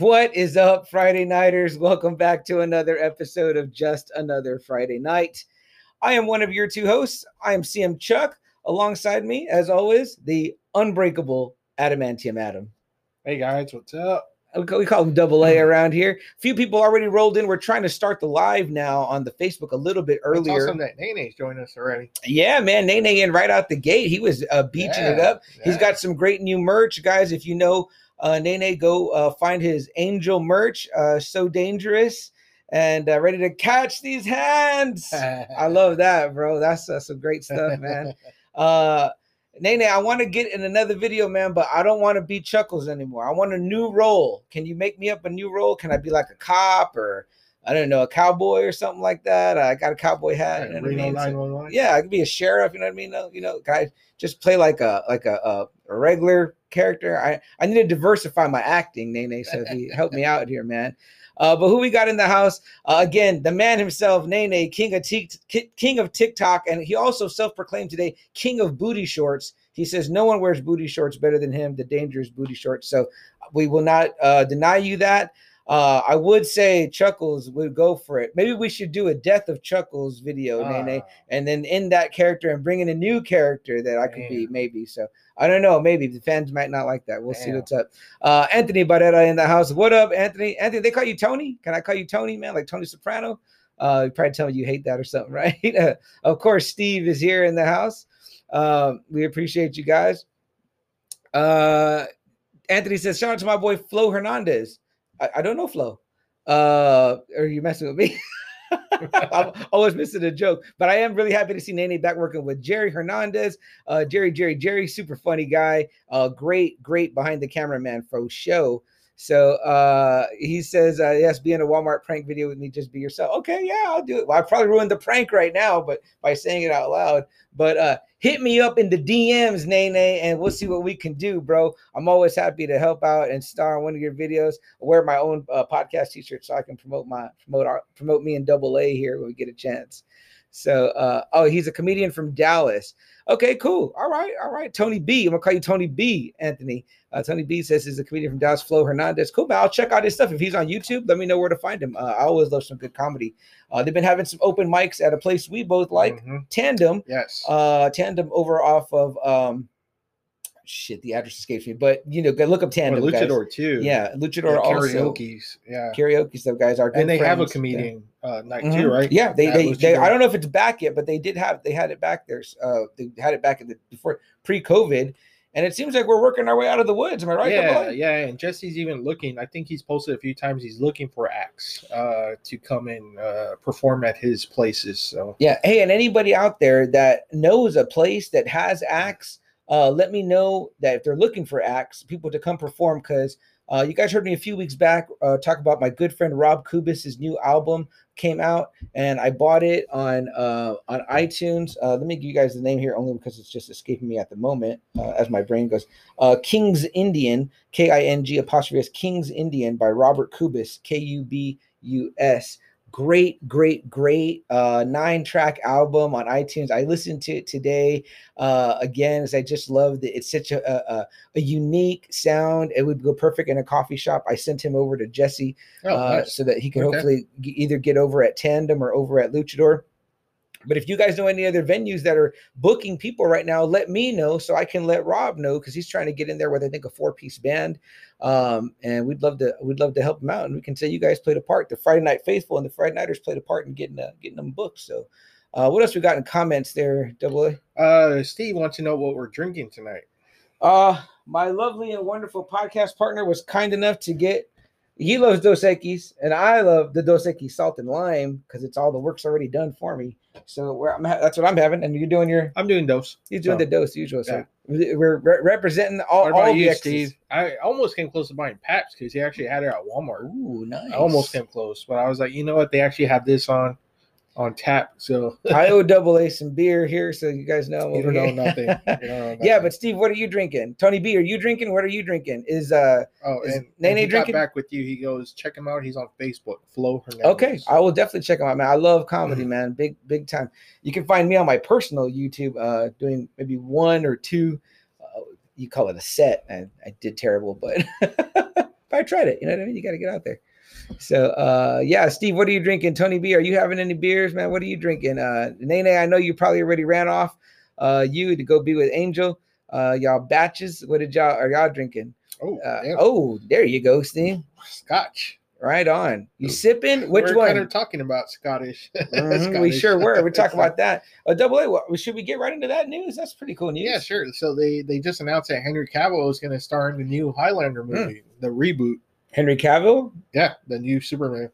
What is up, Friday Nighters? Welcome back to another episode of Just Another Friday Night. I am one of your two hosts. I am CM Chuck. Alongside me, as always, the unbreakable Adamantium Adam. Hey guys, what's up? We call, him Double A around here. A few people already rolled in. We're trying to start the live now on the Facebook a little bit It's earlier. awesome that Nene's joined us already. Yeah, man, Nene in right out the gate. He was uh, beaching it Yeah, up. He's yeah. got some great new merch, guys. If you know uh, Nene, go uh, find his Angel merch. Uh, so dangerous and uh, ready to catch these hands. I love that, bro. That's uh, some great stuff, man. Uh, Nene, I want to get in another video, man, but I don't want to be Chuckles anymore. I want a new role. Can you make me up a new role? Can I be like a cop or I don't know, a cowboy or something like that? I got a cowboy hat. You know what I Reno mean? So- yeah, I could be a sheriff. You know what I mean? No, you know, I just play like a like a, a, regular character? I I need to diversify my acting, Nene. So you help me out here, man. Uh, but who we got in the house uh, again? The man himself, Nene, king of Ki- king of TikTok, and he also self-proclaimed today king of booty shorts. He says no one wears booty shorts better than him. The dangerous booty shorts. So we will not uh, deny you that. Uh, I would say Chuckles would go for it. Maybe we should do a death of Chuckles video, Nene Ah, and then end that character and bring in a new character that I could be maybe. So I don't know. Maybe the fans might not like that. We'll see Damn. what's up. Uh, Anthony Barrera in the house. What up, Anthony? Anthony, they call you Tony. Can I call you Tony, man? Like Tony Soprano? Uh, you probably tell me you hate that or something, right? Uh, of course, Steve is here in the house. Um, we appreciate you guys. Uh, Anthony says, shout out to my boy Flo Hernandez. I, I don't know Flo. Uh, are you messing with me? I'm always missing a joke, but I am really happy to see Nene back working with Jerry Hernandez. Uh, Jerry, Jerry, Jerry, super funny guy. Uh, great, great behind the cameraman for show. So uh, he says, uh, yes, be in a Walmart prank video with me, just be yourself. Okay, yeah, I'll do it. Well, I probably ruined the prank right now, but by saying it out loud. But uh, hit me up in the DMs, Nene, and we'll see what we can do, bro. I'm always happy to help out and star in one of your videos. I wear my own uh, podcast T-shirt so I can promote my promote our promote me in Double A here when we get a chance. So, uh, oh, he's a comedian from Dallas. Okay, cool. All right, all right. Tony B. I'm gonna call you Tony B. Anthony. Uh, Tony B says he's a comedian from Dallas. Flo Hernandez. Cool, man. I'll check out his stuff. If he's on YouTube, let me know where to find him. Uh, I always love some good comedy. Uh, they've been having some open mics at a place we both like, mhm. Tandem. Yes. Uh, Tandem over off of um, shit. The address escapes me, but you know, go look up Or Tandem. guys. Luchador too. Yeah, Luchador Yeah, also karaoke's. Yeah. karaoke stuff, guys. Are good And they have a friends. Yeah. comedian uh, night Mhm. too, right? Yeah, they they, they I don't know if it's back yet, but they did have they had it back there. Uh, they had it back in the before pre-COVID, and it seems like we're working our way out of the woods. Am I right? yeah, Double yeah, and Jesse's even looking. I think he's posted a few times. He's looking for acts uh, to come and uh, perform at his places. So Yeah. Hey, and anybody out there that knows a place that has acts, uh, let me know that if they're looking for acts, people to come perform. Because uh, you guys heard me a few weeks back uh, talk about my good friend Rob Kubis' new album came out, and I bought it on uh, on iTunes. Uh, let me give you guys the name here, only because it's just escaping me at the moment uh, as my brain goes. Uh, King's Indian, K I N G apostrophe S, King's Indian by Robert Kubis, K U B U S great great great uh nine track album on itunes. I listened to it today uh again as i just loved it. It's such a, a a unique sound. It would go perfect in a coffee shop. I sent him over to jesse oh, uh, so that he can Okay. hopefully g- either get over at tandem or over at luchador. But if you guys know any other venues that are booking people right now let me know so i can let rob know because he's trying to get in there with i think a four piece band um, and we'd love to we'd love to help them out, and we can say you guys played a part. The Friday Night Faithful and the Friday Nighters played a part in getting uh, getting them booked. So, uh, what else we got in comments there, Double A? uh, Steve wants to know what we're drinking tonight. Uh, my lovely and wonderful podcast partner was kind enough to get. He loves Dos Equis, and I love the Dos Equis salt and lime because it's all the work's already done for me. So where I'm ha- that's what I'm having, and you're doing your I'm doing dose. he's doing So, the dose usual. So yeah. We're re- representing all, What about all you, the Steve? I almost came close to buying Paps because he actually had it at Walmart. Ooh, nice. I almost came close, but I was like, you know what? They actually have this on on tap, so I owe double A some beer here, so you guys know. You don't know nothing. You don't know yeah, but Steve, what are you drinking? Tony B, are you drinking? What are you drinking? Is uh oh, is and Nene he drinking? got back with you. He goes, check him out. He's on Facebook. Flo Hernandez. okay? I will definitely check him out, man. I love comedy, man. Big big time. You can find me on my personal YouTube, uh, doing maybe one or two. Uh, you call it a set, and I did terrible, but I tried it. You know what I mean? You got to get out there. So uh yeah, Steve, what are you drinking? Tony B, are you having any beers, man? What are you drinking? Uh Nene, I know you probably already ran off uh you to go be with Angel. Uh y'all batches. What did y'all are y'all drinking? Oh, Uh, oh, there you go, Steve. Scotch. Right on. You sipping? Which We're one? of talking about Scottish. Mhm, we sure were. We're talking about that. A double A. what- Should we get right into that news? That's pretty cool news. Yeah, sure. So they they just announced that Henry Cavill is going to star in the new Highlander Hmm. movie, the reboot. Henry Cavill. Yeah, the new Superman.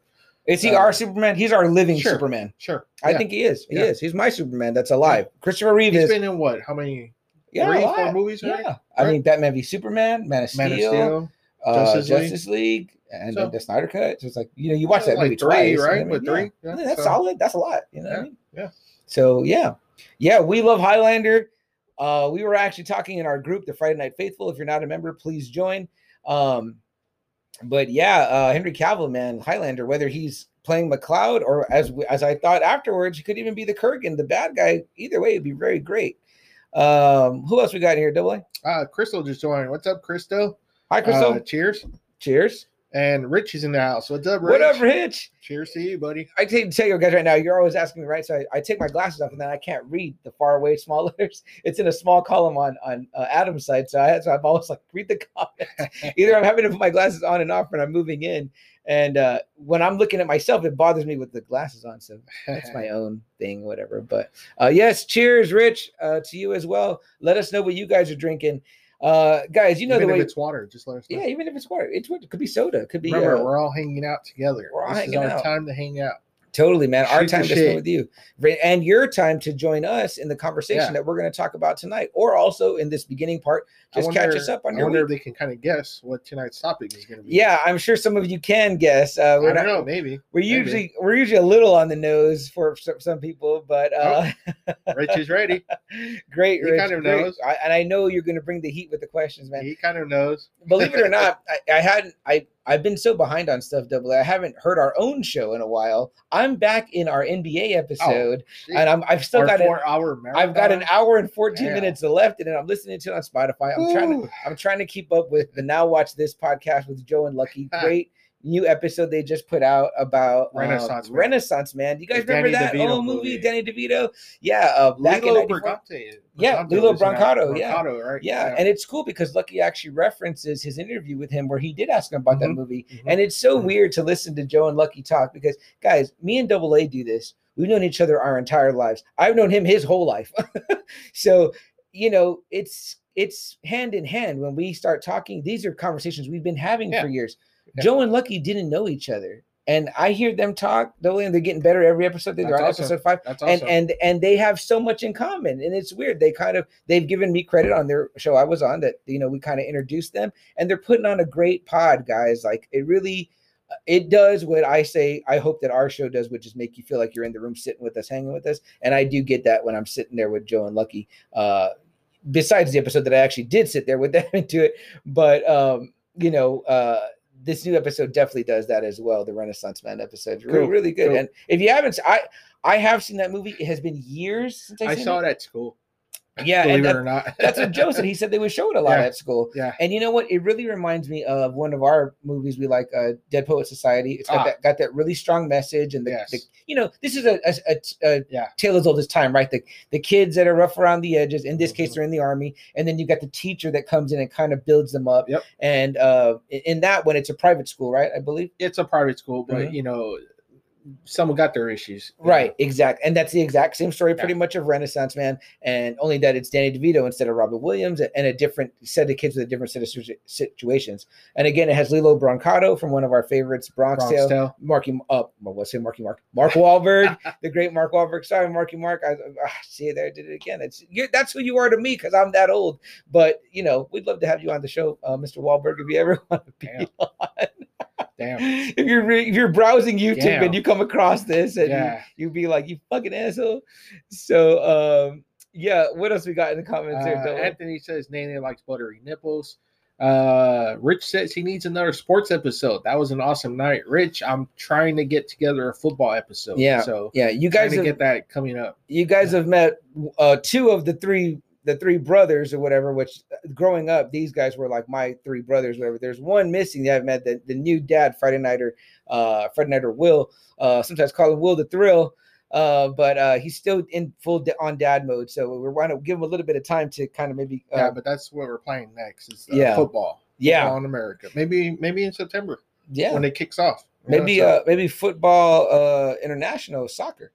Is he Uh, our Superman? He's our living sure. Superman. Sure. I Yeah. think he is. He Yeah. is. He's my Superman that's alive. Christopher Reeve he's is. been in what? How many? yeah, three, four movies Yeah. already? I Right? mean, Batman v Superman, Man of Steel, Man of Steel. uh, Justice Justice, League. League, and So- then the Snyder Cut. So it's like you know, you watch that like movie three, twice, you know right? what I mean? With Yeah. three, yeah, Yeah, that's so- solid. That's a lot. You know what I Yeah, mean? yeah. So yeah, yeah, we love Highlander. Uh, we were actually talking in our group, the Friday Night Faithful. If you're not a member, please join. Um, but yeah, uh, Henry Cavill, man, Highlander. Whether he's playing MacLeod or as as I thought afterwards, he could even be the Kurgan, the bad guy. Either way, it'd be very great. Um, who else we got here? Double A. Uh, Crystal just joined. What's up, Crystal? Hi, Crystal. Uh, cheers. Cheers. And Rich is in the house. What's up, Rich? What up, Rich? Cheers to you, buddy. I take tell you guys right now, you're always asking me, right? So I, I take my glasses off and then I can't read the far away small letters. It's in a small column on on uh, Adam's side. So I so I'm always like, read the comments. Either I'm having to put my glasses on and off when I'm moving in. And uh, when I'm looking at myself, it bothers me with the glasses on. So that's my own thing, whatever. But uh, yes, cheers, Rich, uh, to you as well. Let us know what you guys are drinking. Uh, guys, you know Even the if way. it's water, just let us know. Yeah, even if it's water, it's it could be soda, it could be Remember, uh, we're all hanging out together. we're all this hanging is our out. time to hang out. Totally, man. Our Shoot the time to spend with you, and your time to join us in the conversation Yeah. that we're going to talk about tonight, or also in this beginning part, I just catch us up on I your wonder week. if they can kind of guess what tonight's topic is going to be. Yeah, I'm sure some of you can guess. Uh, I we're don't not. know. Maybe We're maybe. usually we're usually a little on the nose for some, some people, but uh, Rich is ready. great, Oh. He Rich, kind of great. knows. I, and I know you're going to bring the heat with the questions, man. He kind of knows. Believe it or not, I, I hadn't. I I've been so behind on stuff. Double. A. I haven't heard our own show in a while. I'm back in our NBA oh, episode, and I'm I've still Our got an, four-hour I've got an hour and 14 Yeah. minutes left, and I'm listening to it on Spotify. I'm trying to I'm trying to keep up with the Now Watch This podcast with Joe and Lucky. Great new episode they just put out about um, Renaissance Man. Renaissance Man. Do you guys The remember Danny that DeVito old movie, movie. Danny DeVito? Yeah, uh, back Lillo in 94. Brigante. Yeah, Lillo was. Brancato, yeah. Brancato, right? Yeah, and it's cool because Lucky actually references his interview with him where he did ask him about that Mhm. movie. Mhm. And it's so Mhm. weird to listen to Joe and Lucky talk because, guys, me and Double A do this. We've known each other our entire lives. I've known him his whole life. so, you know, it's it's hand in hand when we start talking. These are conversations we've been having Yeah. for years. Yeah. Joe and Lucky didn't know each other. And I hear them talk, A, and they're getting better every episode. They're on awesome. episode five That's and awesome. and and they have so much in common and it's weird they kind of they've given me credit on their show i was on that you know we kind of introduced them and they're putting on a great pod guys like it really uh, it does what i say i hope that our show does which is make you feel like you're in the room sitting with us hanging with us and i do get that when i'm sitting there with joe and lucky uh besides the episode that i actually did sit there with them into it but um you know uh this new episode definitely does that as well. The Renaissance Man episode, really, Cool, really good. cool. And if you haven't, I I have seen that movie. It has been years since I seen saw it at school. Yeah, believe it that- or not. that's what Joe said. He said they would show it a lot Yeah. at school. Yeah. And you know what? It really reminds me of one of our movies we like, uh, Dead Poet Society. It's got Ah. that got that really strong message, and the, Yes. the you know this is a, a, a, Yeah. tale as old as time, right? The the kids that are rough around the edges. In this case, Mhm. they're in the army, and then you got the teacher that comes in and kind of builds them up. Yep. And uh, in- that one, it's a private school, right? I believe. It's a private school, but Mhm. you know, someone got their issues. Right, know. exact, and that's the exact same story, Yeah. pretty much of Renaissance Man, and only that it's Danny DeVito instead of Robin Williams, and a different set of kids with a different set of situ- situations. And again, it has Lillo Brancato from one of our favorites, Bronx, Bronx Tale. Tale. Marky, uh, well, what's it, Marky Mark? Mark Wahlberg, the great Mark Wahlberg. Sorry, Marky Mark. I, ah, see there, I did it again. It's you're, that's who you are to me because I'm that old. But you know, we'd love to have you on the show, uh, Mr. Wahlberg, if you ever want to be Damn. on. Damn. if you're re- if you're browsing YouTube Damn. and you come across this and you- Yeah. you, be like, you fucking asshole. So um yeah, what else we got in the comments here? Uh, Dylan? Anthony says Nana likes buttery nipples. Uh, Rich says he needs another sports episode. That was an awesome night. Rich, I'm trying to get together a football episode. Yeah, So yeah, you guys to have, get that coming up. you guys have met uh two of the three the three brothers or whatever which uh, growing up these guys were like my three brothers whatever there's one missing that i've met the, the new dad friday nighter uh friday nighter will uh sometimes call him will the thrill uh but uh he's still in full on dad mode so we're want to give him a little bit of time to kind of maybe uh, yeah, but that's what we're playing next. Is uh, yeah. football. yeah Football in America. Maybe maybe in September yeah when it kicks off. you know, maybe so- uh maybe football uh international soccer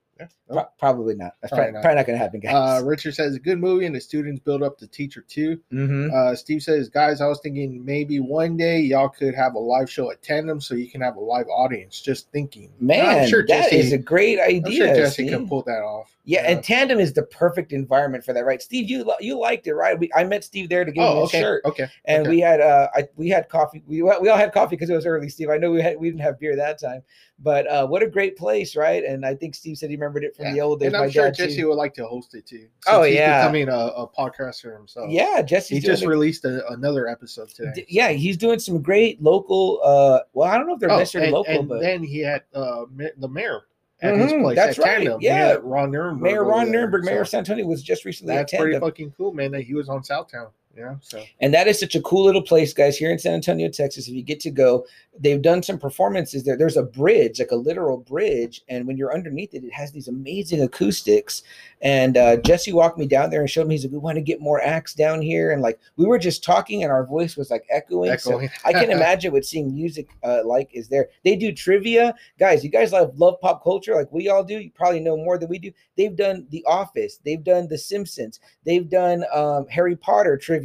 yeah. Pro- probably not that's Probably probably, not. probably not gonna happen guys Uh, Richard says a good movie and the students build up the teacher too. Mhm. Uh, Steve says, guys, I was thinking maybe one day y'all could have a live show at Tandem so you can have a live audience. Just thinking, man I'm sure that Jesse, is a great idea I'm sure Jesse can pull that off. Yeah, and tandem is the perfect environment for that, right? Steve, you you liked it, right? We, I met Steve there to give him oh, a okay, shirt, okay, and okay. we had uh, I, we had coffee. We we all had coffee because it was early, Steve. I know we had we didn't have beer that time, but uh, what a great place, right? And I think Steve said he remembered it from Yeah, the old days. and I'm sure Jesse too. would like to host it too. Oh, he's yeah. becoming a, a podcaster himself. Yeah, Jesse's he just a- released a, another episode today. d- yeah, he's doing some great local. uh Well, I don't know if they're Oh, necessarily and, local, and but then he had uh, the mayor at his Mhm, place. that's at right, Tandem. Yeah. had Ron Nirenberg. Mayor Ron there, Nirenberg, Mayor of so San Antonio, was just recently That's at pretty fucking cool, man. That he was on Southtown. Yeah. So And that is such a cool little place, guys, here in San Antonio, Texas. If you get to go, they've done some performances there. There's a bridge, like a literal bridge. And when you're underneath it, it has these amazing acoustics. And uh, Jesse walked me down there and showed me, he's like, we want to get more acts down here. And like, we were just talking and our voice was like echoing. So echoing. I can imagine what seeing music uh, like is there. They do trivia, guys. You guys love love pop culture like we all do. You probably know more than we do. They've done The Office. They've done The Simpsons. They've done um, Harry Potter trivia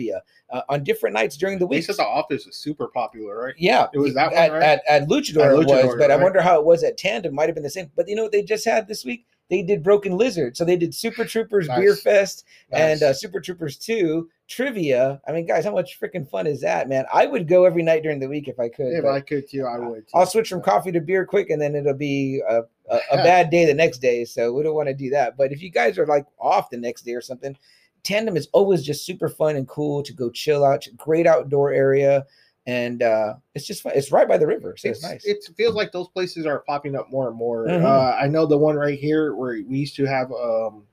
uh, on different nights during the He week. said the office was super popular, right? Yeah, It was that one, at, right? at, at Luchador, it was, Luchador, but I wonder how it was at Tandem. Might have been the same. But you know what they just had this week? They did Broken Lizard. So they did Super Troopers Beer Nice. Fest and uh, Super Troopers 2 trivia. I mean, guys, how much freaking fun is that, man? I would go every night during the week if I could. if I could too, I would. Too. I'll switch from coffee to beer quick, and then it'll be a, a, a bad day the next day. So we don't want to do that. But if you guys are like off the next day or something, tandem is always just super fun and cool to go chill out. Great outdoor area, and uh, it's just fun. It's right by the river, so it's, It's, nice. it feels like those places are popping up more and more. Mhm. Uh, I know the one right here where we used to have um,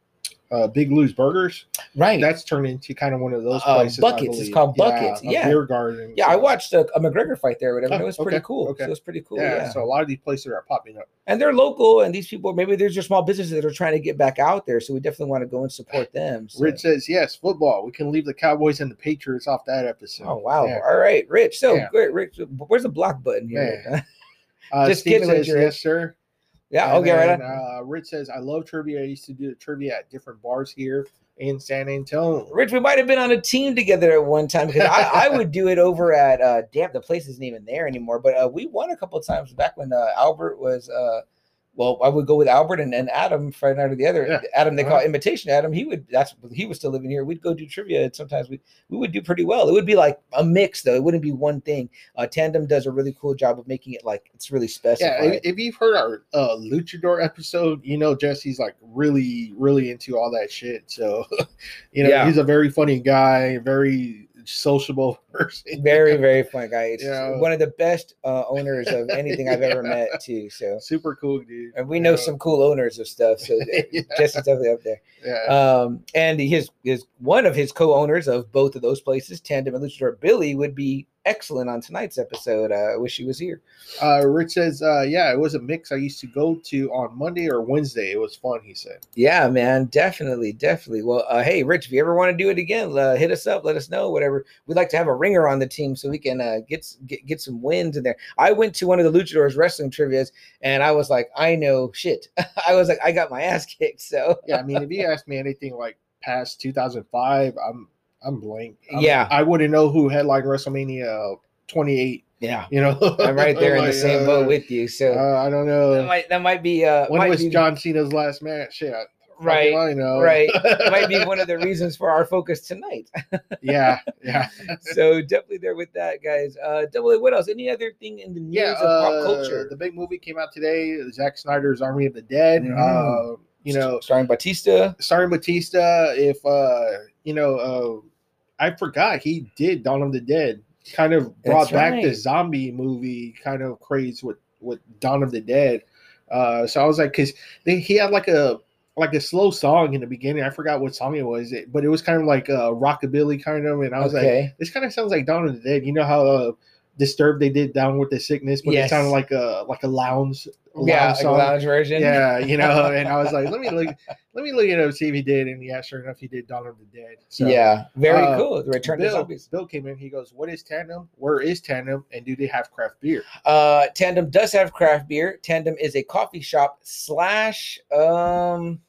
uh, Big Lou's Burgers. right. That's turned into kind of one of those Uh, places. I Buckets. It's called Buckets. a Yeah. beer garden. yeah, I watched a, a McGregor fight there. or Whatever. Oh, it was pretty cool. okay. So it was pretty cool. Yeah, yeah. so a lot of these places are popping up. and they're local, and these people maybe there's just small businesses that are trying to get back out there. So we definitely want to go and support them. So. Rich says yes, football. We can leave the Cowboys and the Patriots off that episode. Oh wow! Yeah. All right, Rich. So Yeah. great, Rich. Where's the block button here? Uh, Just Steve kidding says yes, sir. Yeah. And Okay. Right. then, on. Uh, Rich says I love trivia. I used to do the trivia at different bars here in San Antonio. Rich, we might have been on a team together at one time because I, I would do it over at uh damn the place isn't even there anymore. But uh, we won a couple of times back when uh, Albert was uh well, I would go with Albert and, and Adam Friday night or the other. Yeah. Adam, they call Uh-huh. imitation Adam. He would that's he was still living here. We'd go do trivia and sometimes we we would do pretty well. It would be like a mix though. It wouldn't be one thing. Uh Tandem does a really cool job of making it like it's really special. Yeah, if, if you've heard our uh, Luchador episode, you know Jesse's like really, really into all that shit. So, you know, Yeah. he's a very funny guy, very sociable person. very, very fun guy. It's Yeah. one of the best uh, owners of anything I've ever met too. So super cool dude. and we know Yeah. some cool owners of stuff. So Yeah. Jesse's definitely up there. Yeah. Um, and his his one of his co-owners of both of those places, Tandem and Luchador Billy, would be excellent on tonight's episode. Uh, I wish he was here. Uh, Rich says, uh, yeah, it was a mix I used to go to on Monday or Wednesday. It was fun, he said. Yeah, man, definitely, definitely. Well, uh, hey, Rich, if you ever want to do it again, uh, hit us up. Let us know. Whatever. We'd like to have a ringer on the team so we can uh, get, get get some wins in there. I went to one of the luchadors wrestling trivia's and I was like, I know shit. I was like, I got my ass kicked. So yeah, I mean, if you ask me anything like past 2005, I'm I'm blank. I'm- Yeah. I wouldn't know who headlined WrestleMania 28. yeah, You know, I'm right there in the Like, same boat uh, with you. So Uh, I don't that know. might that might be uh When might was be- John Cena's last match? I- right I know. right It might be one of the reasons for our focus tonight. yeah, yeah, so definitely there with that, guys. Uh, double A. What else? Any other thing in the news yeah. of pop uh, culture? The big movie came out today. Zack Snyder's Army of the Dead. Mhm. Uh, you know, starring Batista. starring Batista. If uh, you know, uh, I forgot he did Dawn of the Dead. Kind of brought That's back the zombie movie kind of craze with with Dawn of the Dead. Uh, so I was like, because he had like a like a slow song in the beginning. I forgot what song it was, but it was kind of like a rockabilly kind of. And I was like, this kind of sounds like Dawn of the Dead. You know how uh, Disturbed they did Down with the Sickness, but Yes. it sounded like a like a lounge. yeah, lounge like a lounge version. Yeah, you know, and I was like, let me look, let me look it up, see if he did, and yeah, sure enough, he did Dawn of the Dead. So, yeah, very uh, cool. The Return to Bill, Zombies. Bill came in. He goes, "What is Tandem? Where is Tandem? And do they have craft beer?" Uh, Tandem does have craft beer. Tandem is a coffee shop slash um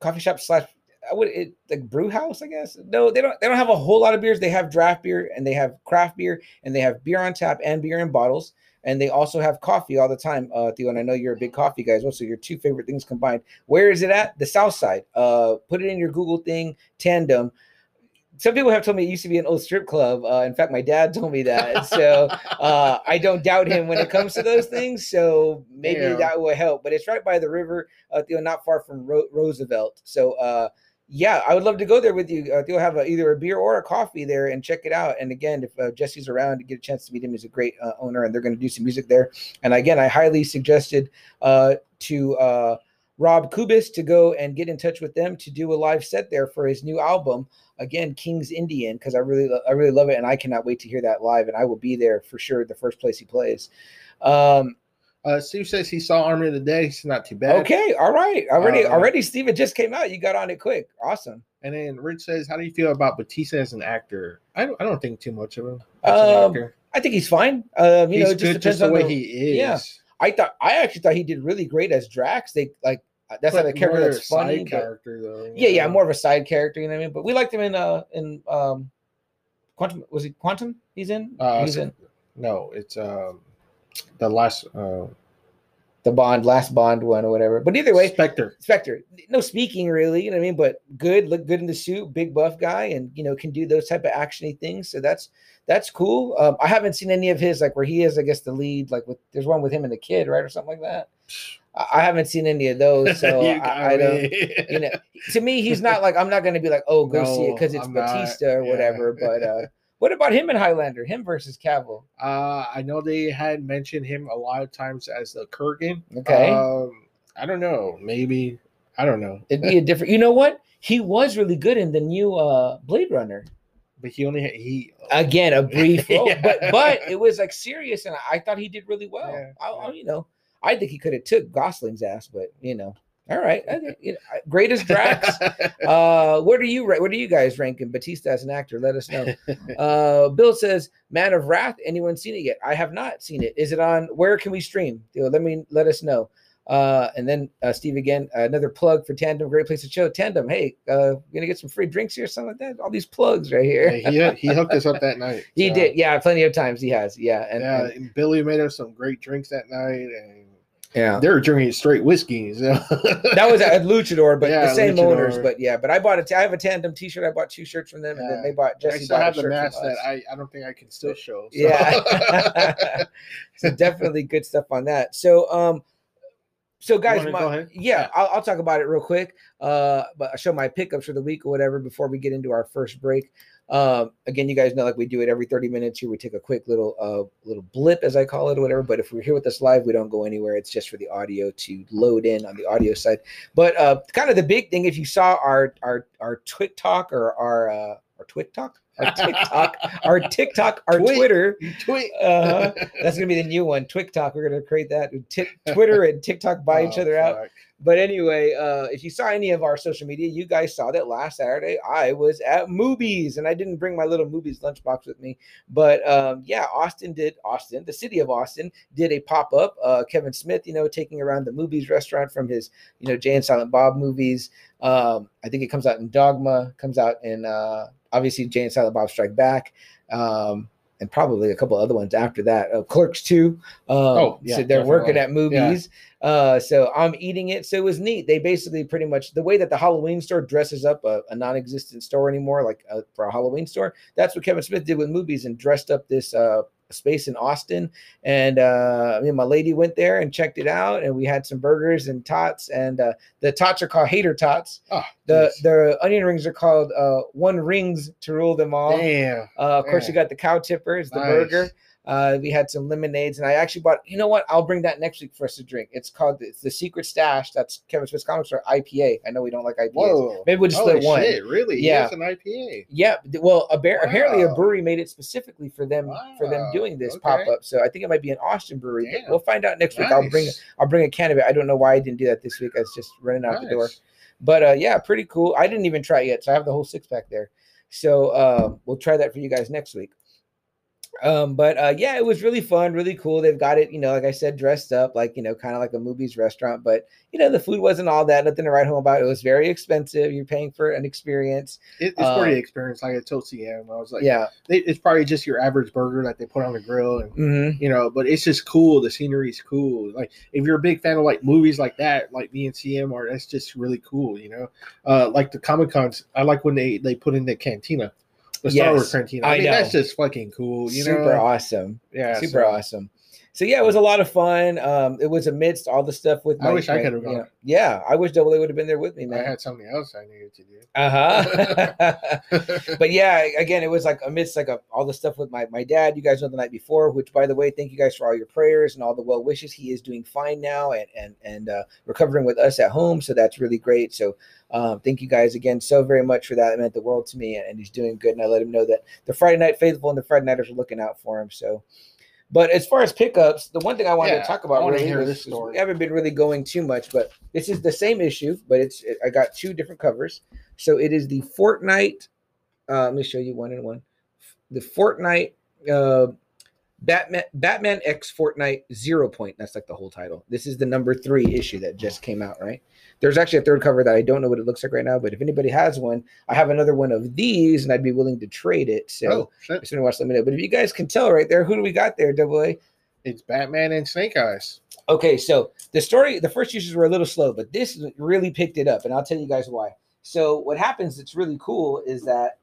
coffee shop slash I would it like brew house, I guess. No, they don't they don't have a whole lot of beers. They have draft beer and they have craft beer and they have beer on tap and beer in bottles. And they also have coffee all the time, uh, Theo. And I know you're a big coffee guy as well. So your two favorite things combined. Where is it at? The South Side. Uh, put it in your Google thing. Tandem. Some people have told me it used to be an old strip club. Uh, in fact, my dad told me that. So uh, I don't doubt him when it comes to those things. So maybe Yeah. that will help. But it's right by the river, uh, Theo, not far from Ro- Roosevelt. So uh, yeah, I would love to go there with you. Uh, Theo, have a, either a beer or a coffee there and check it out. And again, if uh, Jesse's around to get a chance to meet him, he's a great uh, owner, and they're going to do some music there. And again, I highly suggested uh, to uh, Rob Kubis to go and get in touch with them to do a live set there for his new album. Again, King's Indian, because I really, I really love it, and I cannot wait to hear that live. And I will be there for sure. The first place he plays. Um, Uh, Steve says he saw Army of the Dead. It's not too bad. okay, all right, already, Uh, already, Steve, it just came out. You got on it quick. Awesome. And then Rich says, "How do you feel about Batista as an actor?" I don't, I don't think too much of him. as an Um, actor. I think he's fine. Um, you He's know, it just depends just the on way the- he is. yeah. I thought I actually thought he did really great as Drax. They like that's not But a character that's side funny. but- character though. yeah, yeah, more of a side character. You know what I mean? But we liked him in uh in um Quantum. Was he Quantum? He's in. Uh, he's in No, it's um the last uh the Bond, last Bond one or whatever. But either way, Spectre. Spectre, no speaking really. You know what I mean? But good, look good in the suit, big buff guy, and you know can do those type of actiony things. So that's that's cool. Um, I haven't seen any of his like where he is, I guess, the lead. Like with there's one with him and the kid, right, or something like that. I, haven't seen any of those, so I, I don't. You know, to me, he's not like I'm not going to be like, oh, go see it because it's I'm not. Batista or Yeah. whatever. But uh, what about him and Highlander? Him versus Cavill? Uh, I know they had mentioned him a lot of times as the Kurgan. Okay. Um, I don't know. Maybe I don't know. It'd be a different. You know what? He was really good in the new uh, Blade Runner. But he only had, he. Again, a brief role, Yeah. but but it was like serious, and I thought he did really well. Yeah, I, I- you know, I think he could have took Gosling's ass, but you know, all right. You know, greatest Drax. uh, where do you where do you guys rank him? Batista as an actor? Let us know. Uh, Bill says, "Man of Wrath." Anyone seen it yet? I have not seen it. Is it on? Where can we stream? You know, let me let us know. Uh, and then uh, Steve again, another plug for Tandem. Great place to chill. Tandem. Hey, uh, gonna get some free drinks here, something like that. All these plugs right here. Yeah, he he hooked us up that night. he did. Yeah, plenty of times he has. Yeah, and yeah, and- and Billy made us some great drinks that night, and yeah. they were drinking straight whiskey. So. That was at Luchador, but Yeah, the same Luchador. owners. But yeah, but I bought a t- I have a tandem T-shirt. I bought two shirts from them, and then they bought I Jesse. still bought a have the mask that. I, I don't think I can still show. so. Yeah. so definitely good stuff on that. So um so guys, my, yeah. I'll, I'll talk about it real quick. Uh but I'll show my pickups for the week or whatever before we get into our first break. Um again, you guys know like we do it every 30 minutes here. We take a quick little uh little blip as I call it or whatever. But if we're here with us live, we don't go anywhere. It's just for the audio to load in on the audio side. But uh kind of the big thing, if you saw our our our Twit talk or our uh our Twit talk, our TikTok, our TikTok, our Tweet. Twitter. Tweet. Uh, that's gonna be the new one. TikTok. We're gonna create that. Tik Twitter and TikTok buy each Oh, other out. But anyway, uh, if you saw any of our social media, you guys saw that last Saturday I was at Mooby's and I didn't bring my little Mooby's lunchbox with me. But um, yeah, Austin did, Austin, the city of Austin did a pop up. Uh, Kevin Smith, you know, taking around the Mooby's restaurant from his, you know, Jay and Silent Bob movies. Um, I think it comes out in Dogma, comes out in uh, obviously Jay and Silent Bob Strike Back. Um, and probably a couple other ones after that. Uh, Clerks 2. Um, Oh, yeah, so they're working definitely. at Yeah. Mooby's. Uh, so I'm eating it. So it was neat. They basically pretty much the way that the Halloween store dresses up a, a non-existent store anymore, like uh, for a Halloween store. That's what Kevin Smith did with Mooby's and dressed up this uh, space in Austin. And uh, me and my lady went there and checked it out, and we had some burgers and tots. And uh, the tots are called hater tots. Oh, The jeez. the onion rings are called uh, one rings to rule them all. Damn. Uh, of course, you got the cow tippers, the Nice. burger. Uh, we had some lemonades, and I actually bought. You know what? I'll bring that next week for us to drink. It's called it's the Secret Stash. That's Kevin Smith's comic store IPA. I know we don't like IPAs. Whoa. Maybe we'll just Holy split one. Shit, really? Yeah. An IPA. Yeah, well, a bear, apparently a brewery made it specifically for them for them doing this okay. pop up. So I think it might be an Austin brewery. But we'll find out next week. I'll bring Nice. I'll bring a can of it. I don't know why I didn't do that this week. I was just running out the door. But uh, yeah, pretty cool. I didn't even try it yet, so I have the whole six pack there. So uh, we'll try that for you guys next week. Um, but uh, yeah, it was really fun, really cool. They've got it, you know, like I said, dressed up like you know, kind of like a Mooby's restaurant. But you know, the food wasn't all that. Nothing to write home about. It was very expensive. You're paying for an experience. It, it's Uh, pretty experience. Like told CM, I was like, yeah. they, it's probably just your average burger that they put on the grill, and hmm you know, but it's just cool. The scenery's cool. Like if you're a big fan of like movies like that, like me and CM are, that's just really cool. You know, uh, like the Comic Cons. I like when they they put in the cantina, the Star Wars Yes, cantina. I I, mean, know. that's just fucking cool. You Super know, awesome. yeah, Super so- awesome. So yeah, it was a lot of fun. Um, it was amidst all the stuff with. I my- wish I could've you know- gone. Yeah, I wish Double A would have been there with me, man. I had something else I needed to do. Uh huh. but yeah, again, it was like amidst like a, all the stuff with my my dad. You guys know the night before, which by the way, thank you guys for all your prayers and all the well wishes. He is doing fine now and and and uh, recovering with us at home, so that's really great. So um, thank you guys again so very much for that. It meant the world to me, and, and he's doing good. And I let him know that the Friday Night Faithful and the Friday Nighters are looking out for him. So. But as far as pickups, the one thing I wanted Yeah, to talk about really hear this was story. we haven't been really going too much, but this is the same issue, but it's I got two different covers. So it is the Fortnite. Uh, let me show you one and one. The Fortnite uh, Batman Batman X Fortnite Zero Point. That's like the whole title. This is the number three issue that just came out. Right. There's actually a third cover that I don't know what it looks like right now, but if anybody has one, I have another one of these, and I'd be willing to trade it. So oh shit! if anyone wants to let me know. But if you guys can tell right there, who do we got there? Double A. It's Batman and Snake Eyes. Okay, so the story, the first issues were a little slow, but this really picked it up, and I'll tell you guys why. So what happens that's really cool is that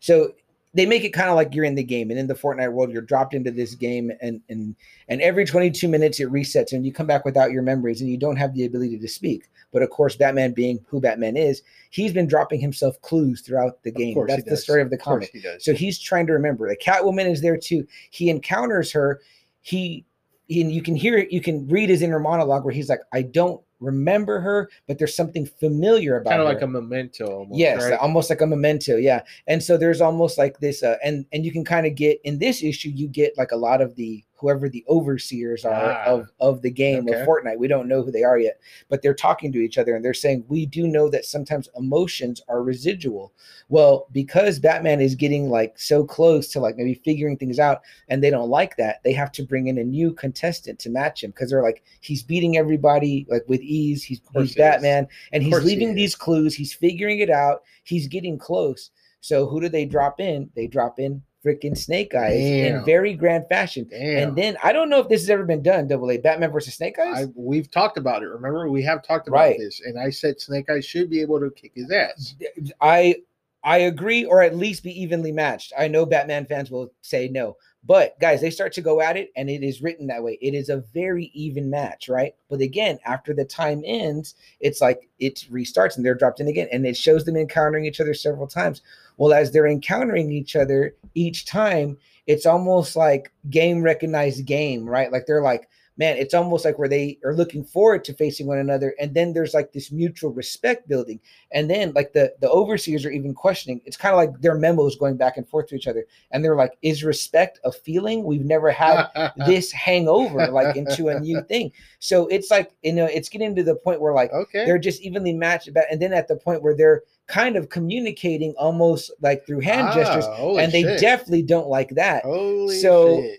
so they make it kind of like you're in the game, and in the Fortnite world, you're dropped into this game, and and and every 22 minutes it resets, and you come back without your memories, and you don't have the ability to speak. But of course, Batman being who Batman is, he's been dropping himself clues throughout the game. That's the story of the comic. he. So he's trying to remember. The Catwoman is there too. He encounters her. He, he and you can hear it. You can read his inner monologue where he's like, "I don't remember her, but there's something familiar about it. kind of like a memento. Almost, yes, right? almost like a memento. Yeah, and so there's almost like this, uh, and and you can kind of get in this issue. You get like a lot of the whoever the overseers are Ah. of of the game Okay. of Fortnite. We don't know who they are yet, but they're talking to each other and they're saying we do know that sometimes emotions are residual. Well, because Batman is getting like so close to like maybe figuring things out, and they don't like that, they have to bring in a new contestant to match him because they're like he's beating everybody like with ease. He's he's. Batman, and he's course he leaving these clues. He's figuring it out. He's getting close. So who do they drop in? They drop in freaking Snake Eyes in very grand fashion. Damn. And then I don't know if this has ever been done. Double A Batman versus Snake Eyes. I, we've talked about it. Remember, we have talked about Right. this, and I said Snake Eyes should be able to kick his ass. I I agree, or at least be evenly matched. I know Batman fans will say no, but guys, they start to go at it, and it is written that way. It is a very even match, right? But again, after the time ends, it's like it restarts, and they're dropped in again, and it shows them encountering each other several times. Well, as they're encountering each other each time, it's almost like game recognized game, right? Like they're like, man, it's almost like where they are looking forward to facing one another, and then there's like this mutual respect building, and then like the the overseers are even questioning. It's kind of like their memos going back and forth to each other, and they're like, "Is respect a feeling? We've never had this hangover like into a new thing." So it's like you know, it's getting to the point where like okay. they're just evenly matched, about, and then at the point where they're kind of communicating almost like through hand gestures, Ah, holy and they shit. definitely don't like that. Holy so shit.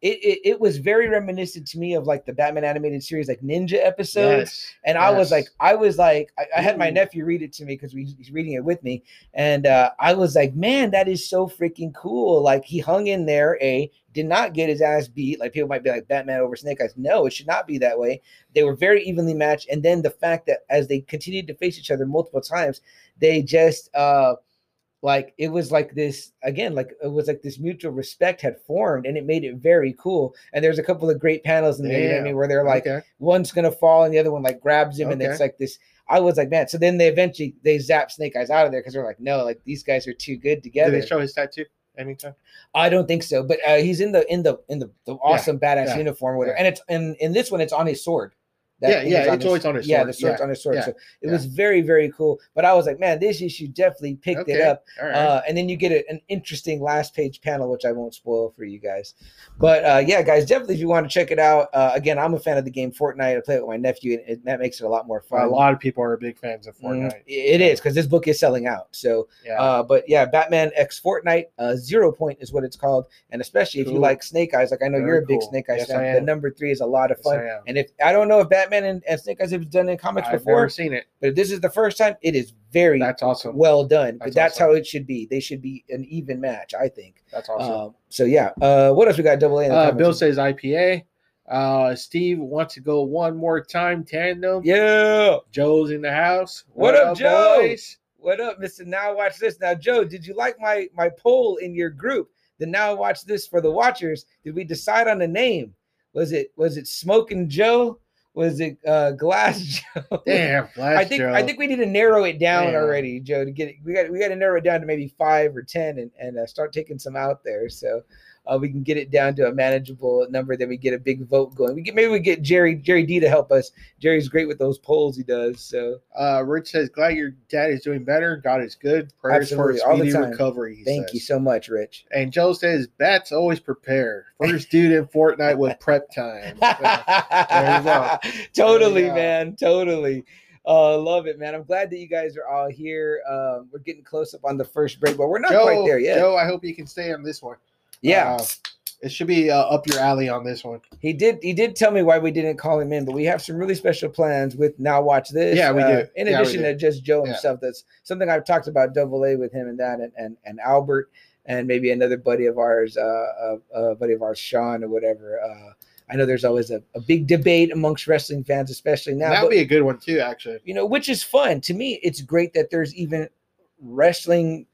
It, it it was very reminiscent to me of like the Batman animated series, like Ninja episodes. Yes, And I was like, I was like, I, I had my nephew read it to me because he's reading it with me, and uh, I was like, man, that is so freaking cool. Like he hung in there, a did not get his ass beat. Like people might be like Batman over Snake Eyes. No, it should not be that way. They were very evenly matched, and then the fact that as they continued to face each other multiple times, they just uh like it was like this again like it was like this mutual respect had formed and it made it very cool. And there's a couple of great panels in there you know i mean where they're like okay. one's gonna fall and the other one like grabs him and it's like this i was like man so then they eventually they zap snake eyes out of there because they're like no like these guys are too good Did together. they show his tattoo anytime? i don't think so but uh, he's in the in the in the, the awesome badass yeah, uniform with yeah. and it's in in this one it's on his sword Yeah, yeah, it's always on his yeah sword, the sword's yeah, on his sword yeah, so it yeah. was very very cool but i was like man this issue definitely picked it up right. uh, and then you get a, an interesting last page panel, which I won't spoil for you guys. But uh, yeah, guys, definitely if you want to check it out. Uh, again, I'm a fan of the game Fortnite. I play it with my nephew, and it, that makes it a lot more fun. a lot of people are big fans of Mm, Fortnite. it is because this book is selling out. So, Yeah. uh, but yeah, Batman X Fortnite uh, Zero Point is what it's called, and especially if you like Snake Eyes, like I know Very you're a big cool. Snake Eyes Yes, fan. The number three is a lot of fun. Am. And if I don't know if Batman and, and Snake Eyes have done in comics I've before, never seen it. but if this is the first time, it is very That's awesome. well done. But That's that's awesome. how it should be. They should be an even match, I think. That's awesome. Um, so yeah. Uh, what else we got? Double A. Uh. Bill says IPA. Uh, Steve wants to go one more time tandem. "Yeah, Joe's in the house. What up, Joe? boys? what up, Mister? Now watch this. Now, Joe, did you like my my poll in your group? The now watch this for the watchers. Did we decide on a name? Was it was it Smoking Joe? Was it uh, Glass Joe? Damn, Flash I think Joe. I think we need to narrow it down Damn. already, Joe. To get it, we got we got to narrow it down to maybe five or ten, and and uh, start taking some out there, so uh, we can get it down to a manageable number. Then we get a big vote going. We get maybe we get Jerry Jerry D to help us. Jerry's great with those polls he does. So Uh, Rich says, glad your dad is doing better. God is good. Prayers Absolutely, for a speedy recovery. thank says. you so much, Rich. And Joe says, Bats always prepare. First dude in Fortnite with prep time. go. totally, man. Totally. Uh, love it, man. I'm glad that you guys are all here. Um, we're getting close up on the first break, but we're not Joe, quite there yet. Joe, I hope you can stay on this one. Yeah. Uh, it should be uh, up your alley on this one. He did. He did tell me why we didn't call him in, but we have some really special plans with now. Watch this. Yeah, we Uh, do. In Yeah, addition do. to just Joe Yeah. himself, that's something I've talked about Double A with him and that, and and, and Albert, and maybe another buddy of ours, uh, uh, uh buddy of ours, Sean or whatever. Uh, I know there's always a, a big debate amongst wrestling fans, especially now. That'd be a good one too, actually. you know, which is fun to me. It's great that there's even wrestling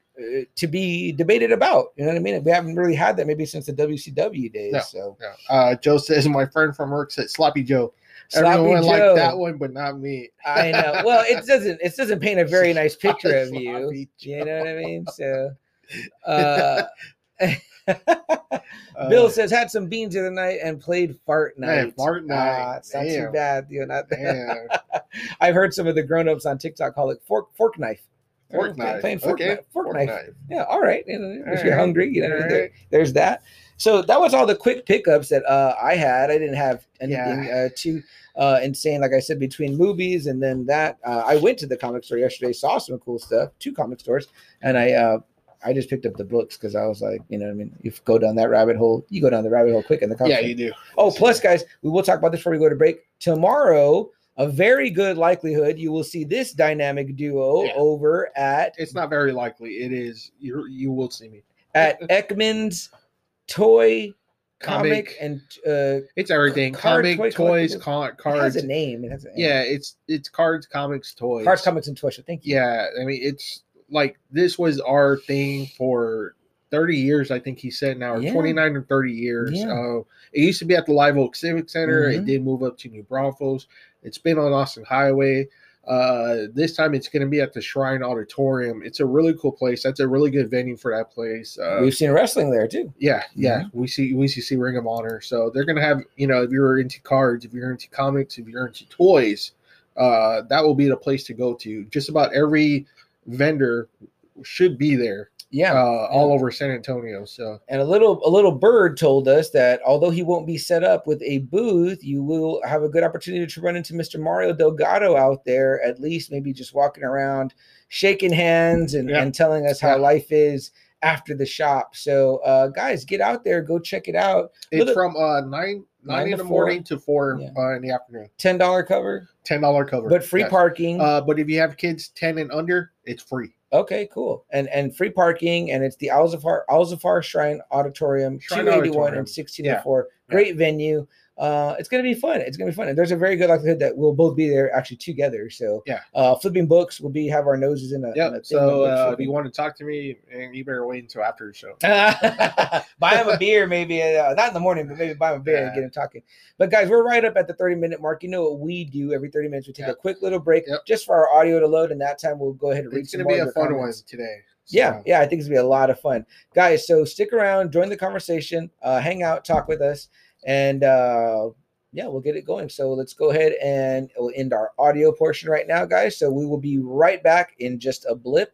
to be debated about. You know what I mean? We haven't really had that maybe since the WCW days. No. So Yeah. Uh, Joe says, my friend from work said Sloppy Joe. Sloppy Everyone Joe. liked that one, but not me. I know. Well, it doesn't. It doesn't paint a very nice picture of you. You know what I mean? So, uh, Uh, Bill says had some beans the other night and played fart night. Man, fart Ah, night. it's not too bad. You know, not. I've heard some of the grown-ups on TikTok call it fork fork knife. Fork knife. Playing fork, Okay, knife, fork, fork knife. knife. Yeah, all right. You know, if All you're hungry, you know, there- right. there's that. So that was all the quick pickups that uh, I had. I didn't have anything uh, too uh, insane, like I said, between Mooby's and then that. Uh, I went to the comic store yesterday, saw some cool stuff, two comic stores, and I uh, I just picked up the books because I was like, you know, what I mean, if you go down that rabbit hole, you go down the rabbit hole quick in the comic Yeah, store. you do. Oh, plus, guys, we will talk about this before we go to break. Tomorrow, a very good likelihood you will see this dynamic duo Yeah. over at It's not very likely. It is. You you will see me. at Ekman's Toy Comic, Comic. and uh, It's everything. Card Comic, toy toys, con- it has cards. a name. It has a name. Yeah, it's it's cards, comics, toys. cards, comics, and toy show. Thank you. Yeah, I mean it's like this was our thing for 30 years, I think he said now, or Yeah. 29 or 30 years. Yeah. Uh, it used to be at the Live Oak Civic Center. Mhm. It did move up to New Braunfels. It's been on Austin Highway. Uh, this time it's going to be at the Shrine Auditorium. It's a really cool place. That's a really good venue for that place. Uh, We've seen wrestling there too. yeah, yeah, we see we see see Ring of Honor. So they're gonna have you know if you're into cards, if you're into comics, if you're into toys, uh, that will be the place to go to. Just about every vendor should be there, Yeah. uh, all over San Antonio. So And a little a little bird told us that although he won't be set up with a booth, you will have a good opportunity to run into Mr. Mario Delgado out there, at least maybe just walking around, shaking hands and, Yeah. and telling us how Yeah. life is after the shop. So uh guys, get out there, go check it out. it's from uh, nine Nine nine in the four? morning to four Yeah. uh, in the afternoon. Ten dollar cover, Ten dollar cover, but free Yes. parking. Uh, but if you have kids ten and under, it's free. Okay, cool. And and free parking, and it's the Alzafar Alzafar Shrine Auditorium, Shrine 281 Auditorium. and 1604. Great venue. Uh, it's gonna be fun. It's gonna be fun. And there's a very good likelihood that we'll both be there actually together. So Yeah. uh flipping books will be have our noses in a, in a Yep. thing So uh, if you want to talk to me, and you better wait until after the show. buy him a beer, maybe uh, not in the morning, but maybe buy him a beer and get him talking. But guys, we're right up at the 30 minute mark. You know what we do every 30 minutes? We take a quick little break Yep. just for our audio to load, and that time we'll go ahead and read It's gonna be more a fun comments. one today. Yeah, yeah, I think it's gonna be a lot of fun, guys. So stick around, join the conversation, uh, hang out, talk with us, and uh, yeah, we'll get it going. So let's go ahead and we'll end our audio portion right now, guys. So we will be right back in just a blip.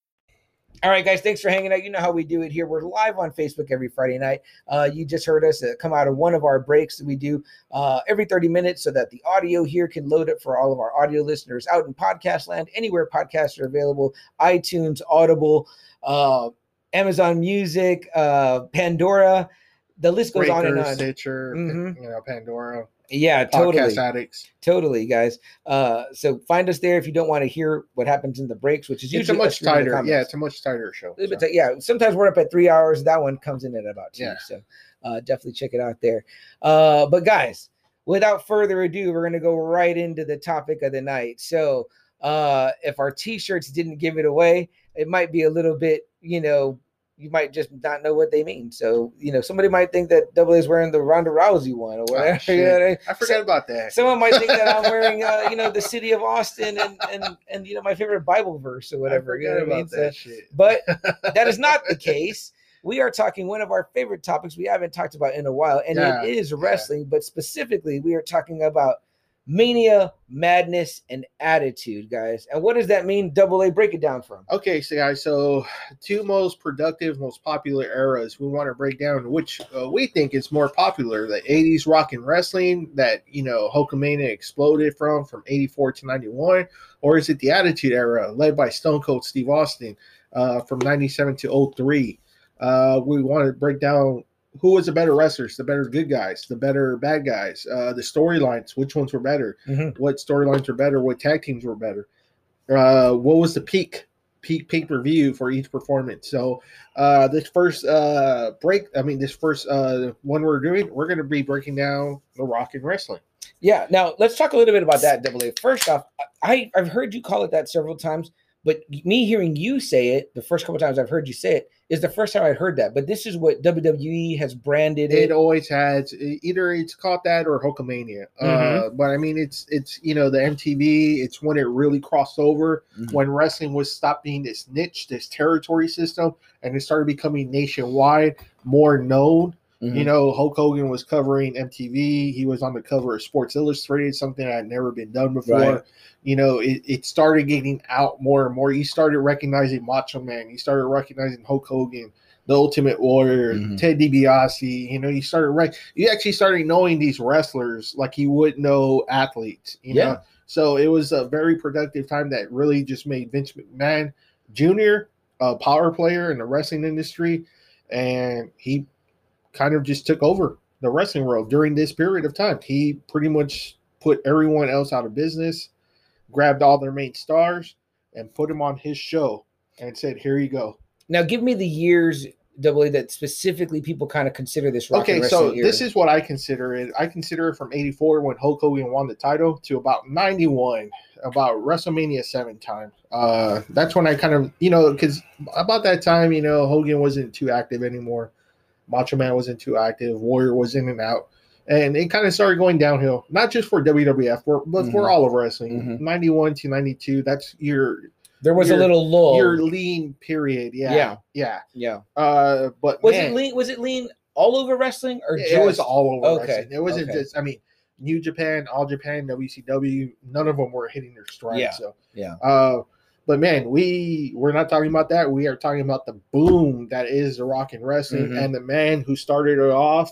All right, guys, thanks for hanging out. You know how we do it here. We're live on Facebook every Friday night. Uh, you just heard us uh, come out of one of our breaks that we do uh, every 30 minutes so that the audio here can load up for all of our audio listeners out in podcast land, anywhere podcasts are available iTunes, Audible, uh, Amazon Music, uh, Pandora. The list goes on and on. Stitcher, Mhm. you know, Pandora, Yeah, podcast totally. addicts. Totally, guys. Uh, so find us there if you don't want to hear what happens in the breaks, which is It's a much tighter. Yeah, it's a much tighter show. A little bit so. tight. yeah, sometimes we're up at three hours. That one comes in at about two. Yeah. So uh, definitely check it out there. Uh, but guys, without further ado, we're gonna go right into the topic of the night. So uh, if our t-shirts didn't give it away, it might be a little bit, you know, you might just not know what they mean. So you know, somebody might think that Double A is wearing the Ronda Rousey one or whatever. Oh, you know what I mean? I forgot about that. Someone might think that I'm wearing, uh, you know, the city of Austin and and and you know my favorite Bible verse or whatever. I You know what I mean? about So- that shit. but that is not the case. We are talking one of our favorite topics we haven't talked about in a while, and Yeah, it is yeah. wrestling. But specifically, we are talking about mania, madness, and attitude, guys. And what does that mean? Double A, break it down for from. Okay, so guys, so two most productive, most popular eras. We want to break down which uh, we think is more popular: the '80s rock and wrestling that you know Hulkamania exploded from, from '84 to '91, or is it the Attitude Era led by Stone Cold Steve Austin uh, from '97 to 03? Uh, we want to break down who was the better wrestlers, the better good guys, the better bad guys, uh, the storylines, which ones were better, Mhm. what storylines were better, what tag teams were better, uh, what was the peak peak pay per view for each performance. So uh, this first uh, break, I mean this first uh, one we're doing, we're going to be breaking down the Rock and Wrestling. Yeah. Now let's talk a little bit about that. Double A. First off, I I've heard you call it that several times, but me hearing you say it the first couple times I've heard you say it is the first time I'd heard that. But this is what WWE has branded it. It always has either it's called that or Hulkamania. Uh, Mhm. but I mean, it's it's you know the MTV. It's when it really crossed over Mhm. when wrestling was stopped being this niche, this territory system, and it started becoming nationwide, more known. Mhm. You know, Hulk Hogan was covering MTV. He was on the cover of Sports Illustrated, something that had never been done before. Right. You know, it, it started getting out more and more. You started recognizing Macho Man. You started recognizing Hulk Hogan, the Ultimate Warrior, Mhm. Ted DiBiase. You know, you started rec- you actually started knowing these wrestlers like you would know athletes. You Yeah. know, so it was a very productive time that really just made Vince McMahon Jr. a power player in the wrestling industry, and he kind of just took over the wrestling world during this period of time. He pretty much put everyone else out of business. grabbed all their main stars and put them on his show and said, "Here you go." Now, give me the years, double A, that specifically people kind of consider this rock okay, so era. this is what I consider it. I consider it from '84 when Hulk Hogan won the title to about '91, about WrestleMania seven time. Uh, that's when I kind of, you know, because about that time, you know, Hogan wasn't too active anymore. Macho Man wasn't too active. Warrior was in and out, and it kind of started going downhill. Not just for WWF, for, but for Mhm. all of wrestling. Mhm. '91 to '92, that's your there was a little lull. your lean period. Yeah, Yeah. yeah. yeah. Uh, but Was man, it lean? Was it lean all over wrestling or it just, was all over Okay, wrestling. It wasn't okay. just. I mean, New Japan, All Japan, WCW. None of them were hitting their stride. Yeah, So, yeah. uh, but man, we we're not talking about that. We are talking about the boom that is the Rock and Wrestling, Mhm. and the man who started it off,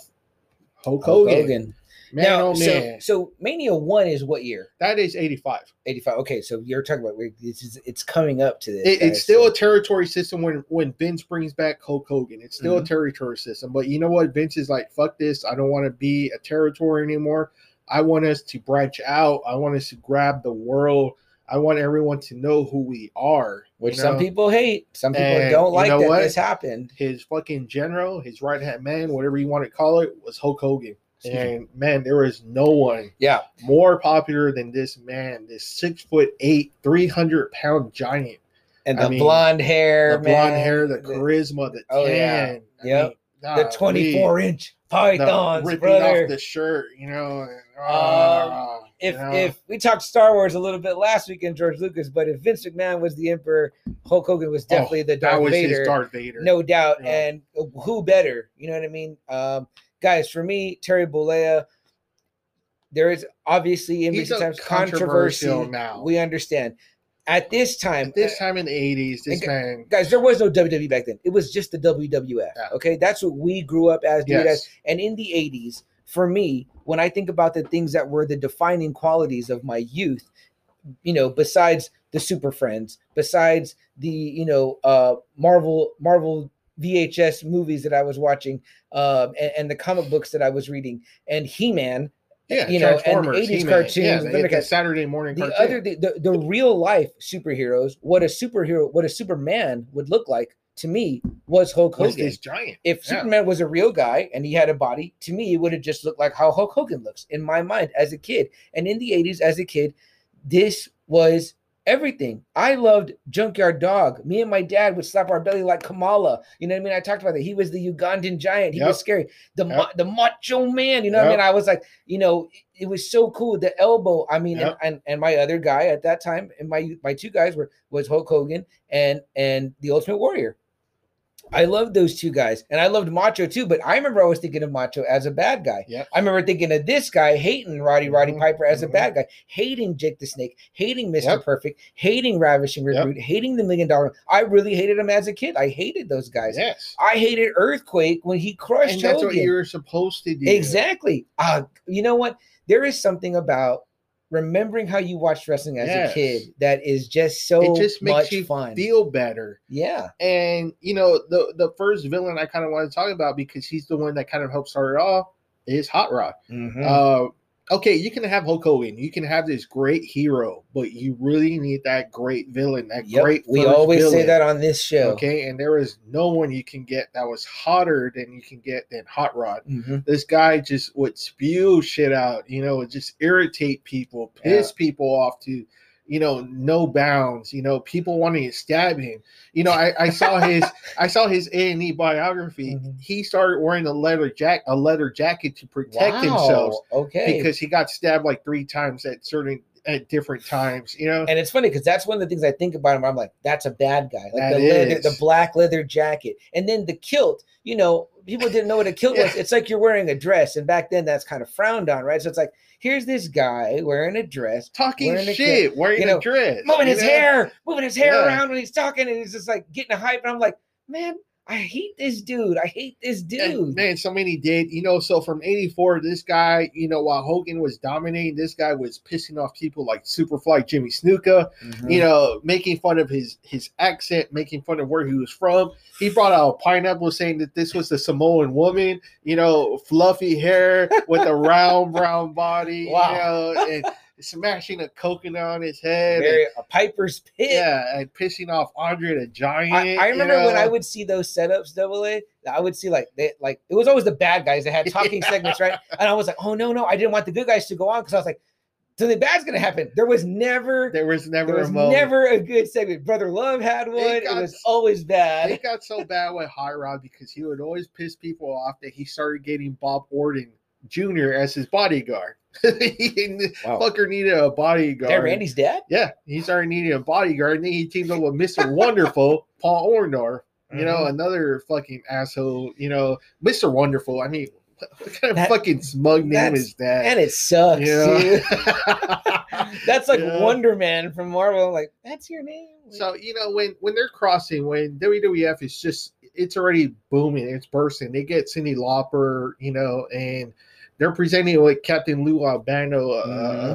Hulk, Hulk Hogan. Hogan. Man, now, oh so, man, so Mania one is what year? that is eighty five. 85. Okay, so you're talking about is it's coming up to this. It, it's still a territory system when when Vince brings back Hulk Hogan. It's still Mhm. a territory system, but you know what? Vince is like, "Fuck this! I don't want to be a territory anymore. I want us to branch out. I want us to grab the world. I want everyone to know who we are." you which some people hate. Some people And don't you like know that what? this happened. his fucking general, his right hand man, whatever you want to call it, was Hulk Hogan. Excuse me. And man, there is no one Yeah. more popular than this man, this six foot eight, three hundred pound giant. And I the mean, blonde hair, the blonde hair, the charisma, the Oh, yeah. tan. I Yep. mean, the golly, 24 inch pythons, ripping brother. off the shirt, you know. and, Um, ah, if know. if we talked Star Wars a little bit last week in George Lucas, but if Vince McMahon was the Emperor, Hulk Hogan was definitely Oh, the Darth was Vader, his Darth Vader, no doubt. Yeah. And who better? You know what I mean? Um, guys, for me, Terry Bollea, there is obviously in recent times controversy. controversial now. We understand. At this time, At this time in the eighties, this man, guys, there was no WWE back then. It was just the WWF. Yeah. Okay, that's what we grew up as. Dude, as yes, and in the 80s, for me, when I think about the things that were the defining qualities of my youth, you know, besides the Super Friends, besides the, you know, uh Marvel Marvel VHS movies that I was watching, um, and, and the comic books that I was reading, and He-Man, yeah, you know, and Transformers, 80s He-Man, cartoons, yeah, the, the Saturday morning the cartoon. other the, the, the real life superheroes, what a superhero, what a Superman would look like to me was Hulk was Hogan this giant. if Yeah. Superman was a real guy and he had a body, to me, it would have just looked like how Hulk Hogan looks in my mind as a kid. And in the 80s, as a kid, this was everything. I loved Junkyard Dog. Me and my dad would slap our belly like Kamala. You know what I mean? I talked about that. He was the Ugandan giant. He Yep. was scary. The ma- the macho man. You know what I mean? I was like, you know, it was so cool. The elbow. I mean, Yep. and, and and my other guy at that time, and my my two guys were was Hulk Hogan and and the Ultimate Warrior. I loved those two guys, and I loved Macho too. But I remember I was thinking of Macho as a bad guy. Yep. I remember thinking of this guy hating Roddy Roddy Mhm, Piper as a mhm. bad guy, hating Jake the Snake, hating Mr. Yep. Perfect, hating Ravishing Yep. Hating the Million Dollar. I really hated him as a kid. I hated those guys. Yes, I hated Earthquake when he crushed and that's what you're supposed to do. Exactly. Uh, you know what? There is something about remembering how you watched wrestling as Yes. a kid that is just so It just makes much you fun. Feel better. yeah. And you know, the the first villain I kind of want to talk about because he's the one that kind of helped start it all is Hot Rod. Mhm. Uh, okay, you can have Hulk Hogan, you can have this great hero, but you really need that great villain, that Yep, great. we always say that on this show. Okay, and there is no one you can get that was hotter than you can get than Hot Rod. Mhm. This guy just would spew shit out, you know, just irritate people, piss people off to, you know, no bounds. You know, people wanting to stab him. You know, I, I saw his I saw his A and E biography. Mhm. He started wearing a leather jack a leather jacket to protect Wow, himself Okay. because he got stabbed like three times at certain at different times. You know, and it's funny because that's one of the things I think about him. I'm like, that's a bad guy. Like the leather, the black leather jacket, and then the kilt. You know, people didn't know what a kilt was. It's like you're wearing a dress, and back then that's kind of frowned on, right? So it's like, here's this guy wearing a dress, talking wearing a shit, wearing you know, a dress, moving his know? hair, moving his hair Yeah. around when he's talking, and he's just like getting a hype. And I'm like, man, I hate this dude. I hate this And, dude. man, so many did. You know, so from 84, this guy, you know, while Hogan was dominating, this guy was pissing off people like Superfly Jimmy Snuka, Mhm. you know, making fun of his his accent, making fun of where he was from. He brought out a pineapple saying that this was the Samoan woman, you know, fluffy hair with a round brown body, Wow. you know, and smashing a coconut on his head. Very, and, a Piper's Pit. yeah, and pissing off Andre the Giant. I, I you remember when I would see those setups, double A, I would see like they like it was always the bad guys that had talking segments, right? And I was like, oh no, no, I didn't want the good guys to go on because I was like, something bad's gonna happen. There was never There was never there was a never a good segment. Brother Love had one. It, got was s- always It bad. got so bad with Hot Rod because he would always piss people off that he started getting Bob Orton Jr. as his bodyguard. he, Wow. Fucker needed a bodyguard. That Randy's dad? Yeah, he started needing a bodyguard, and then he teamed up with Mr. Wonderful, Paul Orndorff. You know, Mhm. another fucking asshole. You know, Mr. Wonderful. I mean, what, what kind of That- fucking smug name is that? And it sucks, dude. Yeah. That's like Yeah. Wonder Man from Marvel. I'm like, that's your name? So you know when when they're crossing, when WWF is just it's already booming, it's bursting. They get Cyndi Lauper, you know, and they're presenting like Captain Lou Albano a, a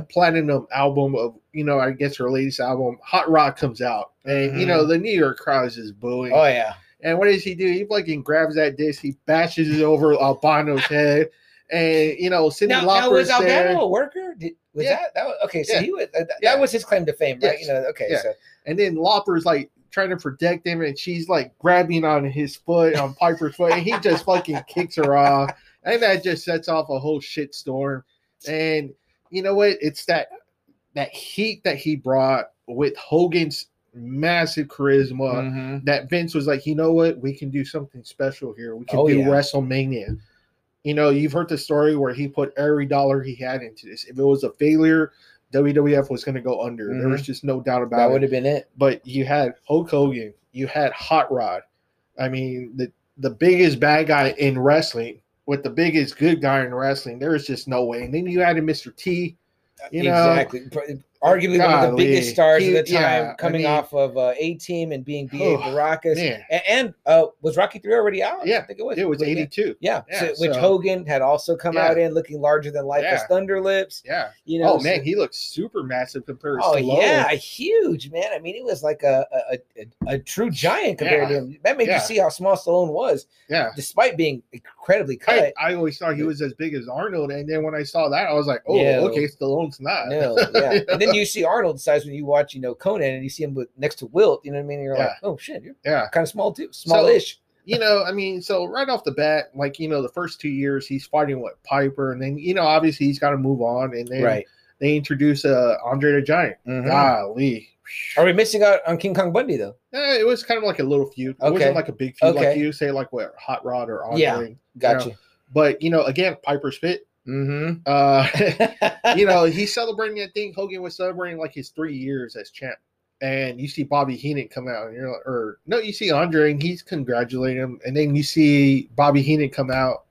Mhm. platinum album of you know I guess her latest album, Hot Rod comes out, and you know the New York crowd is just booing. oh yeah. And what does he do? He fucking grabs that disc, he bashes it over Albano's head, and you know Cindy Now, was there. Albano a worker? Did, was Yeah. that that was, okay? So Yeah. he was uh, that, Yeah. was his claim to fame, right? Yes. You know, okay. So And then Lauper's like trying to protect him, and she's like grabbing on his foot, on Piper's foot, and he just fucking kicks her off. And that just sets off a whole shit storm. And you know what? It's that that heat that he brought with Hogan's massive charisma Mhm. that Vince was like, you know what? We can do something special here. We can Oh, do yeah. WrestleMania. You know, you've heard the story where he put every dollar he had into this. If it was a failure, WWF was going to go under. There was just no doubt about that it would have been it. but you had Hulk Hogan, you had Hot Rod. I mean, the the biggest bad guy in wrestling with the biggest good guy in wrestling. There is just no way. And then you added Mr. T. You know, exactly. Arguably one of the biggest stars He- of the time, yeah, I coming mean- off of uh, A Team and being B.A. Oh, Baracus. And, and uh, was Rocky Three already out? Yeah, I think it was. it was 82. Yeah, Yeah, so, which Hogan had also come Yeah. out in looking larger than life as Yeah. Thunderlips. Yeah. You know, oh man, so- he looks super massive compared to Oh Stallone. yeah, huge man. I mean, he was like a a, a, a true giant compared to him. That made you see how small Stallone was, Yeah. despite being incredibly I, cut. I always thought he was as big as Arnold, and then when I saw that, I was like, "Oh, Yeah. okay, Stallone's not." No, yeah. And you see Arnold size when you watch, you know, Conan, and you see him with next to Wilt. You know what I mean? And you're like, oh shit, you're yeah, kind of small too, smallish. you know, I mean, so right off the bat, like you know, the first two years he's fighting with Piper, and then you know, obviously he's got to move on, and then right. they introduce uh Andre the Giant. Mhm. Golly, Are we missing out on King Kong Bundy though? Eh, it was kind of like a little feud. It Okay. wasn't like a big feud, like you say, like what Hot Rod or Andre. Yeah. Got you. But you know, again, Piper's Pit. Mm-hmm. Uh, you know, he's celebrating. I think Hogan was celebrating like his three years as champ. And you see Bobby Heenan come out, and you're like, or no, you see Andre, and he's congratulating him, and then you see Bobby Heenan come out,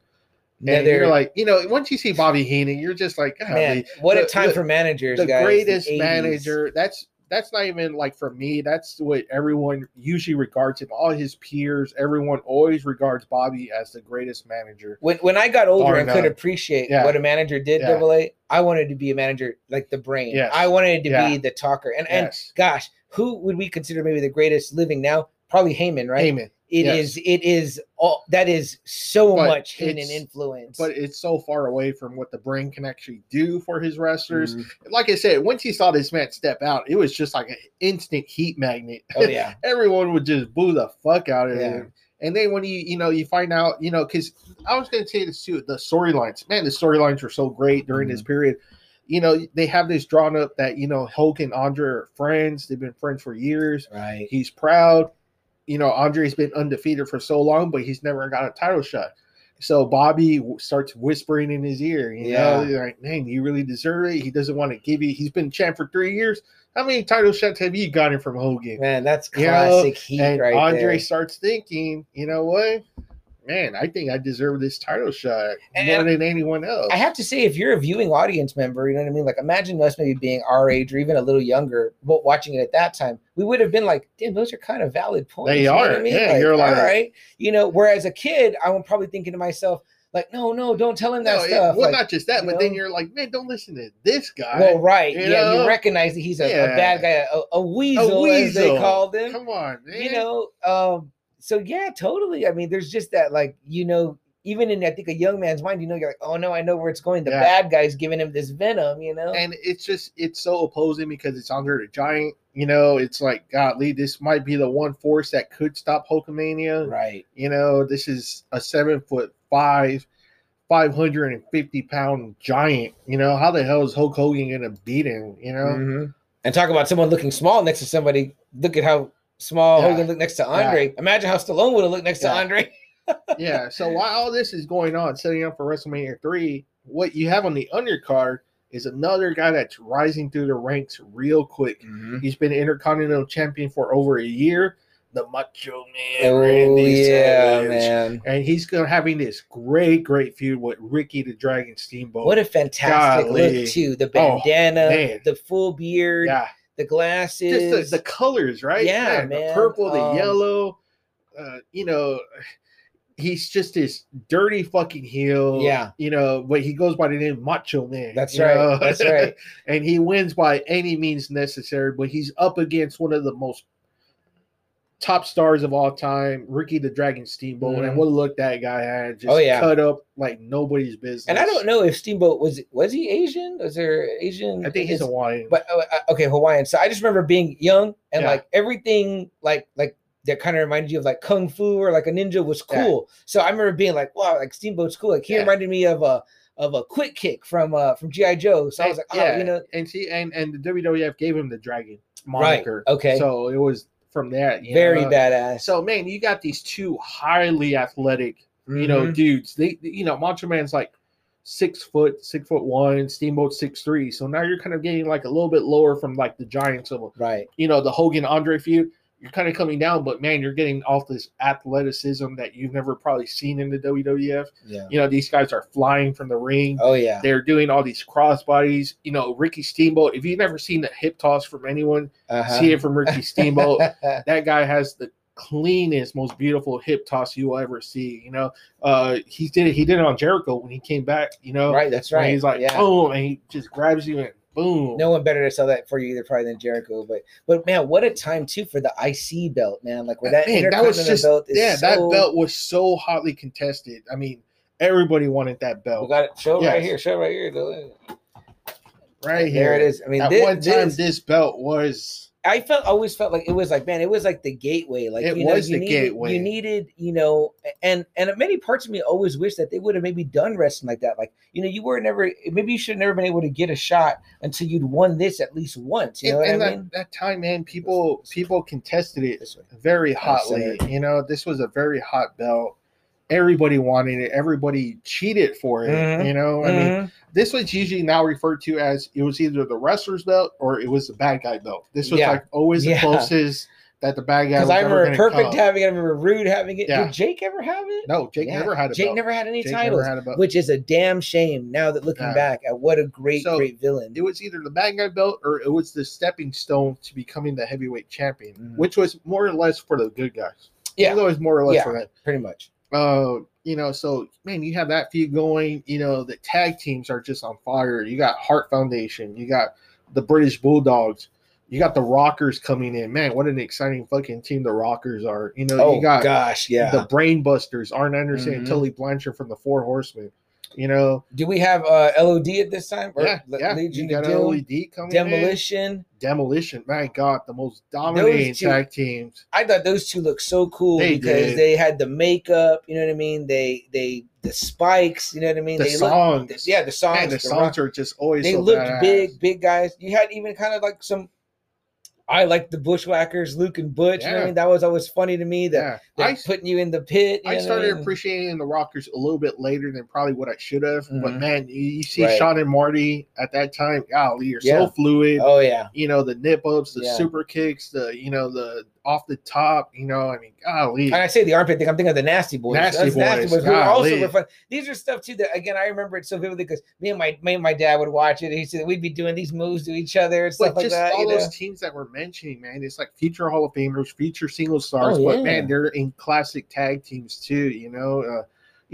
and you're like, you know, once you see Bobby Heenan, you're just like, man, golly, what a time the- for managers, the guys. greatest 80s. manager. That's that's not even like for me. That's what everyone usually regards him. All his peers, everyone always regards Bobby as the greatest manager. When when I got older and could appreciate Yeah. what a manager did, Yeah. double A, I wanted to be a manager like the brain. Yes. I wanted to Yeah. be the talker. And and gosh, who would we consider maybe the greatest living now? Probably Heyman, right? Heyman. It yes. is. It is all that is so But much hidden influence. But it's so far away from what the brain can actually do for his wrestlers. Mm. Like I said, once he saw this man step out, it was just like an instant heat magnet. oh yeah, Everyone would just boo the fuck out of Yeah. him. And then when you you know you find out you know because I was going to say this too the storylines man the storylines were so great during this period you know they have this drawn up that you know Hulk and Andre are friends they've been friends for years right. he's proud you know Andre's been undefeated for so long but he's never got a title shot so Bobby starts whispering in his ear you know Yeah. like man you really deserve it he doesn't want to give you he's been champ for three years how many title shots have you gotten from Hogan Man, that's You know, classic heat and right Andre there. starts thinking, you know what? Man, I think I deserve this title shot And- more than anyone else. I have to say, if you're a viewing audience member, you know what I mean? Like, imagine us maybe being our age or even a little younger, but watching it at that time, we would have been like, damn, those are kind of valid points. They you know are, yeah, you're like- all right. You know, whereas a kid, I'm probably thinking to myself, like, no, no, don't tell him that no, it- stuff. well, like, not just that, but then you're like, man, don't listen to this guy. well, right. you yeah, know? you recognize that he's a, a bad guy, a, a weasel, as they weasel. called him. Come on, man. you know um so yeah totally i mean there's just that like you know even in I think a young man's mind, you know, you're like, oh no, I know where it's going. The Yeah. bad guy's giving him this venom, you know. and it's just it's so opposing because it's under the Giant. You know, it's like golly, this might be the one force that could stop Hulkamania. right. You know, this is a seven foot five, five hundred and fifty pound giant. You know, how the hell is Hulk Hogan gonna beat him? You know, Mhm. And talk about someone looking small next to somebody. Look at how small Yeah. Hogan looked next to Andre. Imagine how Stallone would have looked next Yeah. to Andre. yeah. So while all this is going on, setting up for WrestleMania three, what you have on the undercard is another guy that's rising through the ranks real quick. Mm-hmm. He's been Intercontinental Champion for over a year. The Macho Man, Oh Randy yeah, Savage. man. And he's gonna having this great, great feud with Ricky the Dragon Steamboat. What a fantastic Golly. look too. The Oh, bandana, man. the full beard, yeah, the glasses. just the, the colors, right? Yeah, the man. purple, the Um, yellow. Uh, you know, he's just this dirty fucking heel. Yeah. you know, but he goes by the name Macho Man. That's right. know? That's right. and he wins by any means necessary. But he's up against one of the most top stars of all time, Ricky the Dragon Steamboat. Mhm. And what a look that guy had! Just Oh, yeah. cut up like nobody's business. and I don't know if Steamboat was was he Asian? Was there Asian? I think he's Hawaiian. but uh, uh, okay, Hawaiian. So I just remember being young and Yeah. like everything like like that kind of reminded you of like kung fu or like a ninja was Yeah. cool. So I remember being like, wow, like Steamboat's cool. Like he Yeah. reminded me of a of a quick kick from uh from GI Joe. So I was like, oh, yeah, you know, and see, and and the WWF gave him the Dragon Right, moniker. okay. so it was from that. you very know? badass. So man, you got these two highly athletic, you know, Mhm. dudes. They, you know, Macho Man's like six foot, six foot one, Steamboat six three. So now you're kind of getting like a little bit lower from like the Giants of, right. you know, the Hogan Andre feud. You're kind of coming down, but man, you're getting all this athleticism that you've never probably seen in the WWF. Yeah. You know, these guys are flying from the ring. Oh yeah. They're doing all these crossbodies. You know, Ricky Steamboat. If you've never seen a hip toss from anyone, Uh-huh. see it from Ricky Steamboat. that guy has the cleanest, most beautiful hip toss you will ever see. You know, uh, he did it. He did it on Jericho when he came back. You know, right. That's right. He's like, yeah. boom, and he just grabs you and boom. No one better to sell that for you either probably than Jericho. But but man, what a time too for the IC belt, man. Like where that man, that was just belt is yeah. that belt was so hotly contested. I mean, everybody wanted that belt. We got it. Show right here. Show right here. right here. There it is. I mean, At thi- one time, this- this belt was I felt always felt like it was like man, it was like the gateway. Like It you know, was you the needed, gateway. You needed, you know, and and many parts of me always wish that they would have maybe done wrestling like that. Like you know, you were never maybe you should have never been able to get a shot until you'd won this at least once. You know and, I mean? that, that time, man, people people contested it very hotly. You know, this was a very hot belt. Everybody wanted it. Everybody cheated for it. Mhm. You know, I mean, Mhm. this was usually now referred to as it was either the wrestler's belt or it was the bad guy belt. This was Yeah. like always Yeah. the closest that the bad guy. Because I remember Perfect come. having it. I remember Rude having it. Yeah. Did Jake ever have it? No, Jake Yeah. never had it. Jake belt. never had any Jake titles, had which is a damn shame. Now that looking Yeah. back at what a great, So, great villain. it was either the bad guy belt or it was the stepping stone to becoming the heavyweight champion, Mhm. which was more or less for the good guys. Yeah. it was always more or less for that. Pretty much. Uh you know so man you have that feud going you know the tag teams are just on fire you got heart foundation you got the british bulldogs you got the rockers coming in man what an exciting fucking team the rockers are you know Oh you got gosh, yeah. the Brainbusters, arn anderson and Mhm. tully blanchard from the four horsemen you know Do we have uh, LOD at this time? Or yeah Le- yeah Legion you got Doom, led coming in. Demolition. demolition my god the most dominating two- tag teams I thought those two looked so cool They because did. they had the makeup. You know what I mean? They they the spikes. You know what I mean? the they songs Looked, yeah, the songs. man, the the songs rock- are just always they so looked badass. big, big guys. You had even kind of like some. I like the Bushwhackers, Luke and Butch. You know I mean? That was always funny to me. That yeah I, putting you in the pit. I started mean? appreciating the Rockers a little bit later than probably what I should have. But Mhm. man, you, you see Right. Shawn and Marty at that time. Golly, you're Yeah. so fluid. Oh yeah, You know the nip ups, the Yeah. super kicks, the you know the off the top. You know, I mean, golly, and I say the armpit thing. I'm thinking of the Nasty Boys. Nasty That's Nasty Boys, Boys. Who also were fun. These are stuff too that again I remember it so vividly because me and my me and my dad would watch it. He said we'd be doing these moves to each other and stuff like that. all you know? those teams that we're mentioning, man, it's like future Hall of Famers, future single stars. Oh, but yeah. man, they're in classic tag teams too. You know, uh,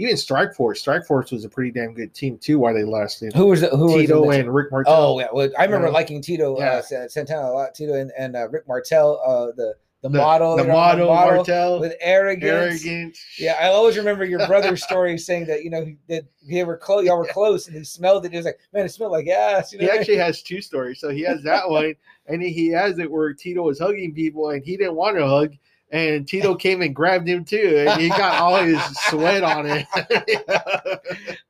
even Strike Force. Strike Force was a pretty damn good team too. Why they lasted. Who was the, who Tito was and Rick Martel. Oh yeah, well, I remember Yeah. liking Tito Yeah. uh, Santana a lot. Tito and, and uh, Rick Martel, uh, the the, model, the know, the model, Martel, with arrogance. arrogance. Yeah, I always remember your brother's story saying that you know that they were close, y'all were close, and he smelled it. He was like, "Man, it smelled like ass." You know he what I mean? actually has two stories. So he has that one, and he has it where Tito was hugging people, and he didn't want to hug, and Tito came and grabbed him too, and he got all his sweat on it.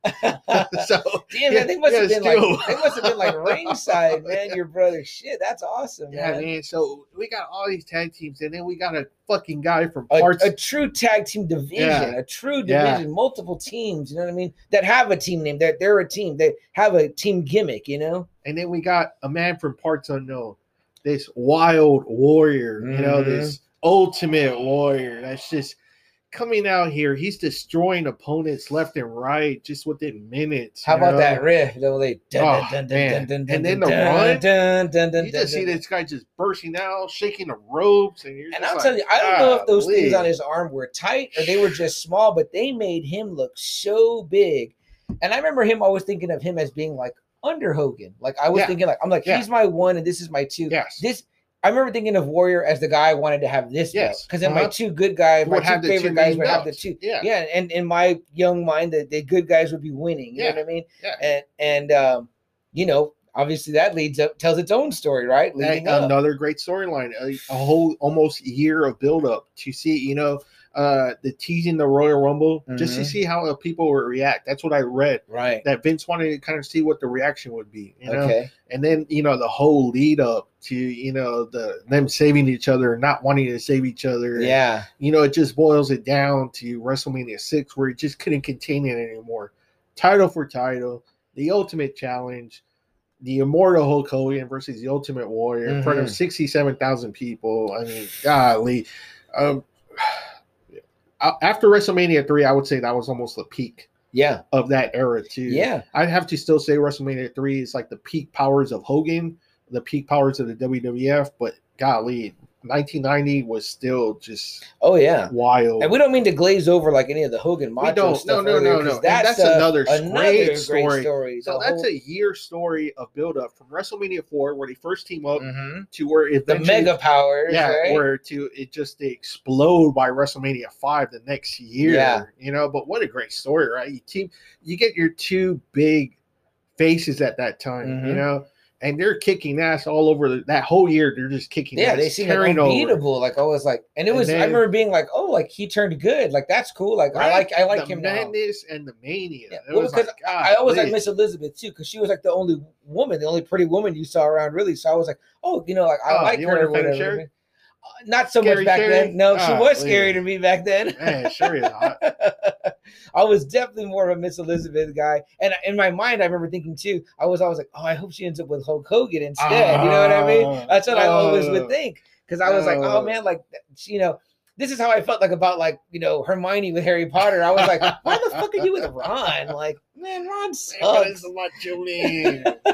so Damn, Yeah, they must have yeah, been like they must have been like ringside, man. Your brother, shit, that's awesome, yeah, man. man. So we got all these tag teams, and then we got a fucking guy from A, parts. a true tag team division, Yeah. a true division, multiple teams. You know what I mean? That have a team name. That they're a team. They have a team gimmick. You know? and then we got a man from parts unknown. This wild warrior, you know, Mhm. this ultimate warrior. That's just coming out here. He's destroying opponents left and right just within minutes. How about know? that riff? Oh, dun, dun, man. dun, dun, And then the run, You just see this guy just bursting out, shaking the ropes, and And I'll like, tell you, I don't know if those things on his arm were tight or they were just small, but they made him look so big. And I remember him always thinking of him as being like under Hogan. Like I was Yeah. thinking, like I'm like Yeah. he's my one and this is my two. Yes. This I remember thinking of Warrior as the guy I wanted to have this Yes. because then my Uh-huh. two good guys, my Would two favorite two guys would have the two. Yeah. Yeah, and in my young mind, the, the good guys would be winning. You Yeah. know what I mean? Yeah. And and um, you know, obviously that leads up tells its own story, right? Leading That- up. another great storyline a, a whole almost year of build up to see you know uh the teasing the royal rumble just to Mhm. see how people would react that's what i read Right. that vince wanted to kind of see what the reaction would be you know Okay. and then you know the whole lead up to you know the them saving each other and not wanting to save each other Yeah. you know it just boils it down to wrestlemania 6 where it just couldn't contain it anymore title for title the ultimate challenge the immortal Hulk Hogan versus the Ultimate Warrior in front of Mhm. 67,000 people. I mean, golly. Um, after WrestleMania 3, I would say that was almost the peak Yeah. of that era, too. Yeah. I'd have to still say WrestleMania 3 is like the peak powers of Hogan, the peak powers of the WWF, but golly, 1990 was still just Oh yeah. wild. And we don't mean to glaze over like any of the Hogan macho don't. stuff. No, no, earlier, no, no. And that's uh, another great story. story. so that's a year story of build up from WrestleMania 4, where they first team up, hmm to where the mega powers. yeah, right? where to it just they explode by WrestleMania five the next year. Yeah. You know, but what a great story, right? You team you get your two big faces at that time, you Mhm. know, and they're kicking ass all over the, that whole year. They're just kicking yeah, ass, they seem like tearing over. unbeatable. Like I was like, and it And was. I remember being like, oh, like he turned good. Like that's cool. Like I like I like the him now. madness and the mania. Yeah, It well, was because like, I always like. Miss Elizabeth too, because she was like the only woman, the only pretty woman you saw around, really. So I was like, oh, you know, like I Oh, like you her. or whatever. Not so Scary much back Sherri? then. No, she Ah, was scary yeah. to me back then. Man, sure is hot. I was definitely more of a Miss Elizabeth guy, and in my mind, I remember thinking too. I was always like, "Oh, I hope she ends up with Hulk Hogan instead." you know what I mean? Ah, That's what I always would oh, think because I was like, "Oh oh. man, like you know." This is how I felt like about like you know Hermione with Harry Potter. I was like, "Why the fuck are you with Ron?" Like, man, Ron Man, sucks. what is the macho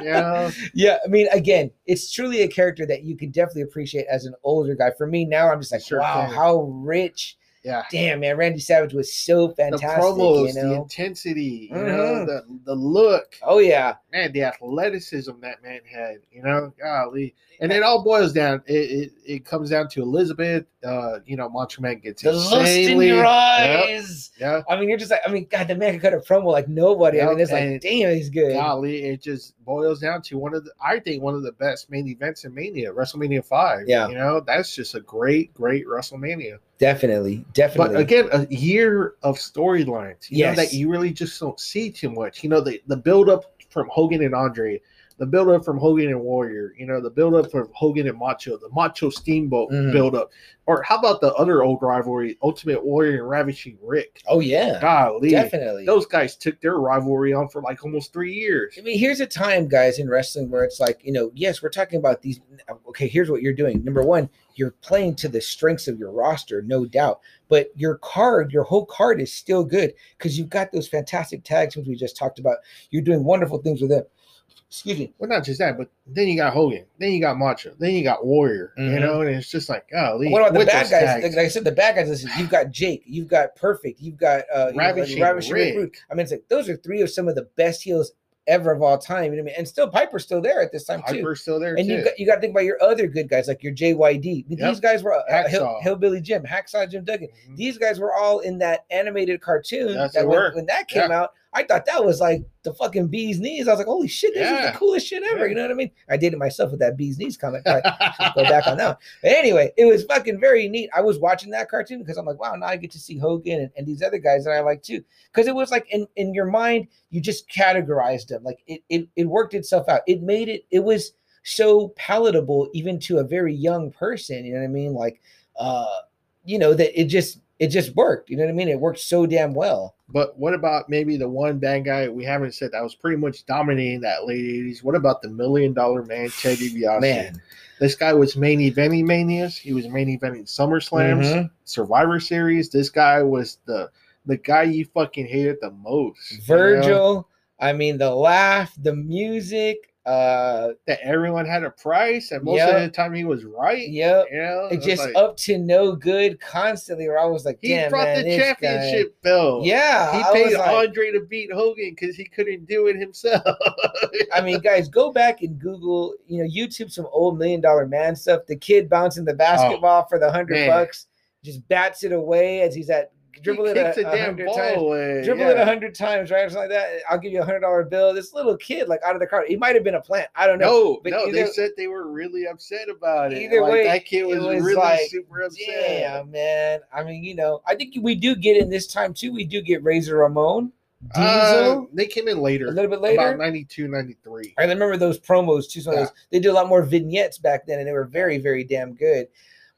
yeah. yeah, I mean, again, it's truly a character that you can definitely appreciate as an older guy. For me now, I'm just like, Sure wow, can. how rich. Yeah. Damn, man, Randy Savage was so fantastic. The fantastic. promos, you the intensity, you know, Mhm. the the look, Oh yeah, man, the athleticism that man had, you know, golly. And it all boils down. It it, it comes down to Elizabeth. Uh, you know, Macho Man gets the lust in your Yep, eyes. Yeah, I mean, you're just like, I mean, God, the man could cut a promo like nobody. I mean, it's like, damn, he's good. golly, it just boils down to one of the, I think, one of the best main events in Mania, WrestleMania Five. Yeah. you know, that's just a great, great WrestleMania. Definitely, definitely. But again, a year of storylines, you know, that you really just don't see too much. You know, the the build up from Hogan and Andre, the build up from Hogan and Warrior, you know, the build up from Hogan and Macho, the Macho Steamboat Mhm. build up, or how about the other old rivalry, Ultimate Warrior and Ravishing Rick? oh yeah, Golly, definitely. those guys took their rivalry on for like almost three years. I mean, here's a time, guys, in wrestling where it's like, you know, yes, we're talking about these. Okay, here's what you're doing. Number one, you're playing to the strengths of your roster, no doubt. But your card, your whole card is still good because you've got those fantastic tag teams we just talked about. You're doing wonderful things with them. Excuse me. Well, not just that, but then you got Hogan, then you got Macho, then you got Warrior, you Mhm. know, and it's just like, golly. What about the bad guys? Like, like I said, the bad guys. Listen, you've got Jake, you've got Perfect, you've got uh, you know, Ravishing Ravishing Rick Rick. I mean, it's like those are three of some of the best heels ever of all time. You know what I mean? And still Piper's still there at this time too. Piper's still there And too. you got, you got to think about your other good guys like your JYD. These Yep. guys were uh, Hill, Hillbilly Jim, Hacksaw Jim Duggan. Mhm. These guys were all in that animated cartoon. Yes, that when, when that came out, I thought that was like the fucking bee's knees. I was like, holy shit, this is the coolest shit ever. Yeah. You know what I mean? I did it myself with that bee's knees comment. Go back on that. one. But anyway, it was fucking very neat. I was watching that cartoon because I'm like, wow, now I get to see Hogan and, and these other guys that I like too. Because it was like in, in your mind, you just categorized them. Like it, it it worked itself out. It made it, it was so palatable even to a very young person. You know what I mean? Like uh, you know, that it just it just worked. You know what I mean? It worked so damn well. But what about maybe the one bad guy we haven't said that was pretty much dominating that late 80s? What about the million dollar man, Ted DiBiase? Man. This guy was main eventing Manias. He was main eventing SummerSlams, Mhm. Survivor Series. This guy was the the guy you fucking hated the most. you know? Virgil. I mean, the laugh, the music. Uh, That everyone had a price, and most Yep. of the time he was right. yep. You know? It just like- up to no good constantly. Where I was like, he brought man, the this guy- championship belt. Yeah, He I paid was like- Andre to beat Hogan because he couldn't do it himself. I mean, guys, go back and Google, you know, YouTube some old million dollar man stuff. The kid bouncing the basketball for the hundred bucks, just bats it away as he's at dribble it a, a damn hundred ball times. away. Dribble yeah. it a hundred times, right? Or something like that. I'll give you a hundred dollar bill. This little kid, like out of the car, he might have been a plant. I don't know. No, but no, they said they were really upset about it. Either like, way, that kid was, was really like, super upset. Damn, man. I mean, you know, I think we do get in this time too. We do get Razor Ramon, Diesel, Uh, they came in later, a little bit later. about 92, 93. I remember those promos too. Of Yeah. those they did a lot more vignettes back then, and they were very, very damn good.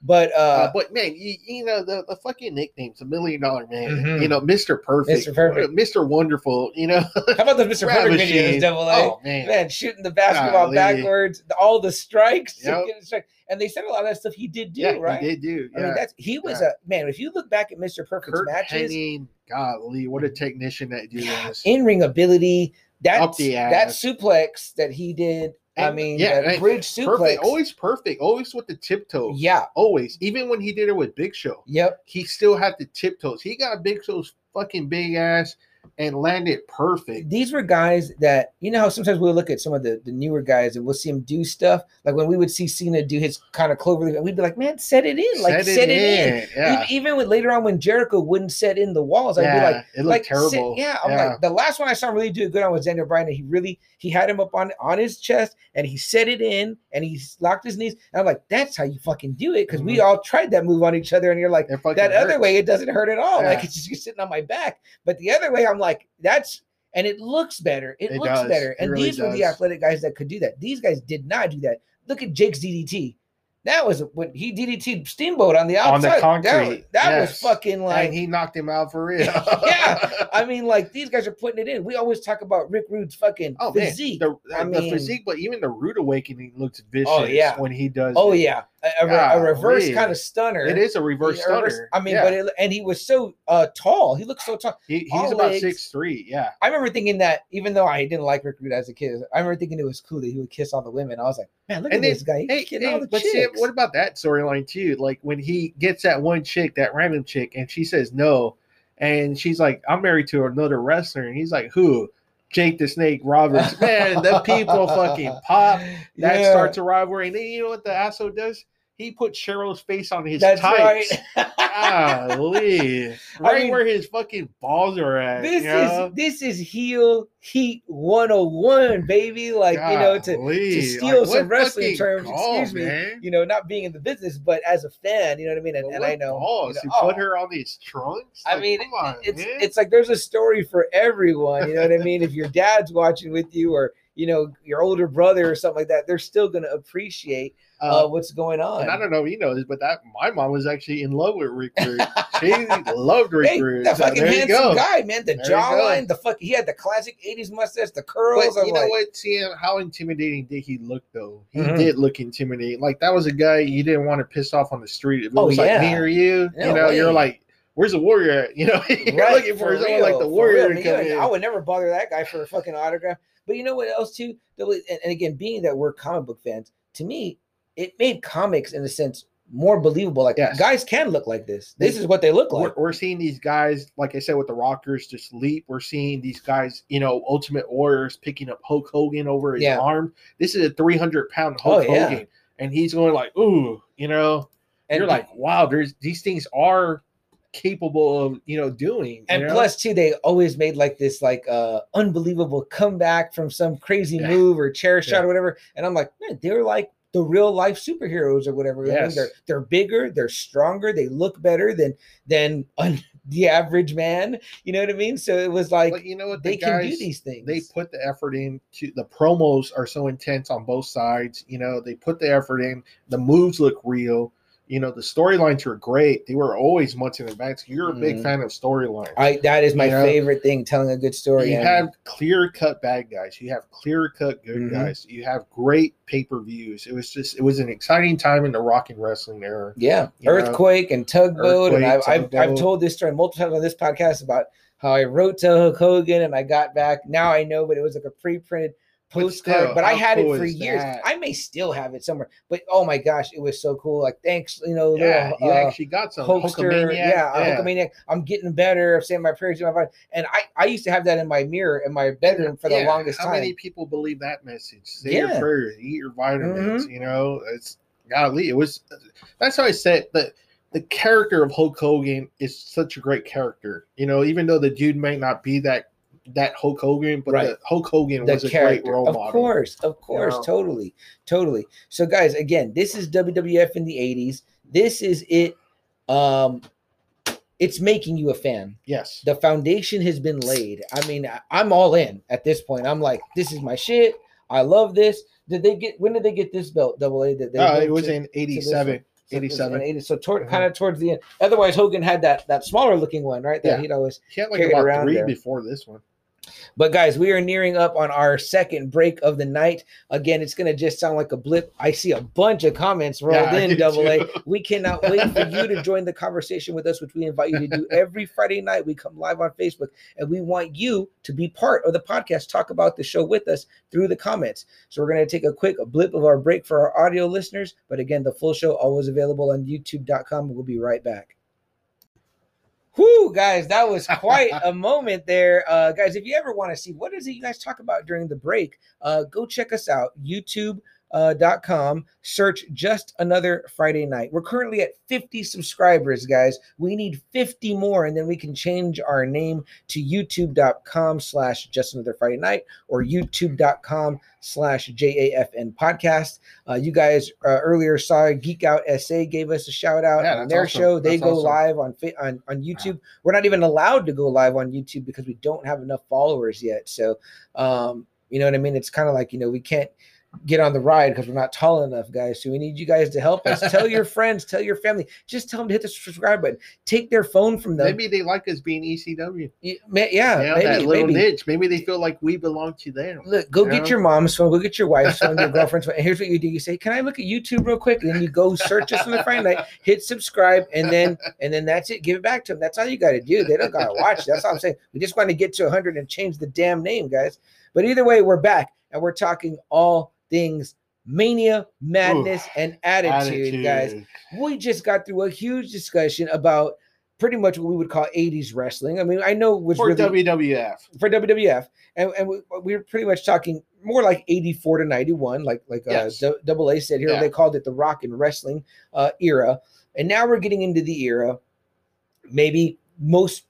But uh, Uh, but man, you, you know the, the fucking nicknames, a million dollar man, Mhm. you know, Mister Perfect, Mr. Perfect. Mister Wonderful, you know, how about those Mr. Perfect videos, Double A? Oh man, Man, shooting the basketball Golly. backwards, all the strikes, Yep. and they said a lot of that stuff he did do, yeah, right? he did do. I mean, that's he was Yeah. a man. If you look back at Mr. Perfect's Kurt matches, Hennig, golly, what a technician that dude is. in ring ability, that that suplex that he did. I mean, yeah, and bridge suplex. Perfect, always perfect, always with the tiptoes. Yeah. always. Even when he did it with Big Show, Yep. he still had the tiptoes. He got Big Show's fucking big ass and landed perfect. These were guys that you know how sometimes we'll look at some of the, the newer guys and we'll see him do stuff like when we would see Cena do his kind of clover we'd be like, man, set it in, like set, it, in. Yeah, Even, with later on when Jericho wouldn't set in the walls, I'd yeah be like, it looked like sit- terrible. yeah, I'm like the last one I saw him really do a good on was Daniel Bryan. And he really he had him up on on his chest and he set it in and he locked his knees. And I'm like, that's how you fucking do it because we mm-hmm. all tried that move on each other. And you're like, It that other way it doesn't hurt at all. Like it's just you're sitting on my back. But the other way, I'm like, that's and it looks better. It, It looks does. better. And really these were the athletic guys that could do that. These guys did not do that. Look at Jake's DDT. That was when he DDT Steamboat on the outside. On the outside. That was, concrete, that was fucking like and he knocked him out for real. Yeah, I mean, like these guys are putting it in. We always talk about Rick Rude's fucking Oh physique. man, the, I the mean- physique, but even the rude awakening looks oh, vicious. Oh, yeah. when he does. oh it. yeah, a, a a reverse kind of stunner. it is a reverse A reverse- stunner. I mean, Yeah. but it, and he was so uh tall. He looked so tall. he, he's all about legs. six three. Yeah, I remember thinking that even though I didn't like Rick Rude as a kid, I remember thinking it was cool that he would kiss all the women. I was like, man, look And at then- this guy. He's Hey, hey, all the but chicks. see, what about that storyline too? Like when he gets that one chick, that random chick, and she says no, and she's like, "I'm married to another wrestler," and he's like, "Who?" Jake the Snake Roberts. Man, the people fucking pop. That Yeah, starts a rivalry, and then you know what the asshole does? He put Cheryl's face on his That's tights. right. Golly. right mean, where his fucking balls are at. this you know? is this is heel heat 101, baby. Like you know, to to steal Like, some wrestling terms, call, excuse me, man. you know, not being in the business, but as a fan, you know what I mean? And, and I know, balls you know, oh, put her on these trunks. I mean, on, it's man. it's like there's a story for everyone. You know what I mean? If your dad's watching with you, or you know your older brother or something like that, they're still going to appreciate uh, Uh, what's going on. and I don't know if you know this, but that my mom was actually in love with Rick Rude. she loved Rick Hey, Rude. that So fucking handsome guy, man. The There jawline, the fuck. He had the classic '80s mustache, the curls. But you know like, what? See how intimidating did he look though? He Mhm. did look intimidating. Like that was a guy you didn't want to piss off on the street. If it Oh, was like yeah. me or you, No you know, you're like, "Where's the warrior?" at?" You know, you're Right, looking for, for someone like the warrior to come in. I would never bother that guy for a fucking autograph. But you know what else too? That was- And, and again, being that we're comic book fans, to me, it made comics in a sense more believable. Like Yes. guys can look like this. This is what they look we're, like. we're seeing these guys, like I said, with the Rockers just leap. We're seeing these guys, you know, Ultimate Warriors picking up Hulk Hogan over his Yeah. arm. This is a 300 pound Hulk Oh, yeah. Hogan, and he's going like, ooh, you know, And you're like, wow, there's these things are capable of, you know, doing. you And know? plus, too, they always made like this like uh unbelievable comeback from some crazy Yeah. move or chair shot or whatever. And I'm like, man, they're like the real life superheroes or whatever. Yes. they're they're bigger, they're stronger, they look better than than un- the average man. You know what I mean? So it was like But you know what? they the can do these things. They put the effort in. To the promos are so intense on both sides. You know, they put the effort in. The moves look real. You know, the storylines were great. They were always months in advance. You're a big Mhm. fan of storylines. I that is my You know, favorite thing, telling a good story. you and- have clear cut bad guys. You have clear cut good Mhm. guys. You have great pay per views. It was just it was an exciting time in the rock and wrestling era. Yeah, you know, earthquake and tugboat, and I've, Earthquake, I've I've told this story multiple times on this podcast about how I wrote to Hulk Hogan and I got back. Now I know, but it was like a pre-printed But postcard. still, But, I had cool it for years. that? I may still have it somewhere. But oh my gosh, it was so cool! Like thanks, you know, Yeah, little, you uh, actually got some Hulkamaniac. yeah, Hulkamaniac. I'm getting better. I'm saying my prayers to my and I I used to have that in my mirror in my bedroom for the Yeah, longest How time. How many people believe that message? Say Yeah. your prayers, eat your vitamins. Mm-hmm. You know, it's golly. It was. That's how I said that. The character of Hulk Hogan is such a great character. You know, even though the dude may not be that that Hulk Hogan, but Right. the Hulk Hogan the was a great role of model. course, of course, know? totally, totally. So, guys, again, this is WWF in the '80s. This is it. Um, it's making you a fan. Yes. The foundation has been laid. I mean, I'm all in at this point. I'm like, this is my shit. I love this. Did they get? When did they get this belt? Double A. Did they Uh, it was to- in to 87. So 87. 80. So toward, Mhm. kind of towards the end. Otherwise, Hogan had that that smaller looking one, right? That Yeah. he'd always He had like about around three there. before this one. But guys, we are nearing up on our second break of the night. Again, it's going to just sound like a blip. I see a bunch of comments rolled Yeah, in, do double A. We cannot wait for you to join the conversation with us, which we invite you to do every Friday night. We come live on Facebook and we want you to be part of the podcast, talk about the show with us through the comments. So we're going to take a quick blip of our break for our audio listeners. But again, the full show always available on youtube.com. We'll be right back. Whoo, guys, that was quite a moment there. Uh, guys, if you ever want to see what is it you guys talk about during the break, uh, go check us out. YouTube dot com. Search just another friday night. We're currently at 50 subscribers guys. We need 50 more and then we can change our name to youtube.com slash just another friday night or youtube.com slash jafn podcast. Uh, you guys uh, earlier saw geek out sa gave us a shout out Yeah, on their awesome. show. They That's go awesome. live on, on on youtube. We're not even allowed to go live on youtube because we don't have enough followers yet. So um you know what i mean? It's kind of like you know we can't get on the ride because we're not tall enough, guys. So we need you guys to help us. tell your friends, tell your family. Just tell them to hit the subscribe button. Take their phone from them. Maybe they like us being ECW. Yeah, Yeah, maybe, that little maybe. niche. Maybe they feel like we belong to them. Look, go You get know? your mom's phone, go get your wife's phone, your girlfriend's phone. And here's what you do: you say, "Can I look at YouTube real quick?" And then you go search us on the Friday night, hit subscribe, and then and then that's it. Give it back to them. That's all you got to do. They don't got to watch. That's all I'm saying. We just want to get to 100 and change the damn name, guys. But either way, we're back and we're talking all things mania, madness, and attitude, guys. We just got through a huge discussion about pretty much what we would call 80s wrestling. I mean, I know was For really WWF. for WWF, and, and we, we were pretty much talking more like 84 to 91, like like Yes. uh, D- Double A said here. Yeah. They called it the rock and wrestling uh, era, and now we're getting into the era, maybe most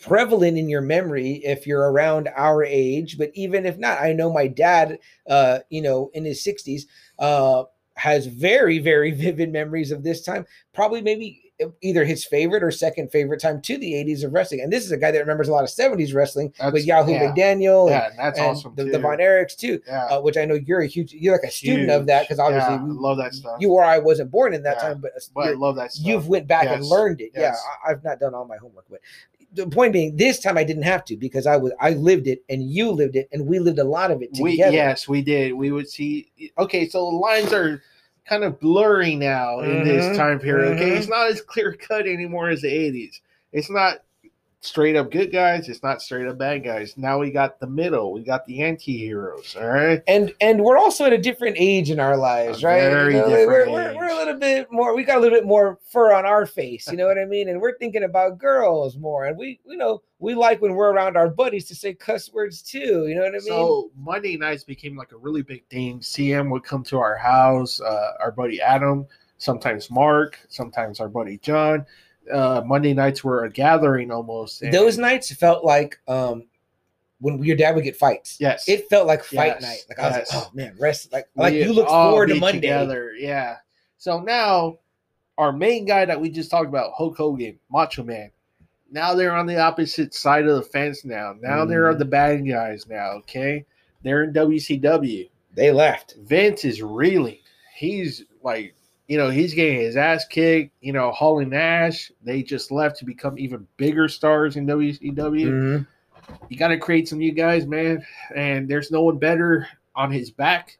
prevalent in your memory if you're around our age but even if not i know my dad uh you know in his 60s uh has very very vivid memories of this time probably maybe either his favorite or second favorite time to the 80s of wrestling and this is a guy that remembers a lot of 70s wrestling with Wahoo yeah. mcdaniel and, Yeah, that's and awesome. the, too. the von erichs too yeah. uh, which i know you're a huge you're like a student of that because obviously yeah, I we- love that stuff. you or i wasn't born in that time but, but I you're- love that stuff. you've went back and learned it. yes. Yeah, I, I've not done all my homework, but the point being, this time I didn't have to because I was I lived it and you lived it and we lived a lot of it we together. yes, we did. We would see. Okay, so the lines are kind of blurry now in Mhm, this time period. Okay, mhm. it's not as clear cut anymore as the '80s. It's not straight up good guys. It's not straight up bad guys. Now we got the middle. We got the anti-heroes. All right. and and we're also at a different age in our lives, A right? very You know, different we're, we're, we're a little bit more. We got a little bit more fur on our face. You know what I mean? And we're thinking about girls more. And we, you know, we like when we're around our buddies to say cuss words too. You know what I mean? So Monday nights became like a really big thing. CM would come to our house. Uh, our buddy Adam, sometimes Mark, sometimes our buddy John. Uh, Monday nights were a gathering almost. and- Those nights felt like um when your dad would get fights. Yes. It felt like fight Yes, night. Like I was yes. like, oh man, rest. Like like you look forward to Monday. together. Yeah. So now our main guy that we just talked about, Hulk Hogan, Macho Man. Now they're on the opposite side of the fence now. Now they're Mhm. the bad guys now, okay? They're in WCW. They left. Vince is reeling. He's like, you know, he's getting his ass kicked. You know, Hall and Nash, they just left to become even bigger stars in WCW. Mhm. You got to create some new guys, man. And there's no one better on his back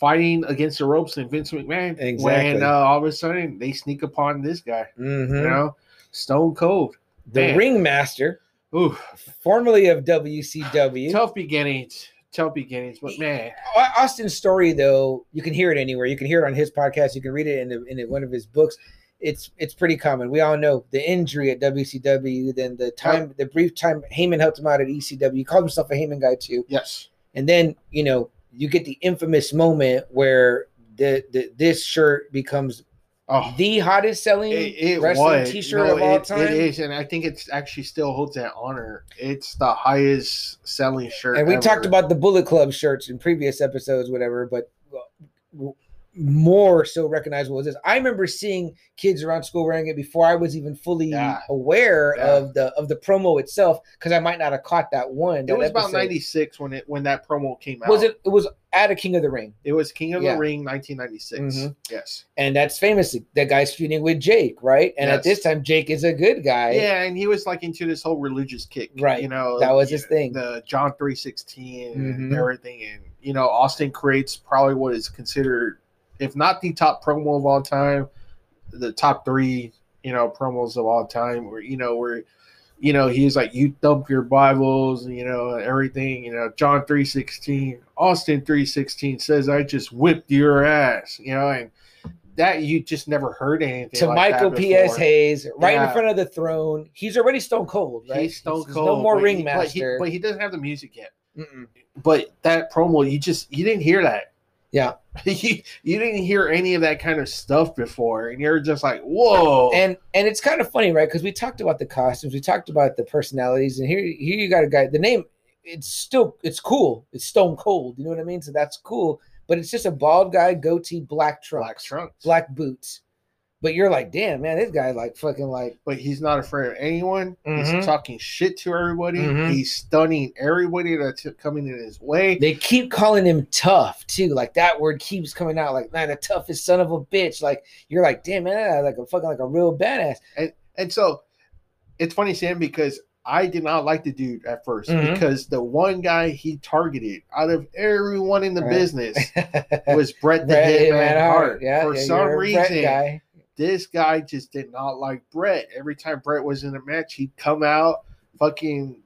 fighting against the ropes than Vince McMahon. Exactly. When uh, all of a sudden they sneak upon this guy, Mhm. you know, Stone Cold. The Man. ringmaster, Ooh, formerly of WCW. tough beginnings. Tough beginnings, but man, Austin's story, though, you can hear it anywhere. You can hear it on his podcast. You can read it in, the, in one of his books. It's it's pretty common. We all know the injury at WCW, then the time, the brief time Heyman helped him out at ECW. He called himself a Heyman guy too. yes, And then you know you get the infamous moment where the, the this shirt becomes oh, the hottest selling it, it wrestling was T-shirt No, of all it- time. It is, and I think it's actually still holds that honor. It's the highest selling shirt. and we ever. talked about the Bullet Club shirts in previous episodes, whatever, but uh, more so recognizable as this. I remember seeing kids around school wearing it before I was even fully Yeah. aware Yeah. of the of the promo itself because I might not have caught that one. It that was about '96 when it when that promo came out. Was it? It was at a King of the Ring, It was King of Yeah. the Ring, 1996. Mhm. Yes. and that's famous. That guy's feuding with Jake, right? And at this time, Jake is a good guy. Yeah, and he was like into this whole religious kick, Right. You know, That was his know, thing. The John 316 and Mhm. everything, and you know, Austin creates probably what is considered, if not the top promo of all time, the top three, you know, promos of all time. Where you know where. You know, he's like, you dump your Bibles, you know, everything. You know, John three sixteen, Austin three sixteen says, "I just whipped your ass," you know, and that you just never heard anything To like that Michael P.S. Hayes, right in front of the throne. He's already stone cold, right? He's stone He's cold. No more he- but he, ringmaster. but he doesn't have the music yet. Mm-mm. But that promo, you just you didn't hear that. Yeah. you, you didn't hear any of that kind of stuff before, and you're just like, whoa. and and it's kind of funny, right? Because we talked about the costumes, we talked about the personalities, and here here you got a guy. The name, it's still it's cool. It's Stone Cold. You know what I mean? So that's cool. But it's just a bald guy, goatee, black trunks, black trunks. black boots. But you're like, damn, man, this guy like fucking like But he's not afraid of anyone. Mhm. He's talking shit to everybody. Mhm. He's stunning everybody that's coming in his way. they keep calling him tough too. Like that word keeps coming out. Like, man, the toughest son of a bitch. Like you're like, damn, man, like a fucking like a real badass. And and so it's funny, Sam, because I did not like the dude at 1st Mhm. because the one guy he targeted out of everyone in the Right. business was Bret the Hitman Hart. Yeah, For yeah, some you're a Bret reason, guy. This guy just did not like Bret. Every time Bret was in a match, he'd come out, fucking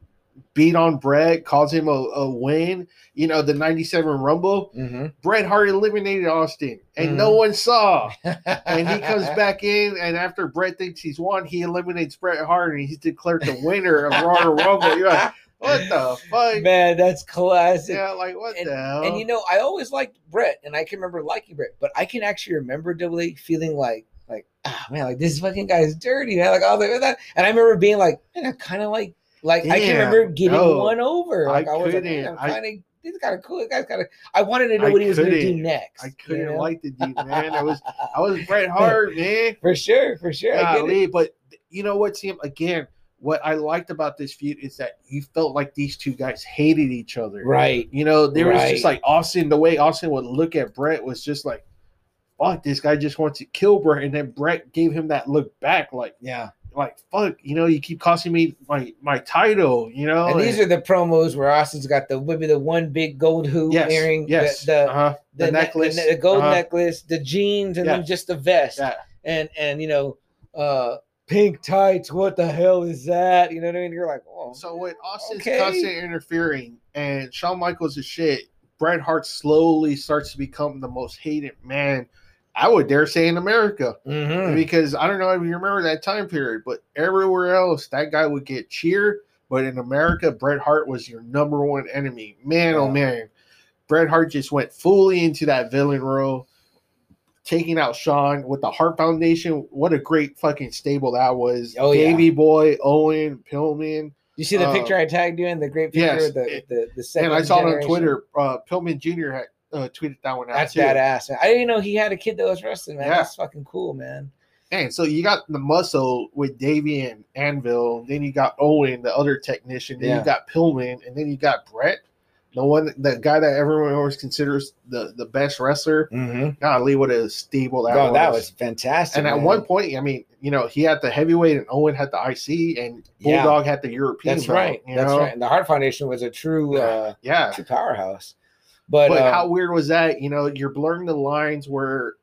beat on Bret, calls him a, a win. You know, the 97 Rumble. Mhm. Bret Hart eliminated Austin, and no Mhm. one saw. And he comes back in, and after Bret thinks he's won, he eliminates Bret Hart, and he's declared the winner of Royal Rumble. You're like, what the fuck? Man, that's classic. Yeah, like what and, the hell? and you know, I always liked Bret, and I can remember liking Bret, but I can actually remember Double feeling like, like, ah, man, like this fucking guy is dirty, man. Like all the that, and I remember being like, man, I kind of like, like I can remember getting no, one over. Like I, I was like, man, I'm kind of. This is kind of cool. This guy's kind of. I wanted to know I what he was going to do next. I couldn't know? like the dude, man. I was I was Bret Hart, man. for sure, for sure. I get it. Golly, but you know what, Sam? Again, what I liked about this feud is that you felt like these two guys hated each other. Right. You know, there was just like Austin, the way Austin would look at Bret was just like, fuck, this guy just wants to kill Bret. And then Bret gave him that look back, like, Yeah. like, fuck, you know, you keep costing me my my title, you know. And these are the promos where Austin's got the maybe the one big gold hoop yes, earring, yes, the the, uh-huh. the, ne- necklace, the, the gold uh-huh. necklace, the jeans, and Yeah. then just the vest. Yeah. And and you know, uh pink tights. What the hell is that? You know what I mean? You're like, oh, So with Austin's Okay. constant interfering and Shawn Michaels is shit, Bret Hart slowly starts to become the most hated man. I would dare say in America. mhm. Because I don't know if you remember that time period, but everywhere else that guy would get cheered. But in America, Bret Hart was your number one enemy. Man, oh man. Bret Hart just went fully into that villain role, taking out Shawn with the Hart Foundation. What a great fucking stable that was. Oh, yeah. Davey Boy, Owen, Pillman. you see the uh, picture I tagged you in the great picture yes, the, it- the the and I saw it on? Twitter. Uh, Pillman Jr. had uh, tweeted that one out That's too. badass, man. I didn't know he had a kid that was wrestling, man. Yeah. That's fucking cool, man. And so you got the muscle with Davey and Anvil. Then you got Owen, the other technician. Then Yeah. you got Pillman, and then you got Bret, the one, the guy that everyone always considers the the best wrestler. Mm-hmm. Golly, what a stable that Bro, was! that was fantastic. and at one point, I mean, you know, he had the heavyweight, and Owen had the IC, and Yeah. Bulldog had the European. that's belt, right. That's know? right. And the Hart Foundation was a true, uh, Yeah. true powerhouse. But, But, uh, how weird was that? You know, you're blurring the lines where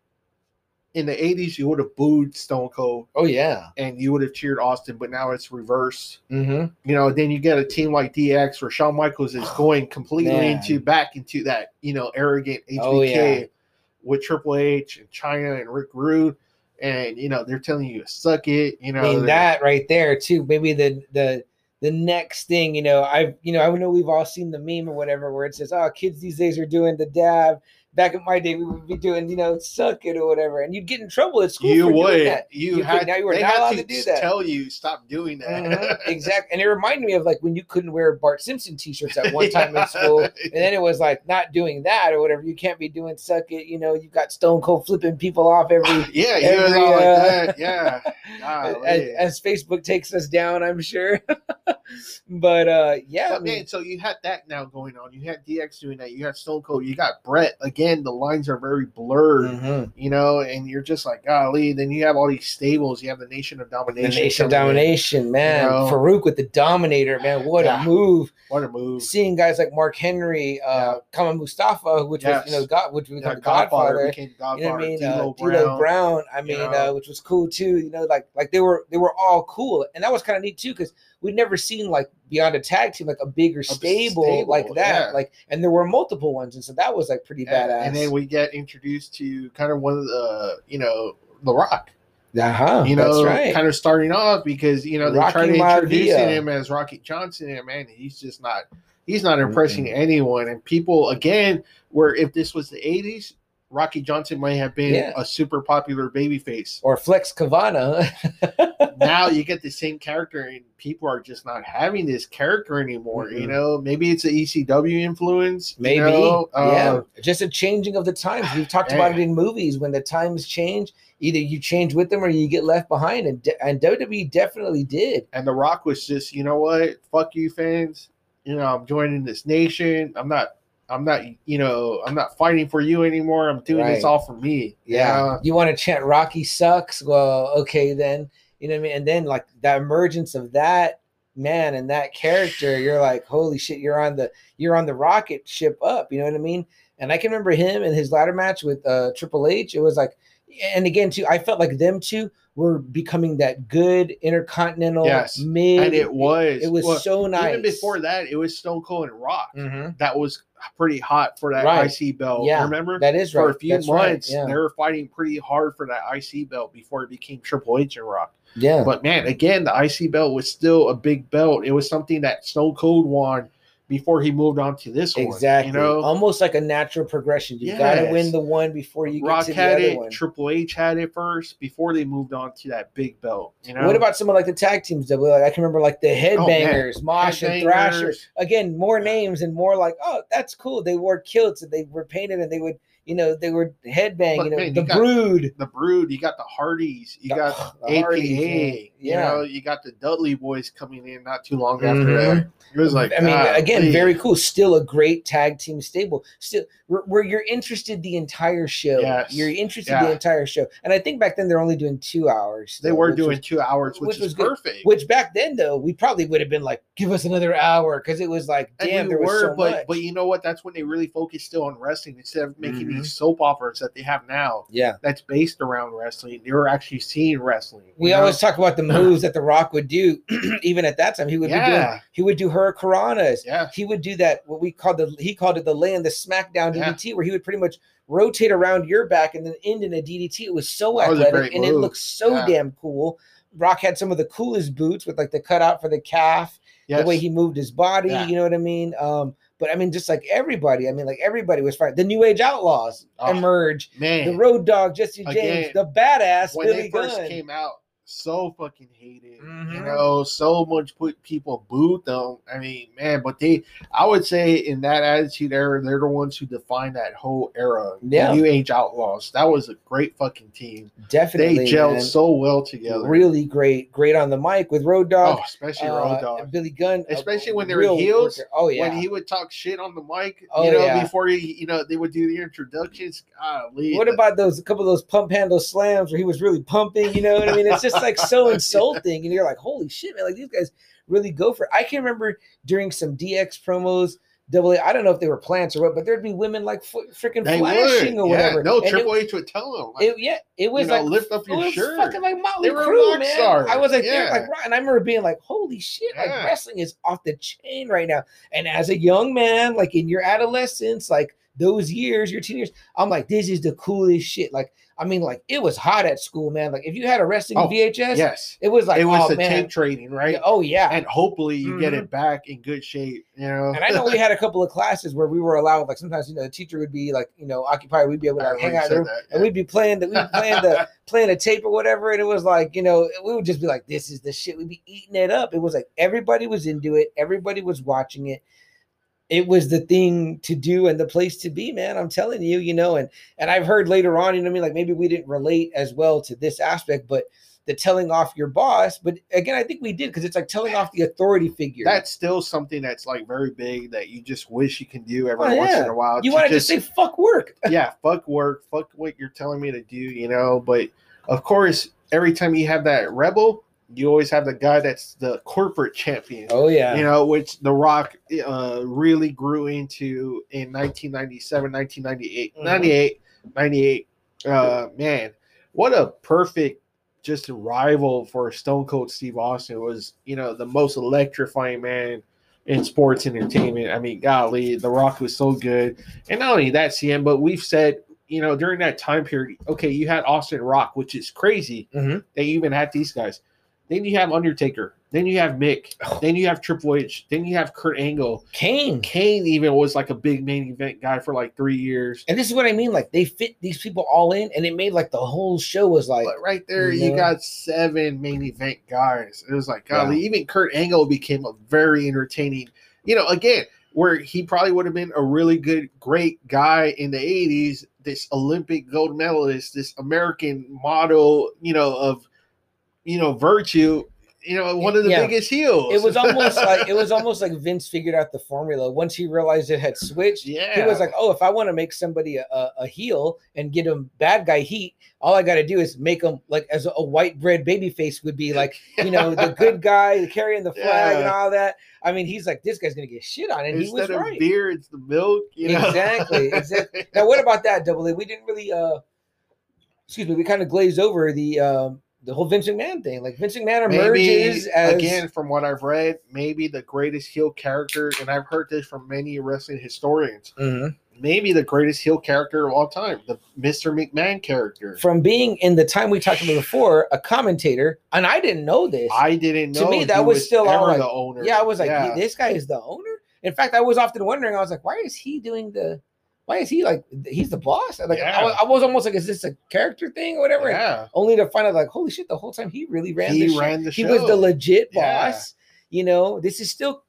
in the 80s you would have booed Stone Cold oh yeah, and you would have cheered Austin, but now it's reversed. mm-hmm. You know, then you get a team like DX where Shawn Michaels is going completely Man. into back into that, you know, arrogant HBK Oh, yeah. with Triple H and Chyna and Rick Rude. And you know, they're telling you to suck it, you know. I mean that right there too. Maybe the the the next thing, you know, I've you know, I know we've all seen the meme or whatever where it says, "Oh, kids these days are doing the dab." Back in my day, we would be doing, you know, suck it or whatever, and you'd get in trouble at school. you would. that. You, You had could- now you were not had allowed to, to do that. tell you stop doing that. Mhm, exactly. And it reminded me of like when you couldn't wear Bart Simpson t-shirts at one time in school. And then it was like not doing that or whatever. You can't be doing suck it. You know, you've got Stone Cold flipping people off every yeah, you every, like uh, that. Yeah. as, Golly. as Facebook takes us down, I'm sure. but uh yeah, I mean, man, so you had that now going on. You had DX doing that. You had Stone Cold. You got Bret. Again, the lines are very blurred, mhm. you know, and you're just like, golly. Then you have all these stables. You have the Nation of the Domination. nation coming in. domination, man. You know? Farouk with the Dominator, man. What Yeah. a move! What a move. Seeing guys like Mark Henry, uh, Kama Mustafa, which was you know God, which was Yeah, the Godfather. became Godfather. You know what I mean? D'Lo uh, D'Lo Brown. I you mean, know? uh, which was cool too. You know, like like they were they were all cool, and that was kind of neat too because we'd never seen like beyond a tag team like a bigger stable, stable, like that. yeah. Like, and there were multiple ones, and so that was like pretty And, badass. and then we get introduced to kind of one of the, you know, The Rock. uh-huh, You know, right. kind of starting off because you know they Rocky tried to introduce him as Rocky Johnson, and man, he's just not. He's not impressing Mm-mm. anyone, and people again. Where if this was the '80s, Rocky Johnson might have been Yeah. a super popular babyface. or Flex Kavana. now you get the same character, and people are just not having this character anymore. You Mm-mm. know, maybe it's a ECW influence. you Maybe, know? yeah, Uh, just a changing of the times. We've talked about it in movies when the times change. Either you change with them or you get left behind, and de- and WWE definitely did. And The Rock was just, you know what? Fuck you, fans. You know, I'm joining this nation. I'm not. I'm not. You know, I'm not fighting for you anymore. I'm doing this all for me. Yeah. You want to chant Rocky sucks? Well, okay then. You know what I mean? And then like the emergence of that man and that character, you're like, holy shit, you're on the you're on the rocket ship up. You know what I mean? And I can remember him in his ladder match with uh Triple H. It was like and again too, I felt like them two were becoming that good intercontinental Yes. mid. And it was. it was well, so nice. Even before that, it was Stone Cold and Rock. Mhm. That was pretty hot for that Right. IC belt. Yeah, Remember? That is right. for a few That's right, months, Yeah. they were fighting pretty hard for that IC belt before it became Triple H and Rock. yeah. But man, again, the IC belt was still a big belt. It was something that Stone Cold won before he moved on to this one. Exactly. You know, Almost like a natural progression. You gotta win the one before you get Rock to the had other it, one. Triple H had it first before they moved on to that big belt. You know, What about someone like the tag teams that we like? I can remember like the oh, Headbangers, Mosh and Thrasher. Again, more names and more like, oh, that's cool. They wore kilts and they were painted and they would, you know, they were headbang. But, you know, man, the you Brood. the Brood? You got the Hardys. You The- got the Hardys, AKA. yeah. You know, you got the Dudley Boys coming in not too long after mm-hmm. that. It was like, I mean, again, golly. very cool. Still a great tag team stable. Still, where, where you're interested the entire show. Yes. You're interested Yeah. the entire show. And I think back then they're only doing two hours. They still, were doing was- two hours, which, which is was good. perfect. Which back then though, we probably would have been like, give us another hour because it was like, And damn, we there was so but much. but you know what? That's when they really focused still on wrestling instead of making these soap operas that they have now Yeah. that's based around wrestling. They were actually seeing wrestling. We know? always talk about the moves that The Rock would do. Even at that time, he would be doing. He would do hurricanranas. yeah, He would do that. What we called the he called it the land, the SmackDown Yeah. DDT, where he would pretty much rotate around your back and then end in a DDT. It was so That athletic great and it move. looked so Yeah. damn cool. Rock had some of the coolest boots with like the cutout for the calf, yes. the way he moved his body. Yeah. You know what I mean? Um, but I mean, just like everybody, I mean, like everybody was fine. The New Age Outlaws ah, Oh, emerge. man. The Road Dog, Jesse James, Again, the badass when Billy they first Gunn. came out, so fucking hated. You Mhm. know, so much put people booed them. I mean, man, but they, I would say, in that attitude era, they're the ones who defined that whole era. Yeah. New Age Outlaws. That was a great fucking team. Definitely, they gelled man. so well together. really great, great on the mic with Road Dog. oh, especially uh, Road Dog. And Billy Gunn, Especially when they were real heels, worker. Oh yeah, When he would talk shit on the mic, Oh, you know, yeah. before he, you know, they would do the introductions. Golly, What about those a couple of those pump handle slams where he was really pumping? You know what I mean? It's just like so insulting, and you're like, holy shit, man! Like these guys really go for it. I can remember during some DX promos. Double A, I don't know if they were plants or what, but there'd be women like f- freaking flashing would? or Yeah, whatever. no, And it- Triple H would tell them. Like, It, yeah, it was you know, like lift up it your was shirt. fucking like Motley They were Crue, man. stars. I was like, Yeah. like, right. and I remember being like, holy shit, like wrestling is off the chain right now. And as a young man, like in your adolescence, like those years, your teen years, I'm like, this is the coolest shit. Like, I mean, like it was hot at school, man. Like if you had a wrestling Oh, VHS, yes, it was like, it was oh the man, tape trading, right? Yeah, oh yeah. and hopefully you get Mhm. it back in good shape. You know, And I know we had a couple of classes where we were allowed, like sometimes you know the teacher would be like, you know, occupied. We'd be able to like, hang out you in the room, and we'd be playing the we'd be playing the playing a tape or whatever, and it was like, you know, we would just be like, this is the shit. We'd be eating it up. It was like everybody was into it, everybody was watching it. It was the thing to do and the place to be, man. I'm telling you, you know, and and I've heard later on, you know, what I mean, like maybe we didn't relate as well to this aspect, but the telling off your boss. But again, I think we did because it's like telling off the authority figure. that's still something that's like very big that you just wish you can do every Oh, once yeah. in a while. you want to just say fuck work. yeah, fuck work, fuck what you're telling me to do, you know. But of course, every time you have that rebel, you always have the guy that's the corporate champion. Oh yeah. You know, which The Rock uh, really grew into in 1997, 1998, Mhm. 98, 98. Uh, man, what a perfect just a rival for Stone Cold Steve Austin was, you know, the most electrifying man in sports entertainment. I mean, golly, The Rock was so good. And not only that, CM, but we've said, you know, during that time period, okay, you had Austin Rock, which is crazy. Mhm. They even had these guys. Then you have Undertaker. Then you have Mick. Then you have Triple H. Then you have Kurt Angle. Kane. Kane even was like a big main event guy for like three years. And this is what I mean. Like they fit these people all in, and it made like the whole show was like, But right there, you you got seven main event guys. It was like, golly, even Kurt Angle became a very entertaining. You know, again, where he probably would have been a really good, great guy in the '80s. This Olympic gold medalist, this American model, you know, of you know virtue. You know, one of the Yeah. biggest heels. it was almost like it was almost like Vince figured out the formula once he realized it had switched. yeah. He was like, "Oh, if I want to make somebody a, a, heel and get him bad guy heat, all I got to do is make him like as a, white bread baby face would be like, you know, the good guy carrying the flag and all that. I mean, he's like, this guy's gonna get shit on, and he was Instead of right. beer, it's the milk. You know? Exactly, exactly. Now, what about that double A? We didn't really, uh, excuse me, we kind of glazed over the um, the whole Vince McMahon thing. Like Vince McMahon maybe emerges as again from what I've read, maybe the greatest heel character, and I've heard this from many wrestling historians. Mhm. Maybe the greatest heel character of all time, the Mr. McMahon character. from being in the time we talked about before, a commentator, and I didn't know this. I didn't know. To me, that he was still all like- the owner. yeah, I was like, Yeah. this guy is the owner. In fact, I was often wondering. I was like, why is he doing the? Why is he like he's the boss? Like I, Yeah. was, I was almost like, is this a character thing or whatever? And yeah. Only to find out, like, holy shit, the whole time he really ran. He the show. ran the he was the legit Yeah. boss. You know, this is still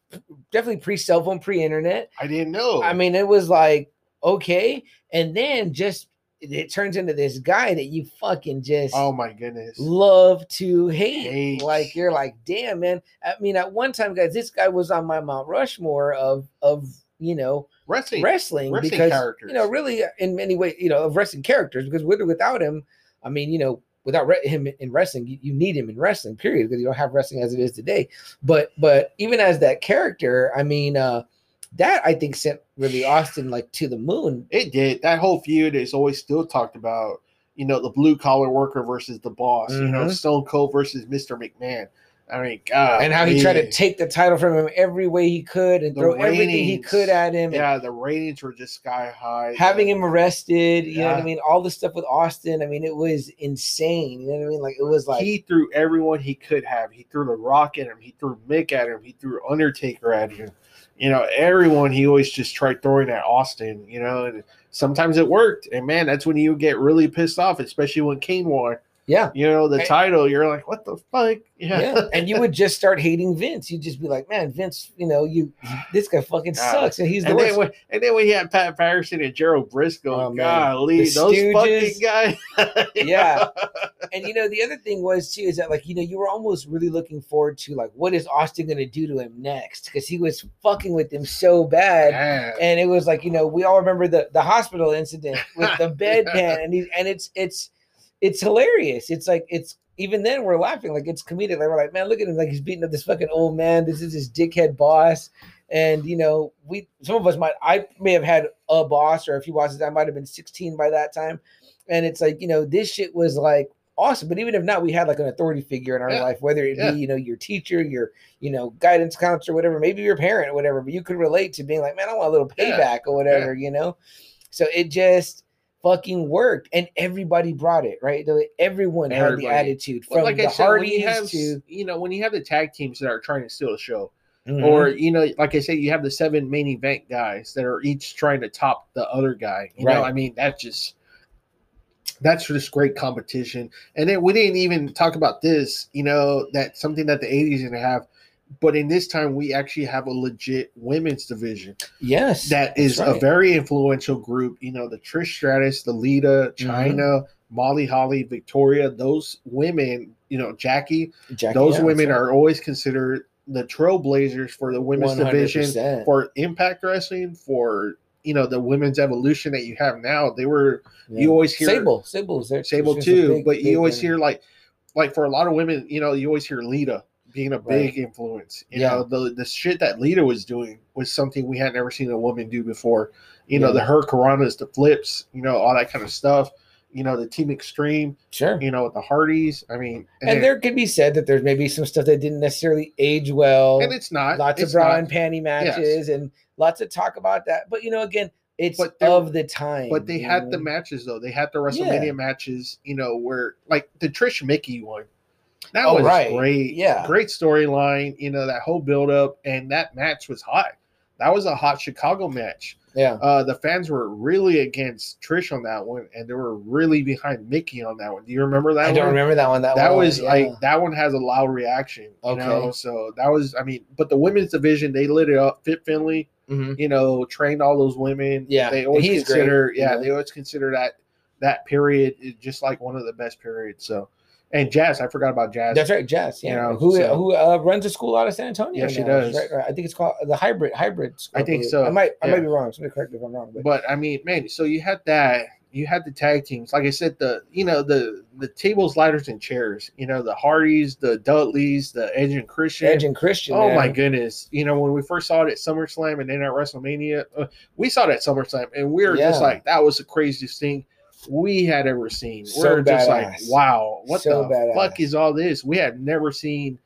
definitely pre cell phone, pre internet. I didn't know. I mean, it was like okay, and then just it turns into this guy that you fucking just oh my goodness. love to hate. Hate. Like you're like, damn, man. I mean, at one time, guys, this guy was on my Mount Rushmore of of you know Wrestling. wrestling, wrestling because characters. you know really uh, in many ways you know of wrestling characters because with or without him, I mean you know without re- him in wrestling you, you need him in wrestling period because you don't have wrestling as it is today. But but even as that character, I mean. uh that I think sent really Austin like to the moon. It did. That whole feud is always still talked about. You know, the blue collar worker versus the boss. You know, Mhm. Stone Cold versus Mr. McMahon. I mean, God. and how he tried to take the title from him every way he could and The throw everything he could at him. Yeah, the ratings were just sky high. having him arrested, you know what I mean? All the stuff with Austin, I mean, it was insane. You know what I mean? Like it was like he threw everyone he could have. He threw the Rock at him. He threw Mick at him. He threw Undertaker at him. You know, everyone he always just tried throwing at Austin. You know, and sometimes it worked. And man, that's when you would get really pissed off, especially when Kane won. Yeah. You know, the title. You're like, what the fuck? Yeah. and you would just start hating Vince. You'd just be like, man, Vince, you know, you this guy fucking sucks, and he's the And worst. then, when, and then we had Pat Patterson and Gerald Brisco. Oh, man. golly, The those Stooges. fucking guys. Yeah. and you know, the other thing was too is that like you know you were almost really looking forward to like what is Austin going to do to him next because he was fucking with him so bad. Yeah. and it was like you know we all remember the the hospital incident with the bedpan and he, and it's it's it's hilarious. It's like it's even then we're laughing like it's comedic. Like we're like man look at him like he's beating up this fucking old man. This is his dickhead boss. And you know we some of us might i may have had a boss or a few bosses. I might have been 16 by that time. And it's like you know this shit was like awesome. But even if not we had like an authority figure in our Yeah. life whether it Yeah. be you know your teacher your you know guidance counselor whatever maybe your parent or whatever but you could relate to being like man i want a little Yeah. payback or whatever you know? So it just fucking worked and everybody brought it right everyone had the Everybody. attitude Well, from like the I said, Hardys have to you know when you have the tag teams that are trying to steal the show, Mhm. or you know, like I said, you have the seven main event guys that are each trying to top the other guy. You know, I mean, that just that's just great competition. And then we didn't even talk about this. You know, that something that the '80s didn't have, but in this time we actually have a legit women's division yes that is that's a very influential group. You know, the Trish Stratus, the Lita, Mm-hmm. Chyna. Molly Holly, Victoria, those women, you know, Jackie, Jackie, those yeah, women right. are always considered the trailblazers for the women's division 100%. for impact wrestling for you know the women's evolution that you have now they were Yeah. you always hear Sable Sable She too big- but you always one. hear like like for a lot of women you know you always hear Lita being a big influence you Yeah. know the the shit that Lita was doing was something we had never seen a woman do before you know the her Karanas the flips you know all that kind of stuff you know the team extreme sure you know with the Hardys I mean and there could be said that there's maybe some stuff that didn't necessarily age well and it's not lots of it's bra not. and panty matches and lots of talk about that. But you know, again, it's But of the time. But they had the matches though. They had the WrestleMania Yeah. matches, you know, where like the Trish Mickie one. That Oh, was right. great. Yeah. Great storyline, you know, that whole build up and that match was hot. That was a hot Chicago match. Yeah. Uh the fans were really against Trish on that one and they were really behind Mickie on that one. Do you remember that I don't one? remember that one. That, That one, was yeah. like that one has a loud reaction, you know. Okay. So that was, I mean, but the women's division they lit it up. Fit Finlay, Mhm. you know, trained all those women. Yeah, they always he's great, consider, yeah, they always consider that that period is just like one of the best periods. So, and Jazz, I forgot about Jazz. That's right, Jess. Yeah, You know, who so- who uh, runs a school out of San Antonio? Yeah, she now, does. Right, right. I think it's called the hybrid hybrid. School, I think believe. so, I might I yeah. might be wrong. Somebody correct me if I'm wrong. But, But I mean, man, so you had that. You had the tag teams, like I said, the you know the the tables, ladders, and chairs. You know the Hardys, the Dudleys, the Edge and Christian. Edge and Christian. Oh my goodness! You know when we first saw it at SummerSlam and then at WrestleMania, uh, we saw it at SummerSlam and we were just like, that was the craziest thing we had ever seen. So we're just like, wow, what So the badass. fuck is all this? We had never seen,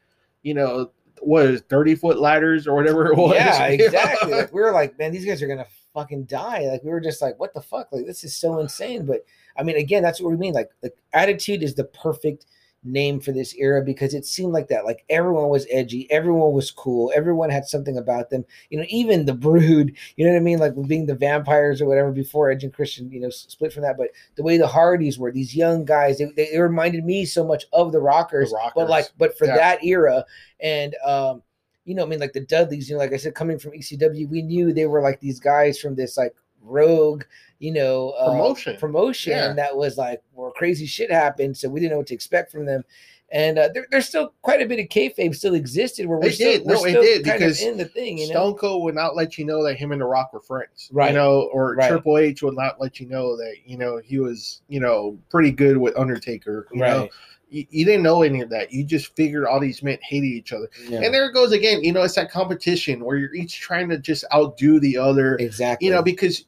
you know, what is thirty foot ladders or whatever it was. Yeah, exactly. like we were like, man, these guys are gonna fucking die. Like we were just like, what the fuck? Like this is so insane. But I mean, again, that's what we mean. Like the attitude is the perfect name for this era because it seemed like that. Like everyone was edgy, everyone was cool, everyone had something about them. You know, even the brood, you know what I mean? Like being the vampires or whatever before Edge and Christian, you know, split from that. But the way the Hardys were, these young guys, they, they, they reminded me so much of the rockers, The but like, but for Yeah. that era. And um, you know, I mean, like the Dudleys, you know, like I said, coming from ECW, we knew they were like these guys from this like rogue, you know, uh, Promotion. promotion Yeah. that was like where crazy shit happened. So we didn't know what to expect from them. And uh, there, there's still quite a bit of kayfabe still existed where we're It still, did. we're No, it did, because in the thing, you know. Stone Cold would not let you know that him and The Rock were friends, Right. You know, or Right. Triple H would not let you know that you know he was you know pretty good with Undertaker, you know. right. You, you didn't know any of that. You just figured all these men hated each other. Yeah. And there it goes again. You know, it's that competition where you're each trying to just outdo the other. exactly. You know, because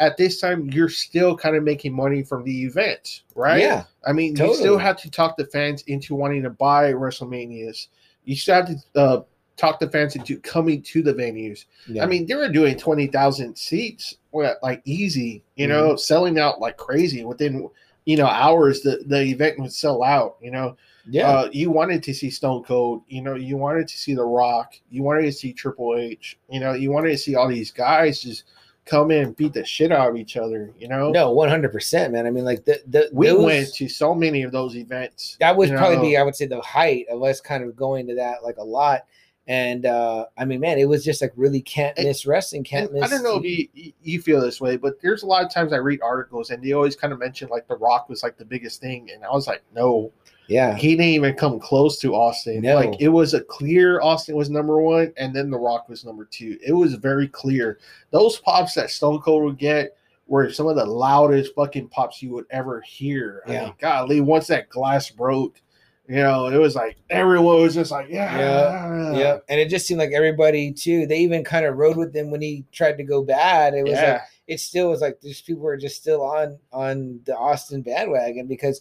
at this time you're still kind of making money from the event, right? Yeah. I mean, you still have to talk the fans into wanting to buy WrestleManias. You still have to uh, talk the fans into coming to the venues. Yeah. I mean, they were doing twenty thousand seats, like easy, you Mm-hmm. know, selling out like crazy within you know hours. The the event would sell out. You know, yeah. uh, you wanted to see Stone Cold. You know, you wanted to see The Rock. You wanted to see Triple H. You know, you wanted to see all these guys just come in and beat the shit out of each other. You know, no, one hundred percent, man. I mean, like the the we those- went to so many of those events. that would probably know. be i would say the height of us kind of going to that like a lot and uh i mean man it was just like really can't And- miss wrestling can't miss I don't know if you you feel this way, but there's a lot of times I read articles and they always kind of mention like The Rock was like the biggest thing, and I was like, no, yeah he didn't even come close to Austin. No. Like it was a clear Austin was number one, and then The Rock was number two. It was very clear. Those pops that Stone Cold would get were some of the loudest fucking pops you would ever hear. I Yeah. mean, golly, once that glass broke, you know, it was like everyone was just like, yeah, yeah and it just seemed like everybody too they even kind of rode with him when he tried to go bad it was yeah. like it still was like these people were just still on on the austin bandwagon because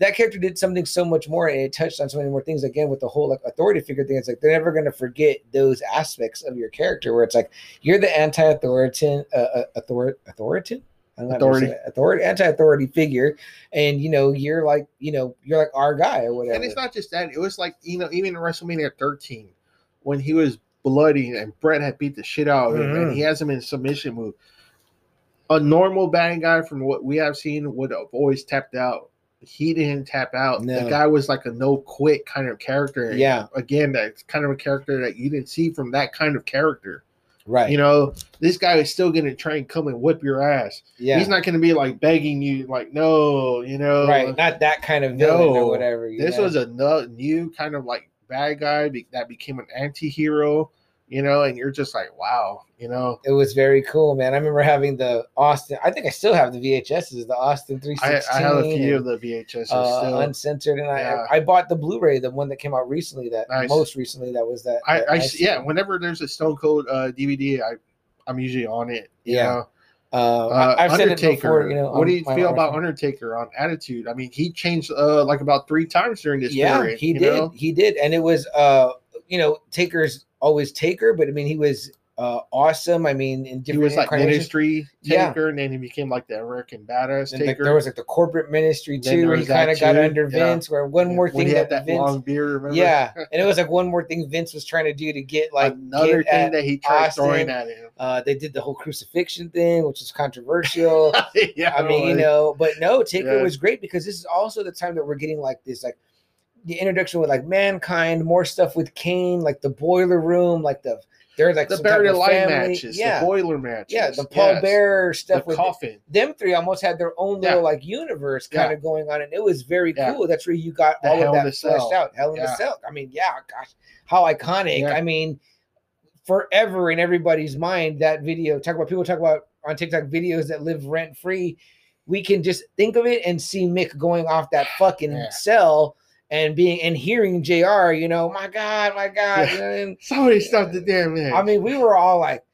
that character did something so much more and it touched on so many more things again with the whole like authority figure thing it's like they're never going to forget those aspects of your character where it's like you're the anti-authoritan uh, uh, author- authoritan I don't know how to say Authority. authority anti-authority figure and you know you're like you know you're like our guy or whatever And it's not just that. It was like, you know, even in WrestleMania 13, when he was bloody and Bret had beat the shit out of him Mhm. and he has him in submission move. A normal bad guy from what we have seen would have always tapped out. He didn't tap out. No. The guy was like a no quit kind of character. Yeah. Again, that's kind of a character that you didn't see from that kind of character. right You know, this guy is still going to try and come and whip your ass. yeah He's not going to be like begging you, like, no, you know. right not that kind of villain No. or whatever This know? was a new kind of like bad guy that became an anti-hero, you know, and you're just like, wow, you know. it was very cool, man. I remember having the Austin. I think I still have the VHSs, the Austin 316. I. I have a few of the VHS uh, still. uncensored, and Yeah. I I bought the Blu-ray, the one that came out recently. That Nice. most recently that was that. I, that I nice yeah, whenever there's a Stone Cold uh, DVD, I I'm usually on it. you Yeah. know. Uh, Uh, I've said it Undertaker. before. You know, what do you feel about Undertaker on Attitude? I mean, he changed uh, like about three times during this Yeah, period. he did. know? He did, and it was uh, you know, Taker's always Taker, but I mean, he was uh awesome. I mean, in He different was like ministry Yeah. taker, and then he became like the American badass And taker. there was like the corporate ministry too, where he kind of got under yeah. Vince. Where one more when thing he had that, that Vince, long beard. Remember? yeah, and it was like one more thing Vince was trying to do to get like another get thing that he tried Austin. throwing at him. uh, they did the whole crucifixion thing, which is controversial. yeah, I mean, you know, but no, Taker Yeah. was great because this is also the time that we're getting like this, like the introduction with like mankind, more stuff with Kane, like the boiler room, like the there's like the buried alive matches, yeah, the boiler matches, yeah, the Paul yes, Bearer the stuff with coffin. them three almost had their own Yeah. little like universe kind Yeah. of going on, and it was very Yeah. cool. That's where you got The all of that fleshed out. Hell in Yeah. a Cell. I mean, yeah, gosh, how iconic. Yeah. I mean, forever in everybody's mind. That video. Talk about people talk about on TikTok videos that live rent free. We can just think of it and see Mick going off that fucking Yeah. cell and being and hearing Jr. You know, my God, my God. Yeah. and- Somebody stopped the damn man. I mean, we were all like,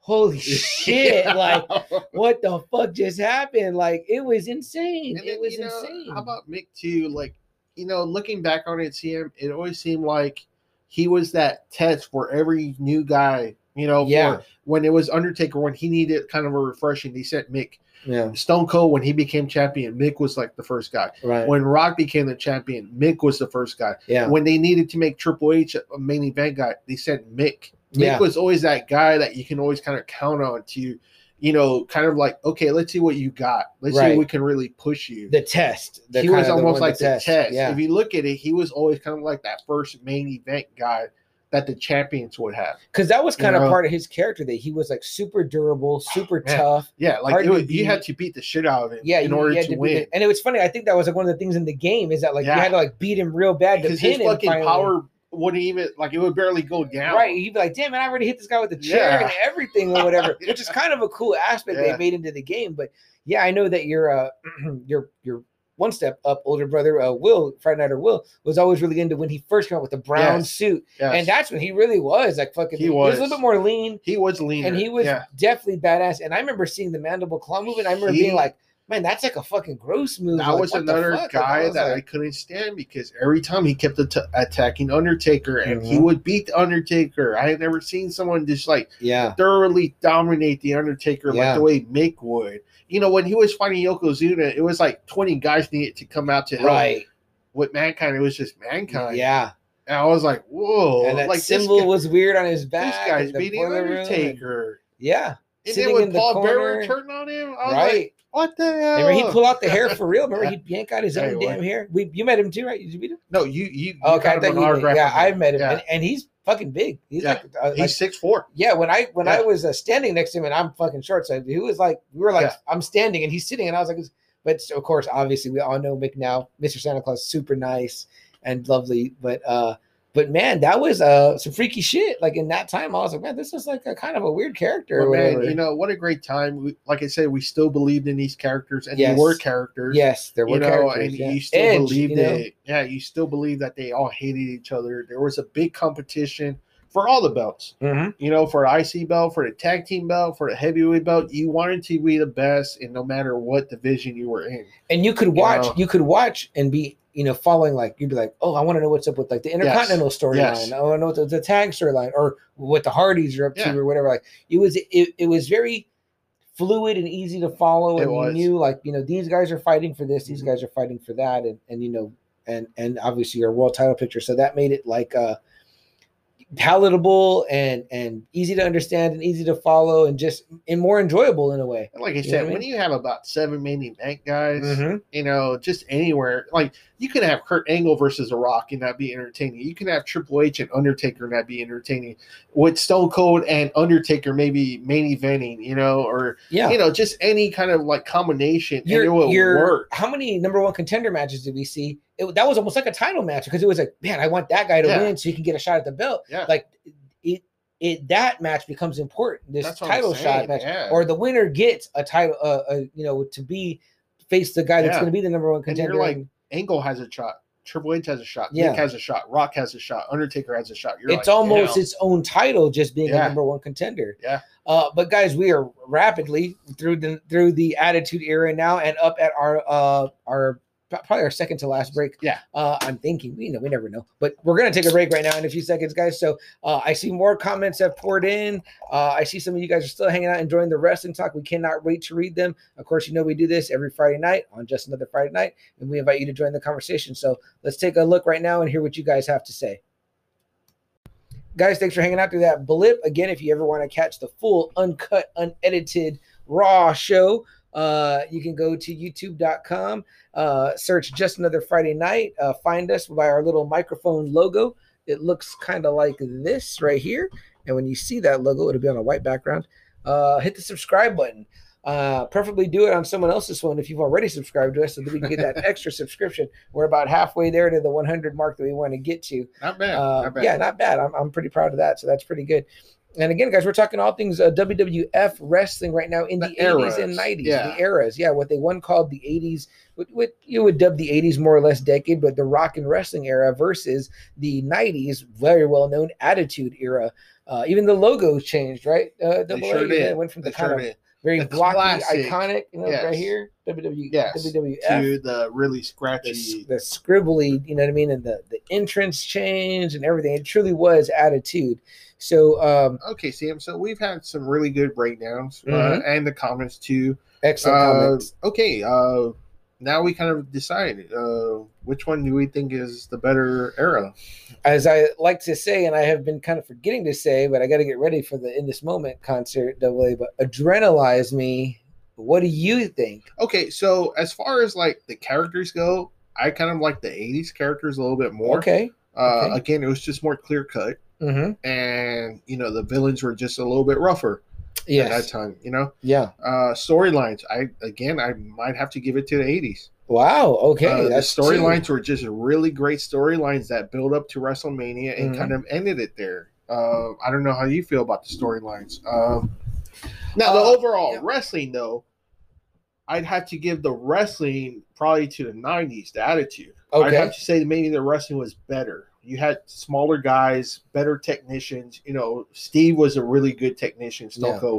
"Holy shit!" Yeah. Like what the fuck just happened? Like it was insane. And it was you know, insane. How about Mick too? Like, you know, looking back on it, see him, it always seemed like he was that test for every new guy. You know, Yeah. when it was Undertaker, when he needed kind of a refreshing, he sent Mick. yeah, Stone Cold, when he became champion, Mick was like the first guy. right. When Rock became the champion, Mick was the first guy. yeah, When they needed to make Triple H a main event guy, they sent Mick. Mick Yeah. was always that guy that you can always kind of count on to, you know, kind of like, okay, let's see what you got. Let's see Right. if we can really push you. the test. The he was of the almost like the test. Yeah, If you look at it, he was always kind of like that first main event guy that the champions would have. because that was You kind of know? part of his character that he was like super durable, super man. tough. Yeah, like Hard it to was, you had to beat the shit out of him Yeah, in you, order you to, to win. it. And it was funny. I think that was like one of the things in the game is that like Yeah. you had to like beat him real bad Because his fucking finally. power wouldn't even like it would barely go down. Right, he'd be like, "Damn man, I already hit this guy with the chair Yeah. and everything or whatever," which is kind of a cool aspect Yeah. they made into the game. But yeah, I know that your uh, your your one step up older brother, uh, Will Friday Nighter Will, was always really into when he first came out with the brown Yes. suit, Yes. and that's when he really was like fucking. He He was, a little bit more lean, he was lean, and he was Yeah. definitely badass. And I remember seeing the mandible claw move, and I remember He- being like, "Man, that's like a fucking gross move." That Like, was another fuck? Like, guy was that I couldn't stand because every time he kept at- attacking Undertaker and he Mhm. would beat the Undertaker. I had never seen someone just like yeah, thoroughly dominate the Undertaker Yeah. like the way Mick would. You know, when he was fighting Yokozuna, it was like 20 guys needed to come out to help. right, With Mankind, it was just Mankind. yeah. And I was like, whoa. and that like, this symbol guy- was weird on his this back. guy's the beating boiler room, and- Undertaker. Yeah, And sitting then when in the Paul corner. Bearer turned on him, right. like, what the hell? Remember he pull out the hair for real. Remember he yank out his own he damn hair. We you met him too, right? Did you meet him? No, you, you, you Okay, I thought you. Yeah, I met him, Yeah. and, and he's fucking big. He's Yeah. like, uh, He's like six four. yeah. When I when I was uh, standing next to him, and I'm fucking short, so he was like, we were like, Yeah. I'm standing, and he's sitting, and I was like, but of course, obviously, we all know Mick now, Mr. Santa Claus, super nice and lovely, but uh. But man, that was uh some freaky shit. Like in that time, I was like, man, this is like a kind of a weird character. Man, you know what a great time. We, like I said, we still believed in these characters, and Yes. they were characters. yes, there were you know, characters. and yeah. you still Edge, believed you know? it. Yeah, you still believe that they all hated each other. There was a big competition for all the belts. Mhm. You know, for the IC belt, for the tag team belt, for the heavyweight belt. You wanted to be the best, and no matter what division you were in. and you could watch know? you could watch and be you know following like you'd be like oh i want to know what's up with like the intercontinental storyline Yes. i want to know what the, the tag storyline or what the hardys are up Yeah. to or whatever like it was it, it was very fluid and easy to follow It and was. you knew like you know these guys are fighting for this these Mhm. guys are fighting for that and and you know and and obviously your world title picture so that made it like uh palatable and and easy to understand and easy to follow and just and more enjoyable in a way And like I You said, what I when you have about seven main event guys, Mhm. you know, just anywhere. Like you can have Kurt Angle versus The Rock and that be entertaining. You can have Triple H and Undertaker and that be entertaining. With Stone Cold and Undertaker maybe main eventing, you know, or yeah you know, just any kind of like combination and it your, will your work. how many number one contender matches did we see? It, that was almost like a title match because it was like, man, I want that guy to Yeah. win so he can get a shot at the belt. Yeah. Like it, it that match becomes important. This title shot match, yeah. or the winner gets a title, uh, uh, you know, to be face the guy that's going to be the number one contender. like, Angle has a shot. Triple H has a shot. Yeah. Nick has a shot. Rock has a shot. Undertaker has a shot. You're it's like, almost damn. its own title, just being a number one contender. Yeah. Uh, but guys, we are rapidly through the through the attitude era now, and up at our uh our probably our second to last break. Yeah. Uh, I'm thinking, we know, we never know, but we're gonna take a break right now in a few seconds, guys. So uh, I see more comments have poured in. Uh, I see some of you guys are still hanging out, enjoying the wrestling talk. We cannot wait to read them. Of course, you know we do this every Friday night on just another Friday night, and we invite you to join the conversation. So let's take a look right now and hear what you guys have to say. Guys, thanks for hanging out through that blip. Again, if you ever want to catch the full, uncut, unedited, raw show, uh, you can go to youtube.com, uh, search just another Friday night, uh, find us by our little microphone logo. It looks kind of like this right here. And when you see that logo, it'll be on a white background. Uh, hit the subscribe button. Uh, preferably do it on someone else's phone if you've already subscribed to us so that we can get that extra subscription. We're about halfway there to the 100 mark that we want to get to. not bad. Not bad. Yeah, not bad. I'm, I'm pretty proud of that. So that's pretty good. And again, guys, we're talking all things uh, WWF wrestling right now in the, The 80s and 90s, yeah. the eras. Yeah, what they one called the 80s, what, what you would dub the 80s more or less decade, but the rock and wrestling era versus the 90s, very well known Attitude era. Uh, even the logo changed, right? Uh, They sure A, did. it went from the They kind sure of did. very The blocky, classic. iconic, you know, right here, WW, Yes. WWF To the really scratchy. s- the scribbly, you know what I mean, and the the entrance change and everything. It truly was attitude. So um Okay, Sam. So we've had some really good breakdowns uh, Mhm. and the comments too. excellent Uh, comments. okay, uh, now we kind of decide uh, which one do we think is the better era. As I like to say, and I have been kind of forgetting to say, but I got to get ready for the in this moment concert. Double A, but adrenalize me. What do you think? Okay, so as far as like the characters go, I kind of like the '80s characters a little bit more. Okay. Uh, okay. Again, it was just more clear cut, Mm-hmm. and you know the villains were just a little bit rougher at that time. You know, Yeah. uh, storylines. I again, I might have to give it to the '80s. Wow. Okay. Uh, the storylines were just really great storylines that build up to WrestleMania and Mhm. kind of ended it there. Uh, I don't know how you feel about the storylines. Um, now, the Uh, overall yeah. wrestling, though, I'd have to give the wrestling probably to the '90s, the attitude. Okay. I'd have to say maybe the wrestling was better. You had smaller guys, better technicians. You know, Steve was a really good technician. Stone Yeah.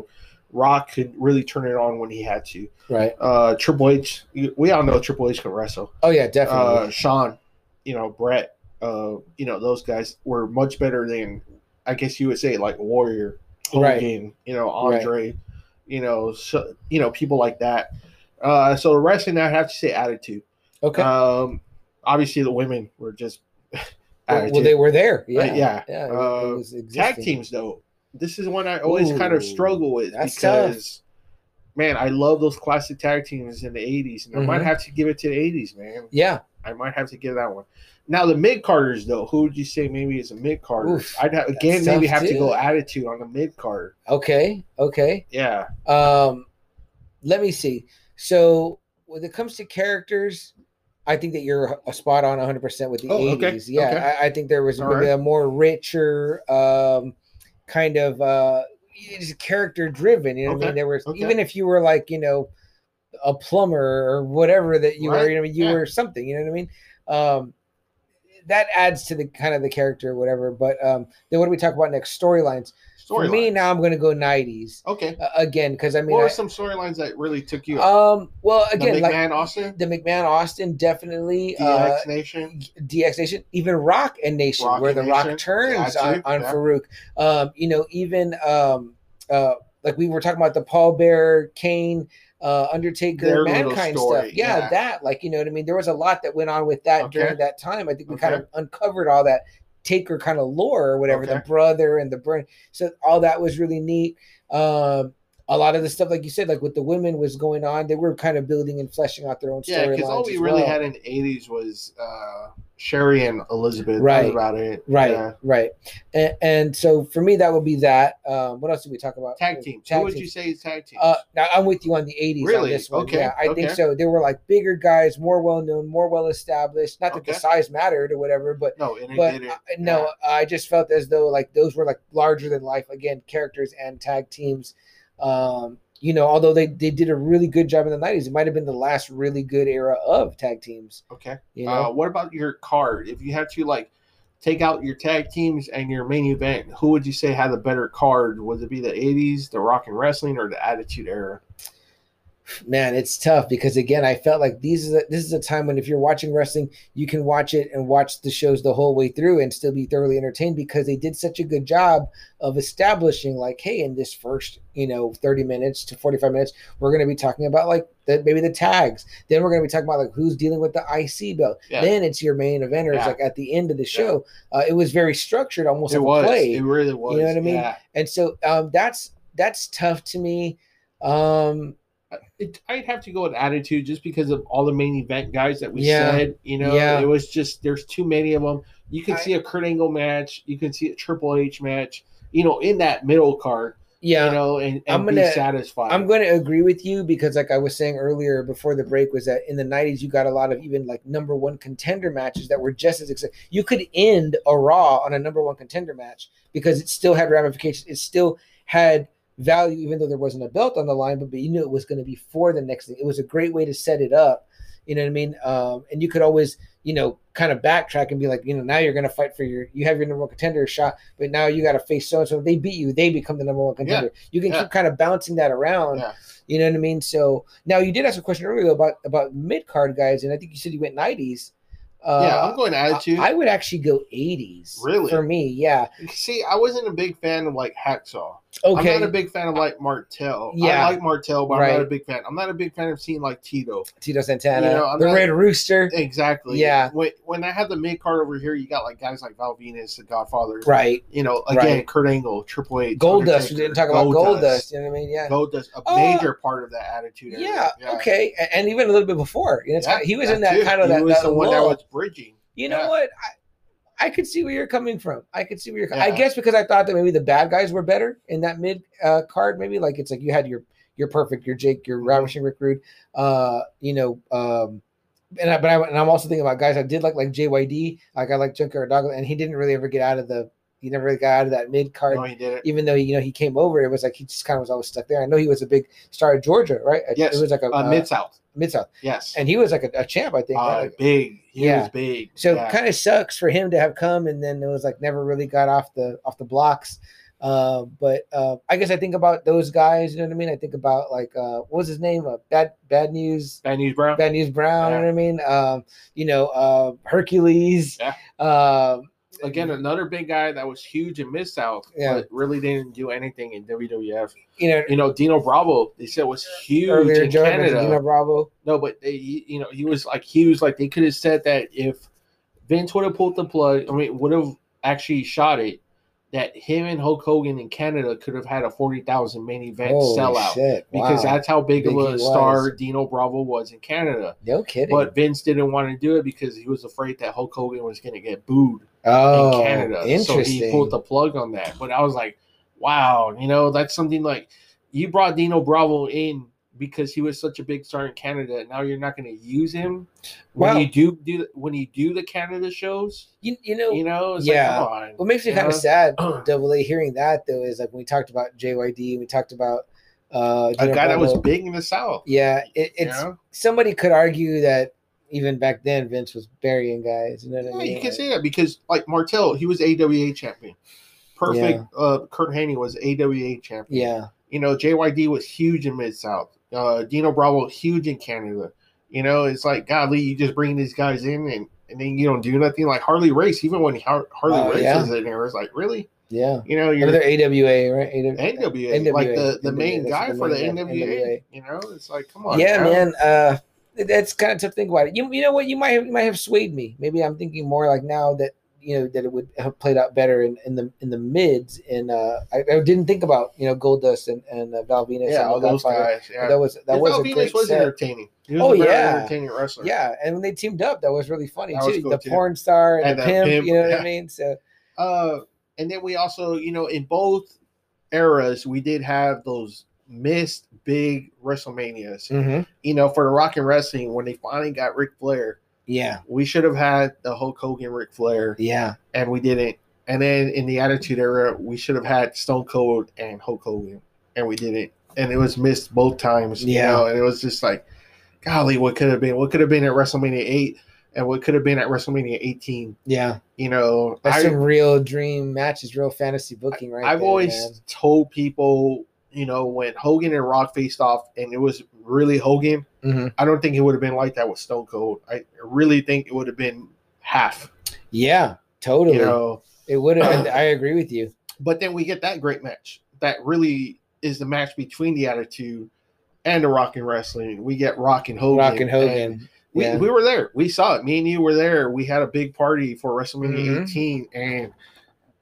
Rock could really turn it on when he had to. Right. Uh, Triple H, we all know Triple H can wrestle. Oh yeah, definitely. Uh, Shawn, you know, Bret, uh, you know, those guys were much better than I guess you would say like Warrior, Right. You know, Right. Andre, you know, so you know, people like that. Uh, so the wrestling, I have to say attitude. okay. Um, obviously the women were just attitude. well, they were there. Yeah. yeah. Yeah. it Uh, was tag teams though. This is one I always kind of struggle with because man, I love those classic tag teams in the '80s, and I might Mhm. have to give it to the '80s, man. Yeah. I might have to give that one. Now the mid carders though, who would you say maybe is a mid carder? Oof, I'd have, again maybe tough, have to go attitude on the mid card. Okay. Okay. Yeah, Um, let me see. So when it comes to characters, I think that you're a spot on 100 percent with the Oh, okay, 80s. Yeah, okay. I, I think there was right. a more richer, um, kind of uh, character driven. You know what I mean? There was okay. even if you were like you know a plumber or whatever that you were. You know, what I mean? you yeah. were something. You know what I mean? Um, that adds to the kind of the character or whatever. But um, then what do we talk about next? Storylines. For me now, I'm going to go 90s Okay. uh, again because I mean, what I- were some storylines that really took you? um, well, the again, like McMahon Austin, the McMahon Austin, definitely. DX Uh, Nation. DX Nation, even Rock and Nation, Rock where and the Rock turns Got on, on yeah. Farouk. Um, you know, even um, uh, like we were talking about the Paul Bearer, Kane, uh, Undertaker, Their Mankind stuff. Yeah, yeah. that, like, you know what I mean? There was a lot that went on with that Okay. during that time. I think we kind of uncovered all that Taker kind of lore or whatever, the brother and the burn. So all that was really neat. Um, a lot of the stuff, like you said, like with the women was going on, they were kind of building and fleshing out their own Yeah, storylines. because all we really well. had in the '80s was uh, Sherri and Elizabeth. Right. about it. Right, Yeah. right, and, and so for me, that would be that. Um, what else did we talk about? Tag team. Tag Who would you say is tag teams? Uh, now I'm with you on the '80s on Really? this one. Okay, Yeah, I think so. There were like bigger guys, more well known, more well established. Not that the size mattered or whatever, but no, and it but didn't. uh, no, I just felt as though like those were like larger than life again characters and tag teams. Um, you know, although they they did a really good job in the '90s, it might have been the last really good era of tag teams. Okay. You know, Uh, what about your card? If you had to like take out your tag teams and your main event, who would you say had the better card? Would it be the '80s, the Rock and Wrestling, or the Attitude Era? Man, it's tough because again, I felt like these is a, this is a time when if you're watching wrestling, you can watch it and watch the shows the whole way through and still be thoroughly entertained because they did such a good job of establishing like, hey, in this first you know 30 minutes to 45 minutes, we're going to be talking about like the, maybe the tags. Then we're going to be talking about like who's dealing with the IC belt. Yeah. Then it's your main eventers Yeah. like at the end of the show. Uh, it was very structured, almost It like was. a play It really was. You know what I mean? Yeah. and so um, that's that's tough to me. Um, It, I'd have to go with attitude just because of all the main event guys that we Yeah. said. You know, Yeah. it was just there's too many of them. You can I- see a Kurt Angle match. You can see a Triple H match. You know, in that middle card. yeah, You know, and, and I'm be gonna- satisfied. I'm going to agree with you because, like I was saying earlier before the break, was that in the '90s you got a lot of even like number one contender matches that were just as exciting. You could end a Raw on a number one contender match because it still had ramifications. It still had value, even though there wasn't a belt on the line. But, but you knew it was going to be for the next thing. It was a great way to set it up. You know what I mean? Um, and you could always, you know, kind of backtrack and be like, you know, now you're going to fight for your, you have your number one contender shot, but now you got to face so and so. They beat you, they become the number one contender. You can Yeah. keep kind of bouncing that around. Yeah. You know what I mean? So now you did ask a question earlier about about mid card guys, and I think you said you went nineties. Uh, yeah, I'm going attitude. I, I would actually go eighties. Really? For me, yeah. See, I wasn't a big fan of like Hacksaw. Okay. I'm not a big fan of like Martel. Yeah. I like Martel, but I'm not a big fan. I'm not a big fan of seeing like Tito. Tito Santana, You know, the not- Red Rooster. Exactly. Yeah. When when I have the mid card over here, you got like guys like Val Venis, the Godfather. Right. You know, again, Right. Kurt Angle, Triple H, Goldust. Undertaker, We didn't talk about Gold Goldust. Dust. You know what I mean? Yeah. Goldust, a Oh, major part of that attitude. era. yeah, Okay. And even a little bit before. You know, Yeah, kind of- he was in that too. kind of He that, was that the one that was bridging. You know Yeah. what? I, I could see where you're coming from. I could see where you're. I guess because I thought that maybe the bad guys were better in that mid uh, card. Maybe like it's like you had your your perfect, your Jake, your. Ravishing Rick Rude. Uh, you know, um, and I, but I, and I'm also thinking about guys I did like like JYD. Like I like Junkyard Dog, and he didn't really ever get out of the he never really got out of that mid card. No, he didn't. Even though you know he came over, it was like he just kind of was always stuck there. I know he was a big star at Georgia, right? Yes, it was like a Uh, Mid South. Mid south, Yes. and he was like a, a champ, I think. uh. Like- big. He Yeah. was big. So yeah. kind of sucks for him to have come and then it was like never really got off the off the blocks. Uh, but uh, I guess I think about those guys. You know what I mean? I think about like uh, what was his name? Uh, bad Bad News. Bad News Brown. Bad News Brown. You know what I mean? Um, you know uh, Hercules. Yeah. Um, Again, another big guy that was huge in Mid South, Yeah. but really didn't do anything in WWF. you know You know, Dino Bravo, they said was huge in Canada. Dino Bravo. No, but they, you know, he was like huge. Like they could have said that if Vince would have pulled the plug, I mean, would have actually shot it, that him and Hulk Hogan in Canada could have had a forty thousand main event Holy sellout shit! because wow. that's how big, Big of a star was. Dino Bravo was in Canada. no kidding. But Vince didn't want to do it because he was afraid that Hulk Hogan was going to get booed oh, in Canada. So he pulled the plug on that. But I was like, wow, you know, that's something like you brought Dino Bravo in because he was such a big star in Canada. Now you're not going to use him when Well- you do do when you do the Canada shows. you, you know, You know, it's Yeah. like, come on. What makes me you kind of sad, Double A, hearing that though, is like when we talked about JYD, we talked about uh, A guy that was big in the South. Yeah, it, you it's know? somebody could argue that even back then Vince was burying guys. You know what Yeah, I mean? you can say that because like Martel, he was AWA champion. Perfect. Uh, Curt Hennig was AWA champion. Yeah, You know, JYD was huge in Mid South. Uh, Dino Bravo huge in Canada. You know, it's like godly, you just bring these guys in and, and then you don't do nothing. Like Harley Race, even when Har- Harley Oh, Race yeah. was in there, it's like really, yeah. you know, you're Another AWA, right? AWA, NWA, like the, the main that's guy for the main guy, NWA. You know, it's like come on, yeah, now. man. Uh, that's kind of tough to think about it. You, you know what? You might have you might have swayed me. Maybe I'm thinking more like now that you know that it would have played out better in, in the in the mids. And uh, I, I didn't think about you know Goldust and and uh, Val Venis. Yeah, and all those guys. Yeah, That was that was Val a Venus great was set. entertaining. He was Oh, a very yeah. entertaining wrestler. Yeah, and when they teamed up, that was really funny That too. cool, the too. porn star and, And the pimp, pimp, you know what. I mean? So Uh, and then we also, you know, in both eras, we did have those missed big WrestleManias. Mm-hmm. You know, for the Rock and Wrestling, when they finally got Ric Flair, yeah, we should have had the Hulk Hogan Ric Flair, yeah, and we didn't. And then in the Attitude Era, we should have had Stone Cold and Hulk Hogan, and we didn't. And it was missed both times. You Yeah. know, and it was just like, golly, what could have been? What could have been at WrestleMania 8 and what could have been at WrestleMania 18? yeah. You know, That's I- some real dream matches, real fantasy booking, right? I've there, always man. told people, you know, when Hogan and Rock faced off and it was really Hogan, Mhm. I don't think it would have been like that with Stone Cold. I really think it would have been half, Yeah, totally. you know. it would have. I agree with you. But then we get that great match that really is the match between the Attitude and the Rock and Wrestling. We get Rock and Hogan. Rock and Hogan. we, yeah. we were there. We saw it. Me and you were there. We had a big party for WrestleMania Mhm. 18, and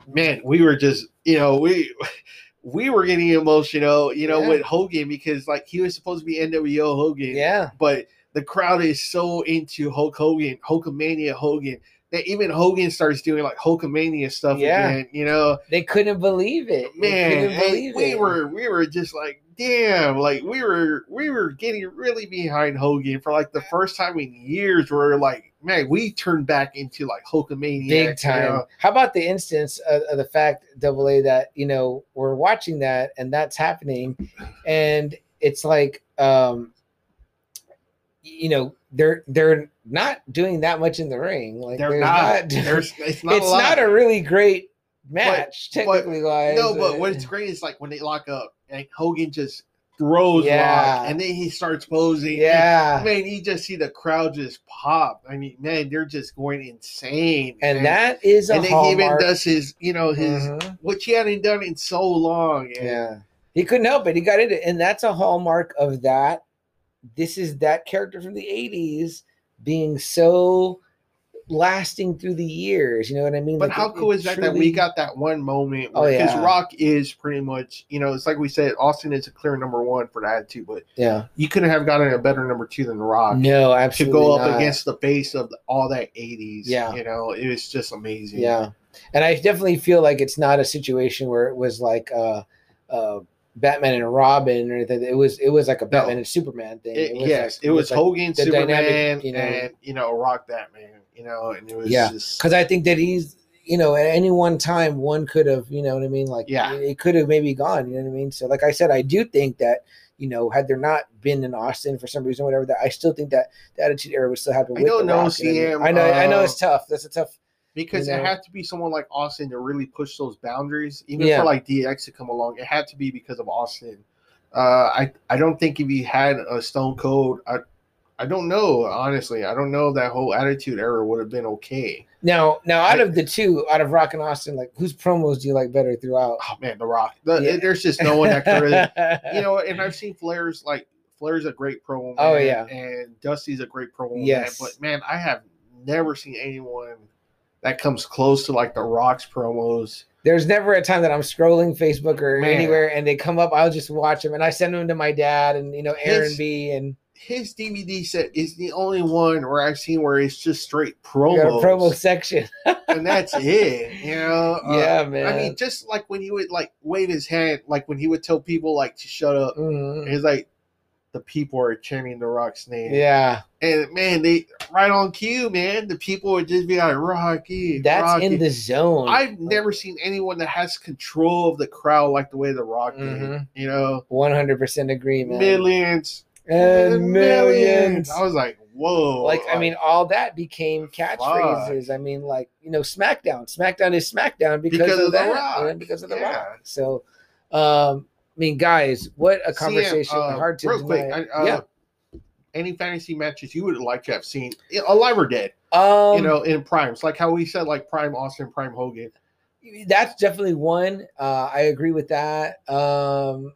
man, we were just you know we we were getting emotional, you know, Yeah. with Hogan because like he was supposed to be NWO Hogan, yeah, but the crowd is so into Hulk Hogan, Hulkamania Hogan. That even Hogan starts doing like Hulkamania stuff Yeah. again, you know. they couldn't believe it. Man, believe we it. were we were just like, damn, like we were we were getting really behind Hogan for like the first time in years. Where like, man, we turned back into like Hulkamania, big time. How about the instance of, of the fact, Double A, that you know we're watching that and that's happening, and it's like, um, you know, they're they're not doing that much in the ring. Like They're there's not. There's, it's not. it's a not a really great match, but- technically wise. no, but Uh, what's great is like when they lock up and Hogan just throws Yeah. Rock, and then he starts posing. yeah, man, you just see the crowd just pop. I mean, man, they're just going insane. and man. that is a and then he even does his, you know, his Mhm. which he hadn't done in so long. And Yeah. He couldn't help it. He got into it. And that's a hallmark of that. This is that character from the 80s being so lasting through the years. You know what I mean? But Like, how it- cool it is that that we got that one moment? Oh, Because yeah. Rock is pretty much, you know, it's like we said, Austin is a clear number one for the attitude, but Yeah. you couldn't have gotten a better number two than Rock No, absolutely to go up not. against the face of all that 80s. Yeah. You know, it was just amazing. Yeah. And I definitely feel like it's not a situation where it was like uh uh Batman and Robin or anything. It was it was like a Batman and Superman thing. It- was yes, like- it was like- Hogan, Superman, dynamic, you know. and, you know, Rock Batman, you know, and it was Yeah. just. because I think that he's you know, at any one time, one could have, you know what I mean? Like, Yeah. it, it could have maybe gone, you know what I mean? So, like I said, I do think that, you know, had there not been in Austin for some reason, or whatever, that I still think that the Attitude Era would still happen. I with don't know, I, CM, mean? I know, I know uh, it's tough. That's a tough. Because You it had to be someone like Austin to really push those boundaries. Even Yeah. for like DX to come along, it had to be because of Austin. Uh, I I don't think if he had a Stone Cold, I I don't know honestly. I don't know that whole Attitude Era would have been okay. Now, now, out I- of the two, out of Rock and Austin, like whose promos do you like better throughout? Oh man, The Rock. The, Yeah. There's just no one that can really. you know, and I've seen Flair's like Flair's a great promo. Man, Oh, yeah. and Dusty's a great promo. Yes. man, but man, I have never seen anyone that comes close to like The Rock's promos. There's never a time that I'm scrolling Facebook or Man. anywhere and they come up. I'll just watch them and I send them to my dad and you know Aaron His- B and His DVD set is the only one where I've seen where it's just straight got promo section. and that's it. You know, Uh, yeah, man. I mean, just like when he would like wave his hand, like when he would tell people like to shut up, Mhm. it's like the people are chanting The Rock's name. yeah, And man, they right on cue, man. The people would just be like Rocky. that's Rocky. in the zone. I've never seen anyone that has control of the crowd like the way the Rock did. Mhm. You know, 100% agree, man. millions and millions. I was like, whoa. Like, I mean, all that became catchphrases. I mean, like, you know, SmackDown. SmackDown is SmackDown because, Because of, of The that. Rock. because of the Yeah. rock. So, um, mean, guys, what a conversation. uh, hard to real quick. I, uh, yeah. Any fantasy matches you would like to have seen, alive or dead? Um, you know, in primes, like how we said, like Prime Austin, Prime Hogan. that's definitely one. Uh, I agree with that. Um,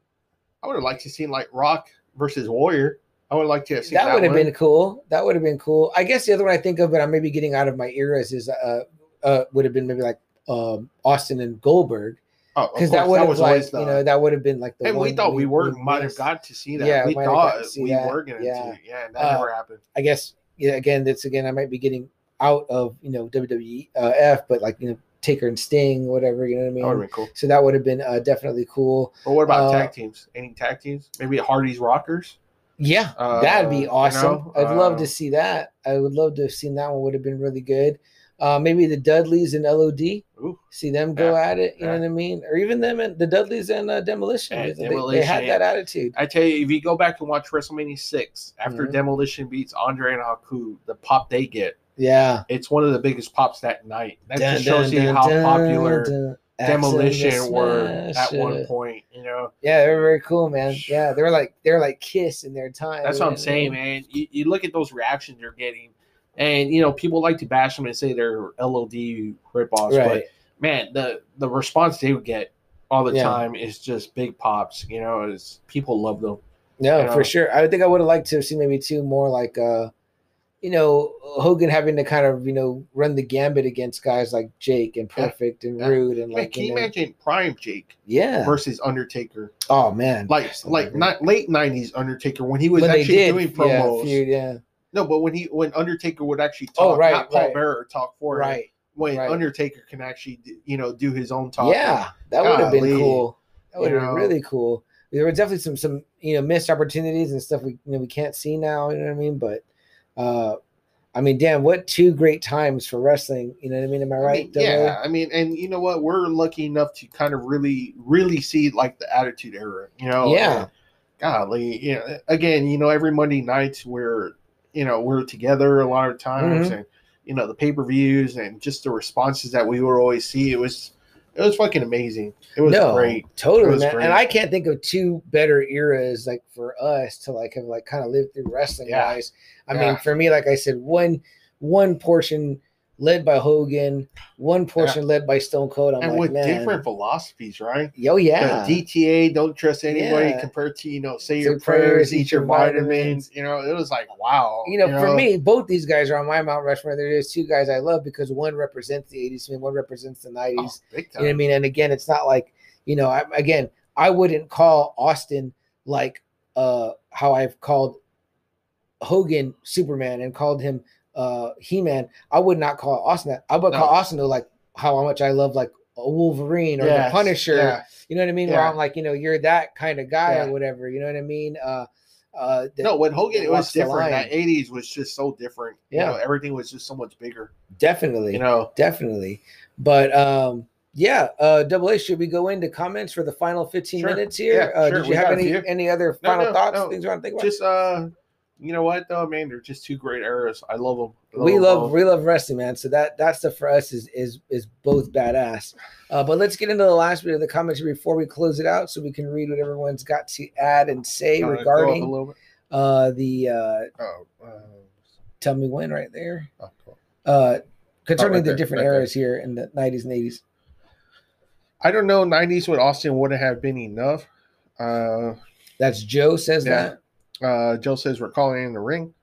I would have liked to seen like Rock versus Warrior. I would like to have seen that that, would have one. been cool. That would have been cool. I guess the other one I think of, but I'm maybe getting out of my eras, is uh, uh, would have been maybe like um, Austin and Goldberg, Oh, because that would have like always you know that would have been like the and we thought we were might have got to see that. Yeah, we might have got to thought we that. were going to Yeah. see. Yeah, and that Uh, never happened. I guess yeah, again, that's again, I might be getting out of you know WWE uh, F, but like you know Taker and Sting, whatever, you know what I That would have mean. been cool. So that would have been uh, definitely cool. But what about uh, tag teams? Any tag teams? Maybe Hardy's Rockers. Yeah, Uh, that'd be you awesome. know, I'd love uh, to see that. I would love to have seen that one. Would have been really good. Uh, maybe the Dudleys and LOD. Ooh, See them go Yeah, at it. You know what I mean? Or even them and the Dudleys and uh, Demolition. Yeah, They- they, had that attitude. I tell you, if you go back and watch WrestleMania six after Mhm. Demolition beats Andre and Haku, the pop they get, Yeah. it's one of the biggest pops that night. That Dun, just shows dun, you dun, how popular Demolition were at one point. You know, Yeah, they were very cool, man. Yeah, they were like they were like Kiss in their time. That's what I'm saying, man. You, you look at those reactions you're getting, and you know people like to bash them and say they're LOD ripoffs, Right. but man, the the response they would get all the Yeah. time is just big pops. You know, is people love them. No, you know? for sure. I think I would have liked to have seen maybe two more like uh you know, Hogan having to kind of, you know, run the gambit against guys like Jake and Yeah. Perfect and Yeah. Rude and like can you know, imagine Prime Jake yeah. versus Undertaker? Oh man. Like like not late '90s Undertaker when he was when actually doing yeah, promos. feud, yeah. No, but when he when Undertaker would actually talk, Oh, right, not Paul right. Bearer talk for him. Right. When right. Undertaker can actually you know do his own talk. Yeah, that would have been cool. That would have been really cool. There were definitely some some you know missed opportunities and stuff we you know we can't see now. You know what I mean? But uh I mean, damn, what two great times for wrestling. You know what I mean? Am I I right? mean, yeah, I mean, and you know what? We're lucky enough to kind of really, really see like the Attitude Era. You know, Yeah. and golly, you know, again, you know, every Monday nights we're, you know, we're together a lot of times, Mhm. and you know, the pay per views and just the responses that we would always see. It was, it was fucking amazing. It was no, great. Totally, was man. great. And I can't think of two better eras like for us to like have like kind of lived through wrestling Yeah. guys. I Yeah. mean, for me, like I said, one one portion led by Hogan, one portion led by Stone Cold. I'm and like, with man, different philosophies, right? yo, yeah, The DTA, don't trust anybody Yeah. compared to, you know, say Say your prayers, prayers, eat your vitamins. vitamins. You know, it was like, wow. you know, for me, both these guys are on my Mount Rushmore. There's two guys I love because one represents the 80s and one represents the 90s. oh, You know what I mean? And again, it's not like, you know, I, again, I wouldn't call Austin like uh how I've called Hogan Superman and called him uh He-Man. I would not call Austin that. I would call No. Austin though like how much I love like a Wolverine or the Punisher. yeah. You know what I mean? Where I'm like, you know, you're that kind of guy Yeah. or whatever. You know what I mean? Uh uh No, when Hogan, it was different. That '80s was just so different. You Yeah. know, everything was just so much bigger. definitely. You know, definitely But um, yeah, uh, Double A, should we go into comments for the final 15 Sure. minutes here? Yeah, uh, sure. Did you We have any any other No, final no, thoughts, no. things you want to think about? Just uh, you know what though, man? They're just two great eras. I love them. we love we love wrestling, man. So that that stuff for us is is is both badass. Uh, but let's get into the last bit of the commentary before we close it out, so we can read what everyone's got to add and say a regarding little uh, the uh, Oh, uh, tell me when right there. oh, cool. Uh, concerning right the there, different right there. eras here in the 90s and 80s. I don't know. '90s with Austin wouldn't have been enough. Uh, That's Joe says Yeah. Uh, Joe says we're calling in the ring.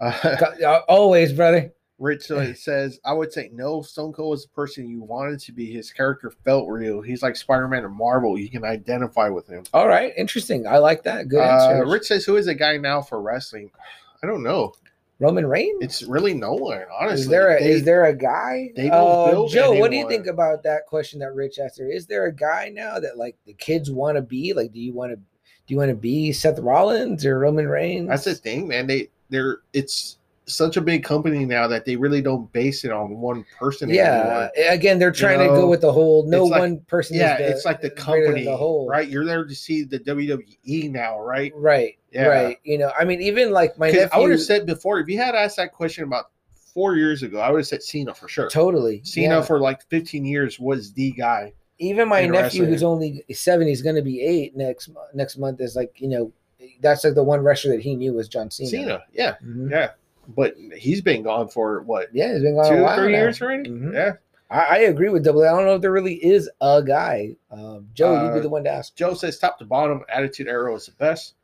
Uh. Uh, Always, brother. Rich uh, says, I would say no. Stone Cold is the person you wanted to be. His character felt real. He's like Spider Man and Marvel. You can identify with him. All right, interesting. I like that. Good Uh, answer. Rich says, Who is the guy now for wrestling? I don't know. Roman Reigns. It's really no one, honestly. is there a, They- is there a guy? they don't Uh, build Joe, what do you think about that question that Rich asked there? Is there a guy now that like the kids want to be? Like, do you want to do you want to be Seth Rollins or Roman Reigns? That's the thing, man. They they're it's such a big company now that they really don't base it on one person Yeah. anymore. Again, they're trying to go with the whole no like- one person. Yeah, the, it's like the company, the whole. right? You're there to see the WWE now, right? Right. Yeah. Right. You know, I mean, even like my nephew. I would have said before, if you had asked that question about four years ago, I would have said Cena for sure. totally. Cena yeah. for like 15 years was the guy. Even my nephew who's only seven he's going to be eight next next month is like you know that's like the one wrestler that he knew was john cena Cena, yeah, Mhm. yeah. But he's been gone for what yeah he's been gone two a or while three now. years already. Mhm. Yeah. I, I agree with double A. i don't know if there really is a guy um joe you'd be Uh, the one to ask Joe says top to bottom, Attitude Era is the best.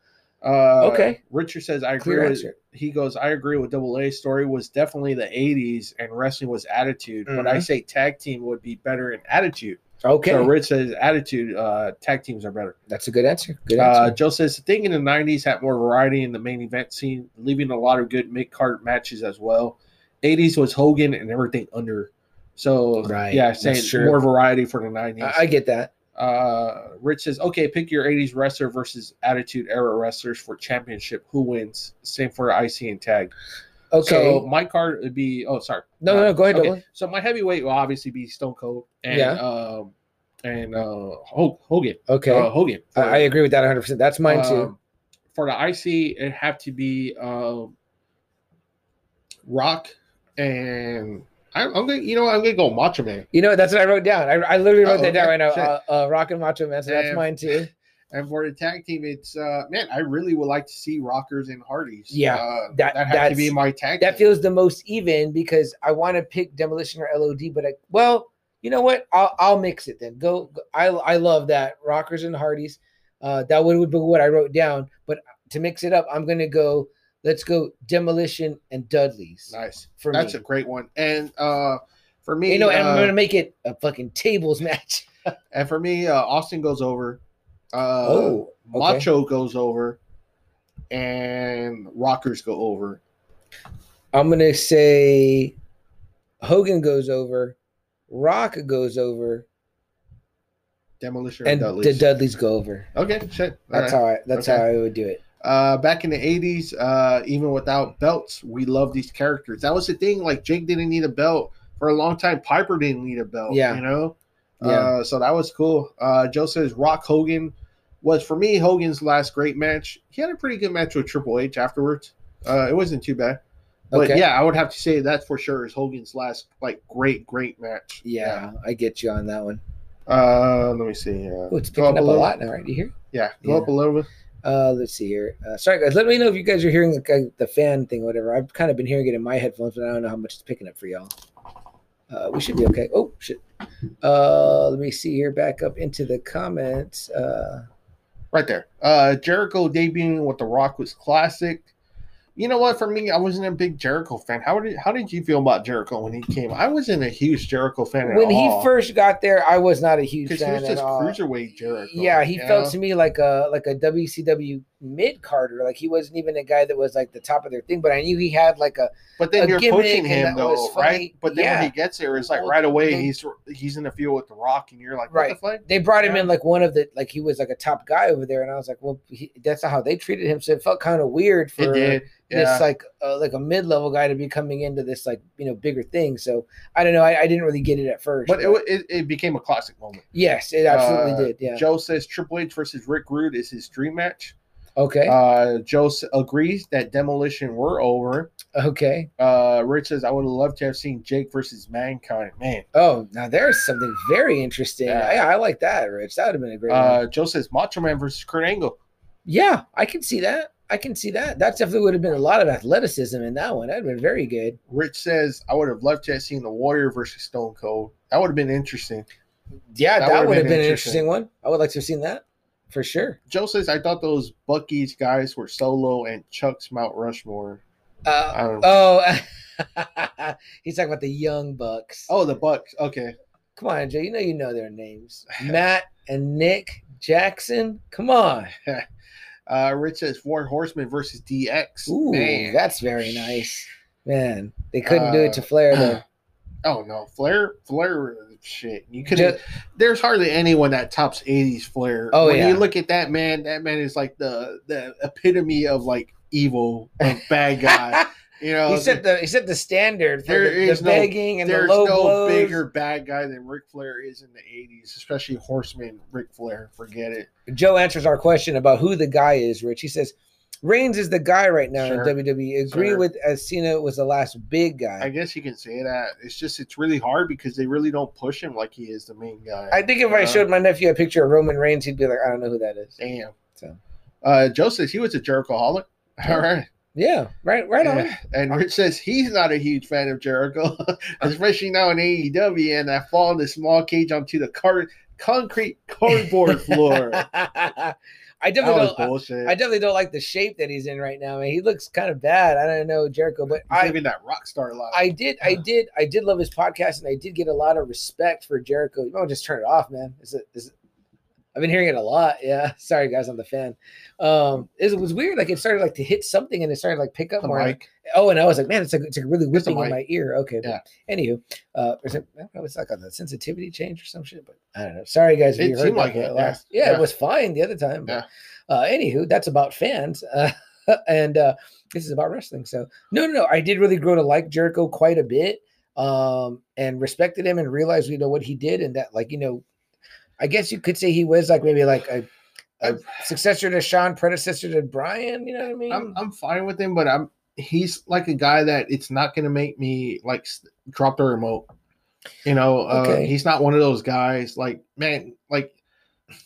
Uh, Okay. Richard says I agree clear with. answer He goes, I agree with Double A. Story was definitely the '80s, and wrestling was Attitude. But I Mhm. say tag team would be better in Attitude. Okay So Rich says Attitude. Uh, tag teams are better. that's a good answer good Uh, Joe says the thing in the '90s had more variety in the main event scene, leaving a lot of good mid card matches as well. '80s was Hogan and everything under. So Right, yeah, saying more variety for the '90s. I, I get that uh, Rich says, okay, pick your 80s wrestler versus Attitude Era wrestlers for championship. Who wins? Same for IC and tag. Okay So my card would be, oh, sorry. No, no, no, go ahead, Okay. So my heavyweight will obviously be Stone Cold and, Yeah. um, and uh, Ho- Hogan. okay Uh, Hogan. I, I agree with that 100% that's mine too Um, For the IC, it have to be um, Rock and I'm, I'm gonna, you know, I'm gonna go Macho Man. you know that's what i wrote down i, I literally wrote Oh, that down right now uh, uh rock and macho man so that's And- mine too And for the tag team, it's uh man, I really would like to see Rockers and Hardys. Yeah, uh, that- that has to be my tag. that team. feels the most even because I want to pick demolition or LOD, but I, well, you know what? I'll I'll mix it then. Go. go- I I love that rockers and Hardys. Uh, that would, would be what I wrote down. But to mix it up, I'm gonna go. Let's go demolition and Dudley's nice. for That's me. a great one. And uh for me, you know, and I'm uh, gonna make it a fucking tables match. and for me, uh Austin goes over. Uh oh, okay. Macho goes over, and Rockers go over. I'm gonna say Hogan goes over, Rock goes over, Demolition and and the Dudley's. Dudleys go over. okay, shit. That's All right. how I. That's Okay. how I would do it. Uh, back in the '80s, uh, even without belts, we love these characters. That was the thing. Like Jake didn't need a belt for a long time. Piper didn't need a belt. Yeah. you know. Yeah. Uh, so that was cool. Uh, Joe says Rock Hogan was for me Hogan's last great match. He had a pretty good match with Triple H afterwards. Uh, it wasn't too bad. But Okay. yeah, I would have to say that for sure is Hogan's last like great great match. Yeah, I get you on that one. Uh, let me see. Uh, Oh, it's picking up a little- lot now, right? Do you hear? Yeah, go Yeah. up a little bit. Uh, let's see here. Uh, sorry, guys. Let me know if you guys are hearing the, the fan thing, or whatever. I've kind of been hearing it in my headphones, but I don't know how much it's picking up for y'all. Uh, we should be okay. Oh shit. Uh, let me see here. Back up into the comments. Uh, Right there. Uh Jericho debuting with The Rock was classic. You know what? For me, I wasn't a big Jericho fan. How did how did you feel about Jericho when he came? I wasn't a huge Jericho fan at when he first got there, I was not a huge because he fan was just all. cruiserweight Jericho. Yeah, he felt know? to me like a like a WCW mid carder. Like he wasn't even a guy that was like the top of their thing, but I knew he had like a But then a you're pushing him though, right? But then Yeah. when he gets there, it's like right away they- he's he's in the field with the Rock, and you're like, what Right. the fuck? they brought him Yeah. in like one of the like he was like a top guy over there, and I was like, well, he, that's not how they treated him. So it felt kind of weird for. Yeah. this like uh, like a mid level guy to be coming into this like you know bigger thing. So I don't know. I, I didn't really get it at first, but it, wa- it it became a classic moment. yes, it absolutely Uh, did. Yeah. Joe says Triple H versus Rick Rude is his dream match. Okay. Uh, Joe agrees that Demolition were over. okay. Uh, Rich says I would have loved to have seen Jake versus Mankind. Man. Oh, now there's something very interesting. Yeah. Yeah, I like that, Rich. That would have been a great. one. Uh, Joe says Macho Man versus Kurt Angle. Yeah, I can see that. I can see that. That definitely would have been a lot of athleticism in that one. That'd been very good. Rich says I would have loved to have seen the Warrior versus Stone Cold. That would have been interesting. Yeah, That that, would have been been an interesting one. I would like to have seen that for sure. Joe says I thought those Bucky's guys were Solo and Chuck's Mount Rushmore. Uh, oh, he's talking about the young bucks. Oh, the Bucks. Okay. come on, Joe. You know you know their names. Matt and Nick Jackson. Come on. Uh, Rich says Four Horsemen versus DX. Ooh, Man. that's very nice. Man, they couldn't do Uh, it to Flair though. Oh no, Flair, Flair, shit. You could. There's hardly anyone that tops '80s Flair. Oh, when yeah. you look at that man, that man is like the the epitome of like evil, like bad guy. You know, he set the he set the standard for There the, is the no- begging and the there's low no blows. bigger bad guy than Ric Flair is in the '80s, especially Horseman Ric Flair. Forget it. Joe answers our question about who the guy is, Rich. He says Reigns is the guy right now Sure. in WWE. Agree Sure. with as Cena was the last big guy. I guess you can say that. It's just it's really hard because they really don't push him like he is the main guy. I think if I Uh, showed my nephew a picture of Roman Reigns, he'd be like, I don't know who that is. Damn. So Uh, Joe says he was a Jericholic. All right. yeah, right, right on. Yeah. And Rich says he's not a huge fan of Jericho, especially now in AEW and I fall in the small cage onto the car- concrete cardboard floor. I definitely don't. bullshit. I definitely don't like the shape that he's in right now. Man, he looks kind of bad. I don't know Jericho, but He's I, living that rock star life. I did, I did, I did love his podcast, and I did get a lot of respect for Jericho. You might just turn it off, man. Is it? Is it? I've been hearing it a lot. Yeah, sorry guys, I'm the fan. Um, it was weird. Like it started like to hit something, and it started like pick up the more. mic. Oh, and I was like, man, it's like it's like really whipping in my ear. Okay, Yeah. but anywho, uh, is it, I don't know, it's like a sensitivity change or some shit, but I don't know. Sorry guys, if It you heard seemed like it, the yeah. last- Yeah, Yeah. it was fine the other time. But, Yeah. uh, anywho, that's about fans, uh, and uh, this is about wrestling. So no, no, no, I did really grow to like Jericho quite a bit, um, and respected him and realized you know what he did, and that like you know, I guess you could say he was like maybe like a. A successor to Shawn, predecessor to Brian. You know what I mean? I'm I'm fine with him, but I'm he's like a guy that it's not gonna make me like drop the remote. You know, uh, Okay. he's not one of those guys. Like man, like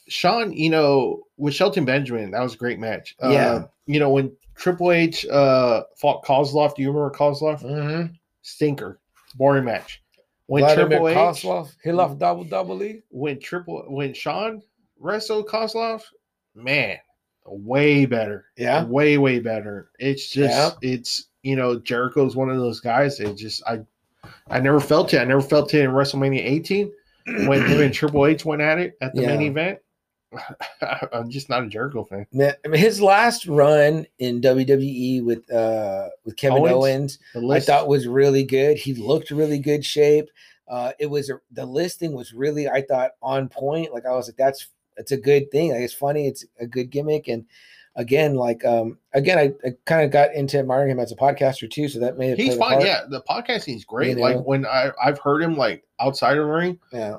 Shawn. You know, with Shelton Benjamin, that was a great match. Uh, Yeah. you know when Triple H uh fought Kozlov. Do you remember Kozlov? mm-hmm. Stinker, boring match. When Vladimir Triple H, Kozlov, he left double double E. when Triple when Shawn wrestled Kozlov, man, way better. Yeah. way way better. It's just Yeah. it's you know Jericho's one of those guys. It just I I never felt it. I never felt it in WrestleMania 18 when him and Triple H went at it at the main event. I'm just not a Jericho fan. Man, I mean, his last run in WWE with uh with Kevin Owens? Owens, I thought was really good. He looked really good shape. Uh, it was a, the listing was really I thought on point. Like I was like, that's it's a good thing. Like it's funny. It's a good gimmick. And again, like um again, I, I kind of got into admiring him as a podcaster too. So that made have he's fine. Yeah, the podcasting's great. You Like when I I've heard him like outside of the ring, yeah.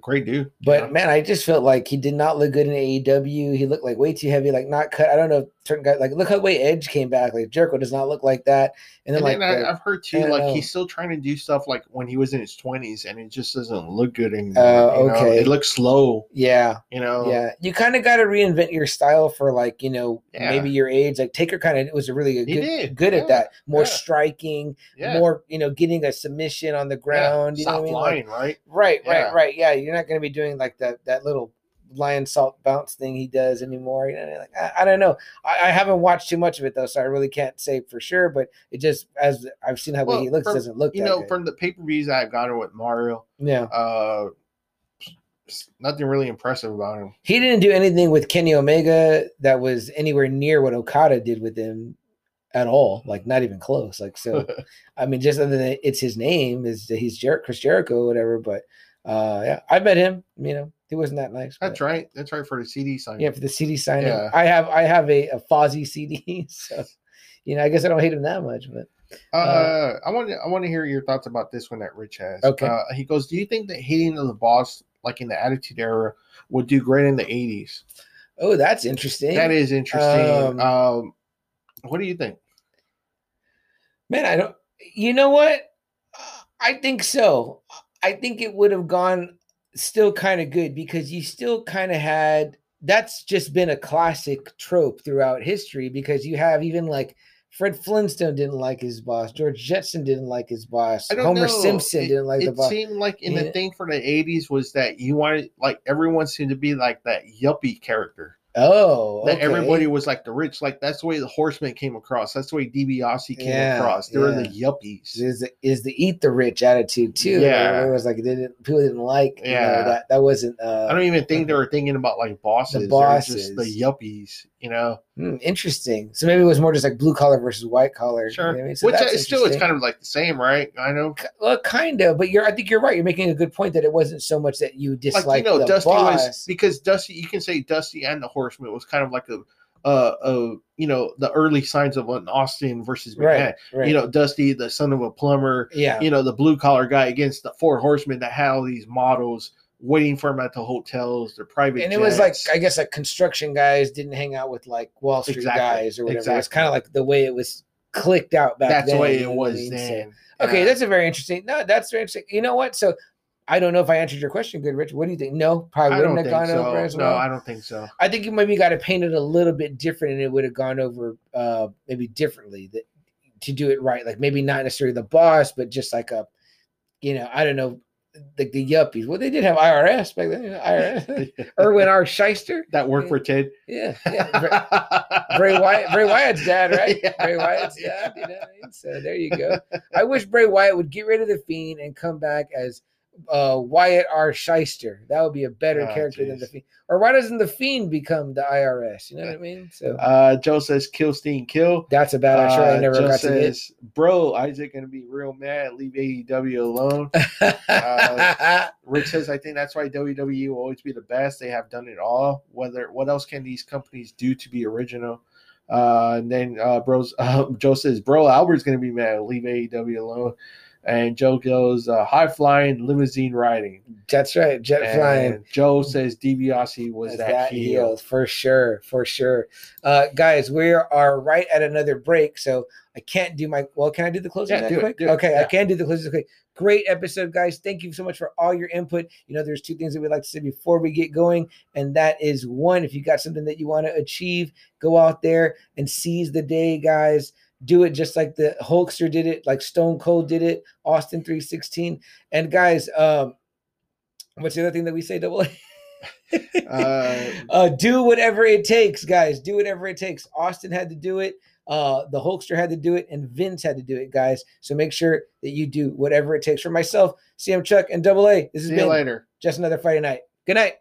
Great dude. But Yeah. man, I just felt like he did not look good in AEW. He looked like way too heavy, like not cut. I don't know. Certain guys like look how the way Edge came back. Like Jericho does not look like that. And then And like then the- I, I've heard too, like know. he's still trying to do stuff like when he was in his twenties, and it just doesn't look good anymore. Uh, you know? okay. it looks slow. yeah, You know, yeah. You kind of got to reinvent your style for like you know Yeah. maybe your age. Like Taker kind of was a really good good yeah, at that. More yeah. striking, yeah. more you know getting a submission on the ground. you know Stop what I mean? Like, right? right, right, right. Yeah, you're not going to be doing like that that little Lionsault bounce thing he does anymore. You know, like I, I don't know. I, I haven't watched too much of it though, so I really can't say for sure. But it just as I've seen how Well, he looks, from- doesn't look. You know, good. from the pay per views I've gotten with Mario, yeah, uh, nothing really impressive about him. He didn't do anything with Kenny Omega that was anywhere near what Okada did with him at all. Like not even close. Like so, I mean, just other than it's his name is he's Jer- Chris Jericho or whatever. But uh, yeah, I met him. You know, he wasn't that nice. That's but- right. That's right for the CD sign. Yeah, for the CD signing. Yeah. I have I have a, a Fozzy CD, so you know, I guess I don't hate him that much, but Uh, I want to I want to hear your thoughts about this one that Rich has. Okay. Uh, he goes, "Do you think that hating of the boss, like in the Attitude Era, would do great in the '80s?" oh, that's interesting. That is interesting. Um, Um, what do you think? Man, I don't. You know what? Uh, I think so. I think it would have gone still kind of good because you still kind of had. That's just been a classic trope throughout history because you have even like Fred Flintstone didn't like his boss, George Jetson didn't like his boss, Homer know. Simpson It- didn't like the boss. It seemed like in the thing for the '80s was that you wanted like everyone seemed to be like that yuppie character. Oh, That okay. everybody was like the rich. Like that's the way the Horsemen came across. That's the way DiBiase came Yeah, across. They were the yuppies. is the, is the eat the rich attitude too. Yeah. it was like didn't people didn't like. you know, Yeah. that that wasn't. Uh, I don't even think they were thinking about like bosses. The bosses. the yuppies. You know. hmm, interesting. So maybe it was more just like blue collar versus white collar. you know Sure. I mean? So Which is still it's kind of like the same, right? I know. well, kind of, but you're. I think you're right. You're making a good point that it wasn't so much that you dislike Like you know, Dusty boss. was because Dusty. You can say Dusty and the Horseman was kind of like a, uh, uh, you know, the early signs of an Austin versus McMahon. right, right. You know, Dusty, the son of a plumber. yeah, You know, the blue collar guy against the four horsemen that had all these models waiting for him at the hotels, their private. and it was like. I guess like construction guys didn't hang out with like Wall Street Exactly, guys or whatever. It's exactly. kind of like the way it was clicked out back that's then. the way it know what I was mean? So- then. Okay, Yeah. that's a very interesting. No, that's very interesting. You know what? So I don't know if I answered your question, good Rich. What do you think? No, probably wouldn't have gone so. over as no. I don't think so. I think you maybe got to paint it a little bit different, and it would have gone over uh maybe differently that to do it right. Like maybe not necessarily the boss, but just like a, you know, I don't know, like the yuppies. Well, they did have IRS back then. IRS. Irwin R. Schyster. that worked for Ted. Yeah, yeah. Bray, Bray Wyatt, Bray Wyatt's dad, right? Yeah. Bray Wyatt's dad. You know what I mean? So there you go. I wish Bray Wyatt would get rid of the Fiend and come back as uh, Wyatt R. Shyster. That would be a better Oh, character than the. Fiend. Or why doesn't the Fiend become the IRS? You know what I mean? So Uh, Joe says, "Kill Steen, kill." that's a bad. I'm I Uh, never Joe got to get. says, "Bro, Isaac gonna be real mad. Leave AEW alone." uh, Rich says, "I think that's why WWE will always be the best. They have done it all. Whether what else can these companies do to be original?" Uh, and then uh, bros, uh, Joe says, "Bro, Albert's gonna be mad. Leave AEW alone." And Joe goes, uh, "High flying, limousine riding." that's right. Jet And flying. Joe says DiBiase was As that, heel. for sure, for sure. Uh, guys, we are right at another break, so I can't do my. Well, can I do the closing Yeah, that do it, do okay, I yeah. can do the closing quick. Great episode, guys. Thank you so much for all your input. You know, there's two things that we'd like to say before we get going, and that is one, if you got something that you want to achieve, go out there and seize the day, guys. Do it just like the Hulkster did it, like Stone Cold did it, Austin 316. And guys, um, what's the other thing that we say, double A? Uh, uh, do whatever it takes, guys. Do whatever it takes. Austin had to do it. Uh, the Hulkster had to do it, and Vince had to do it, guys. So make sure that you do whatever it takes. For myself, CM Chuck and Double A, this is See you been later. just another Friday night. Good night.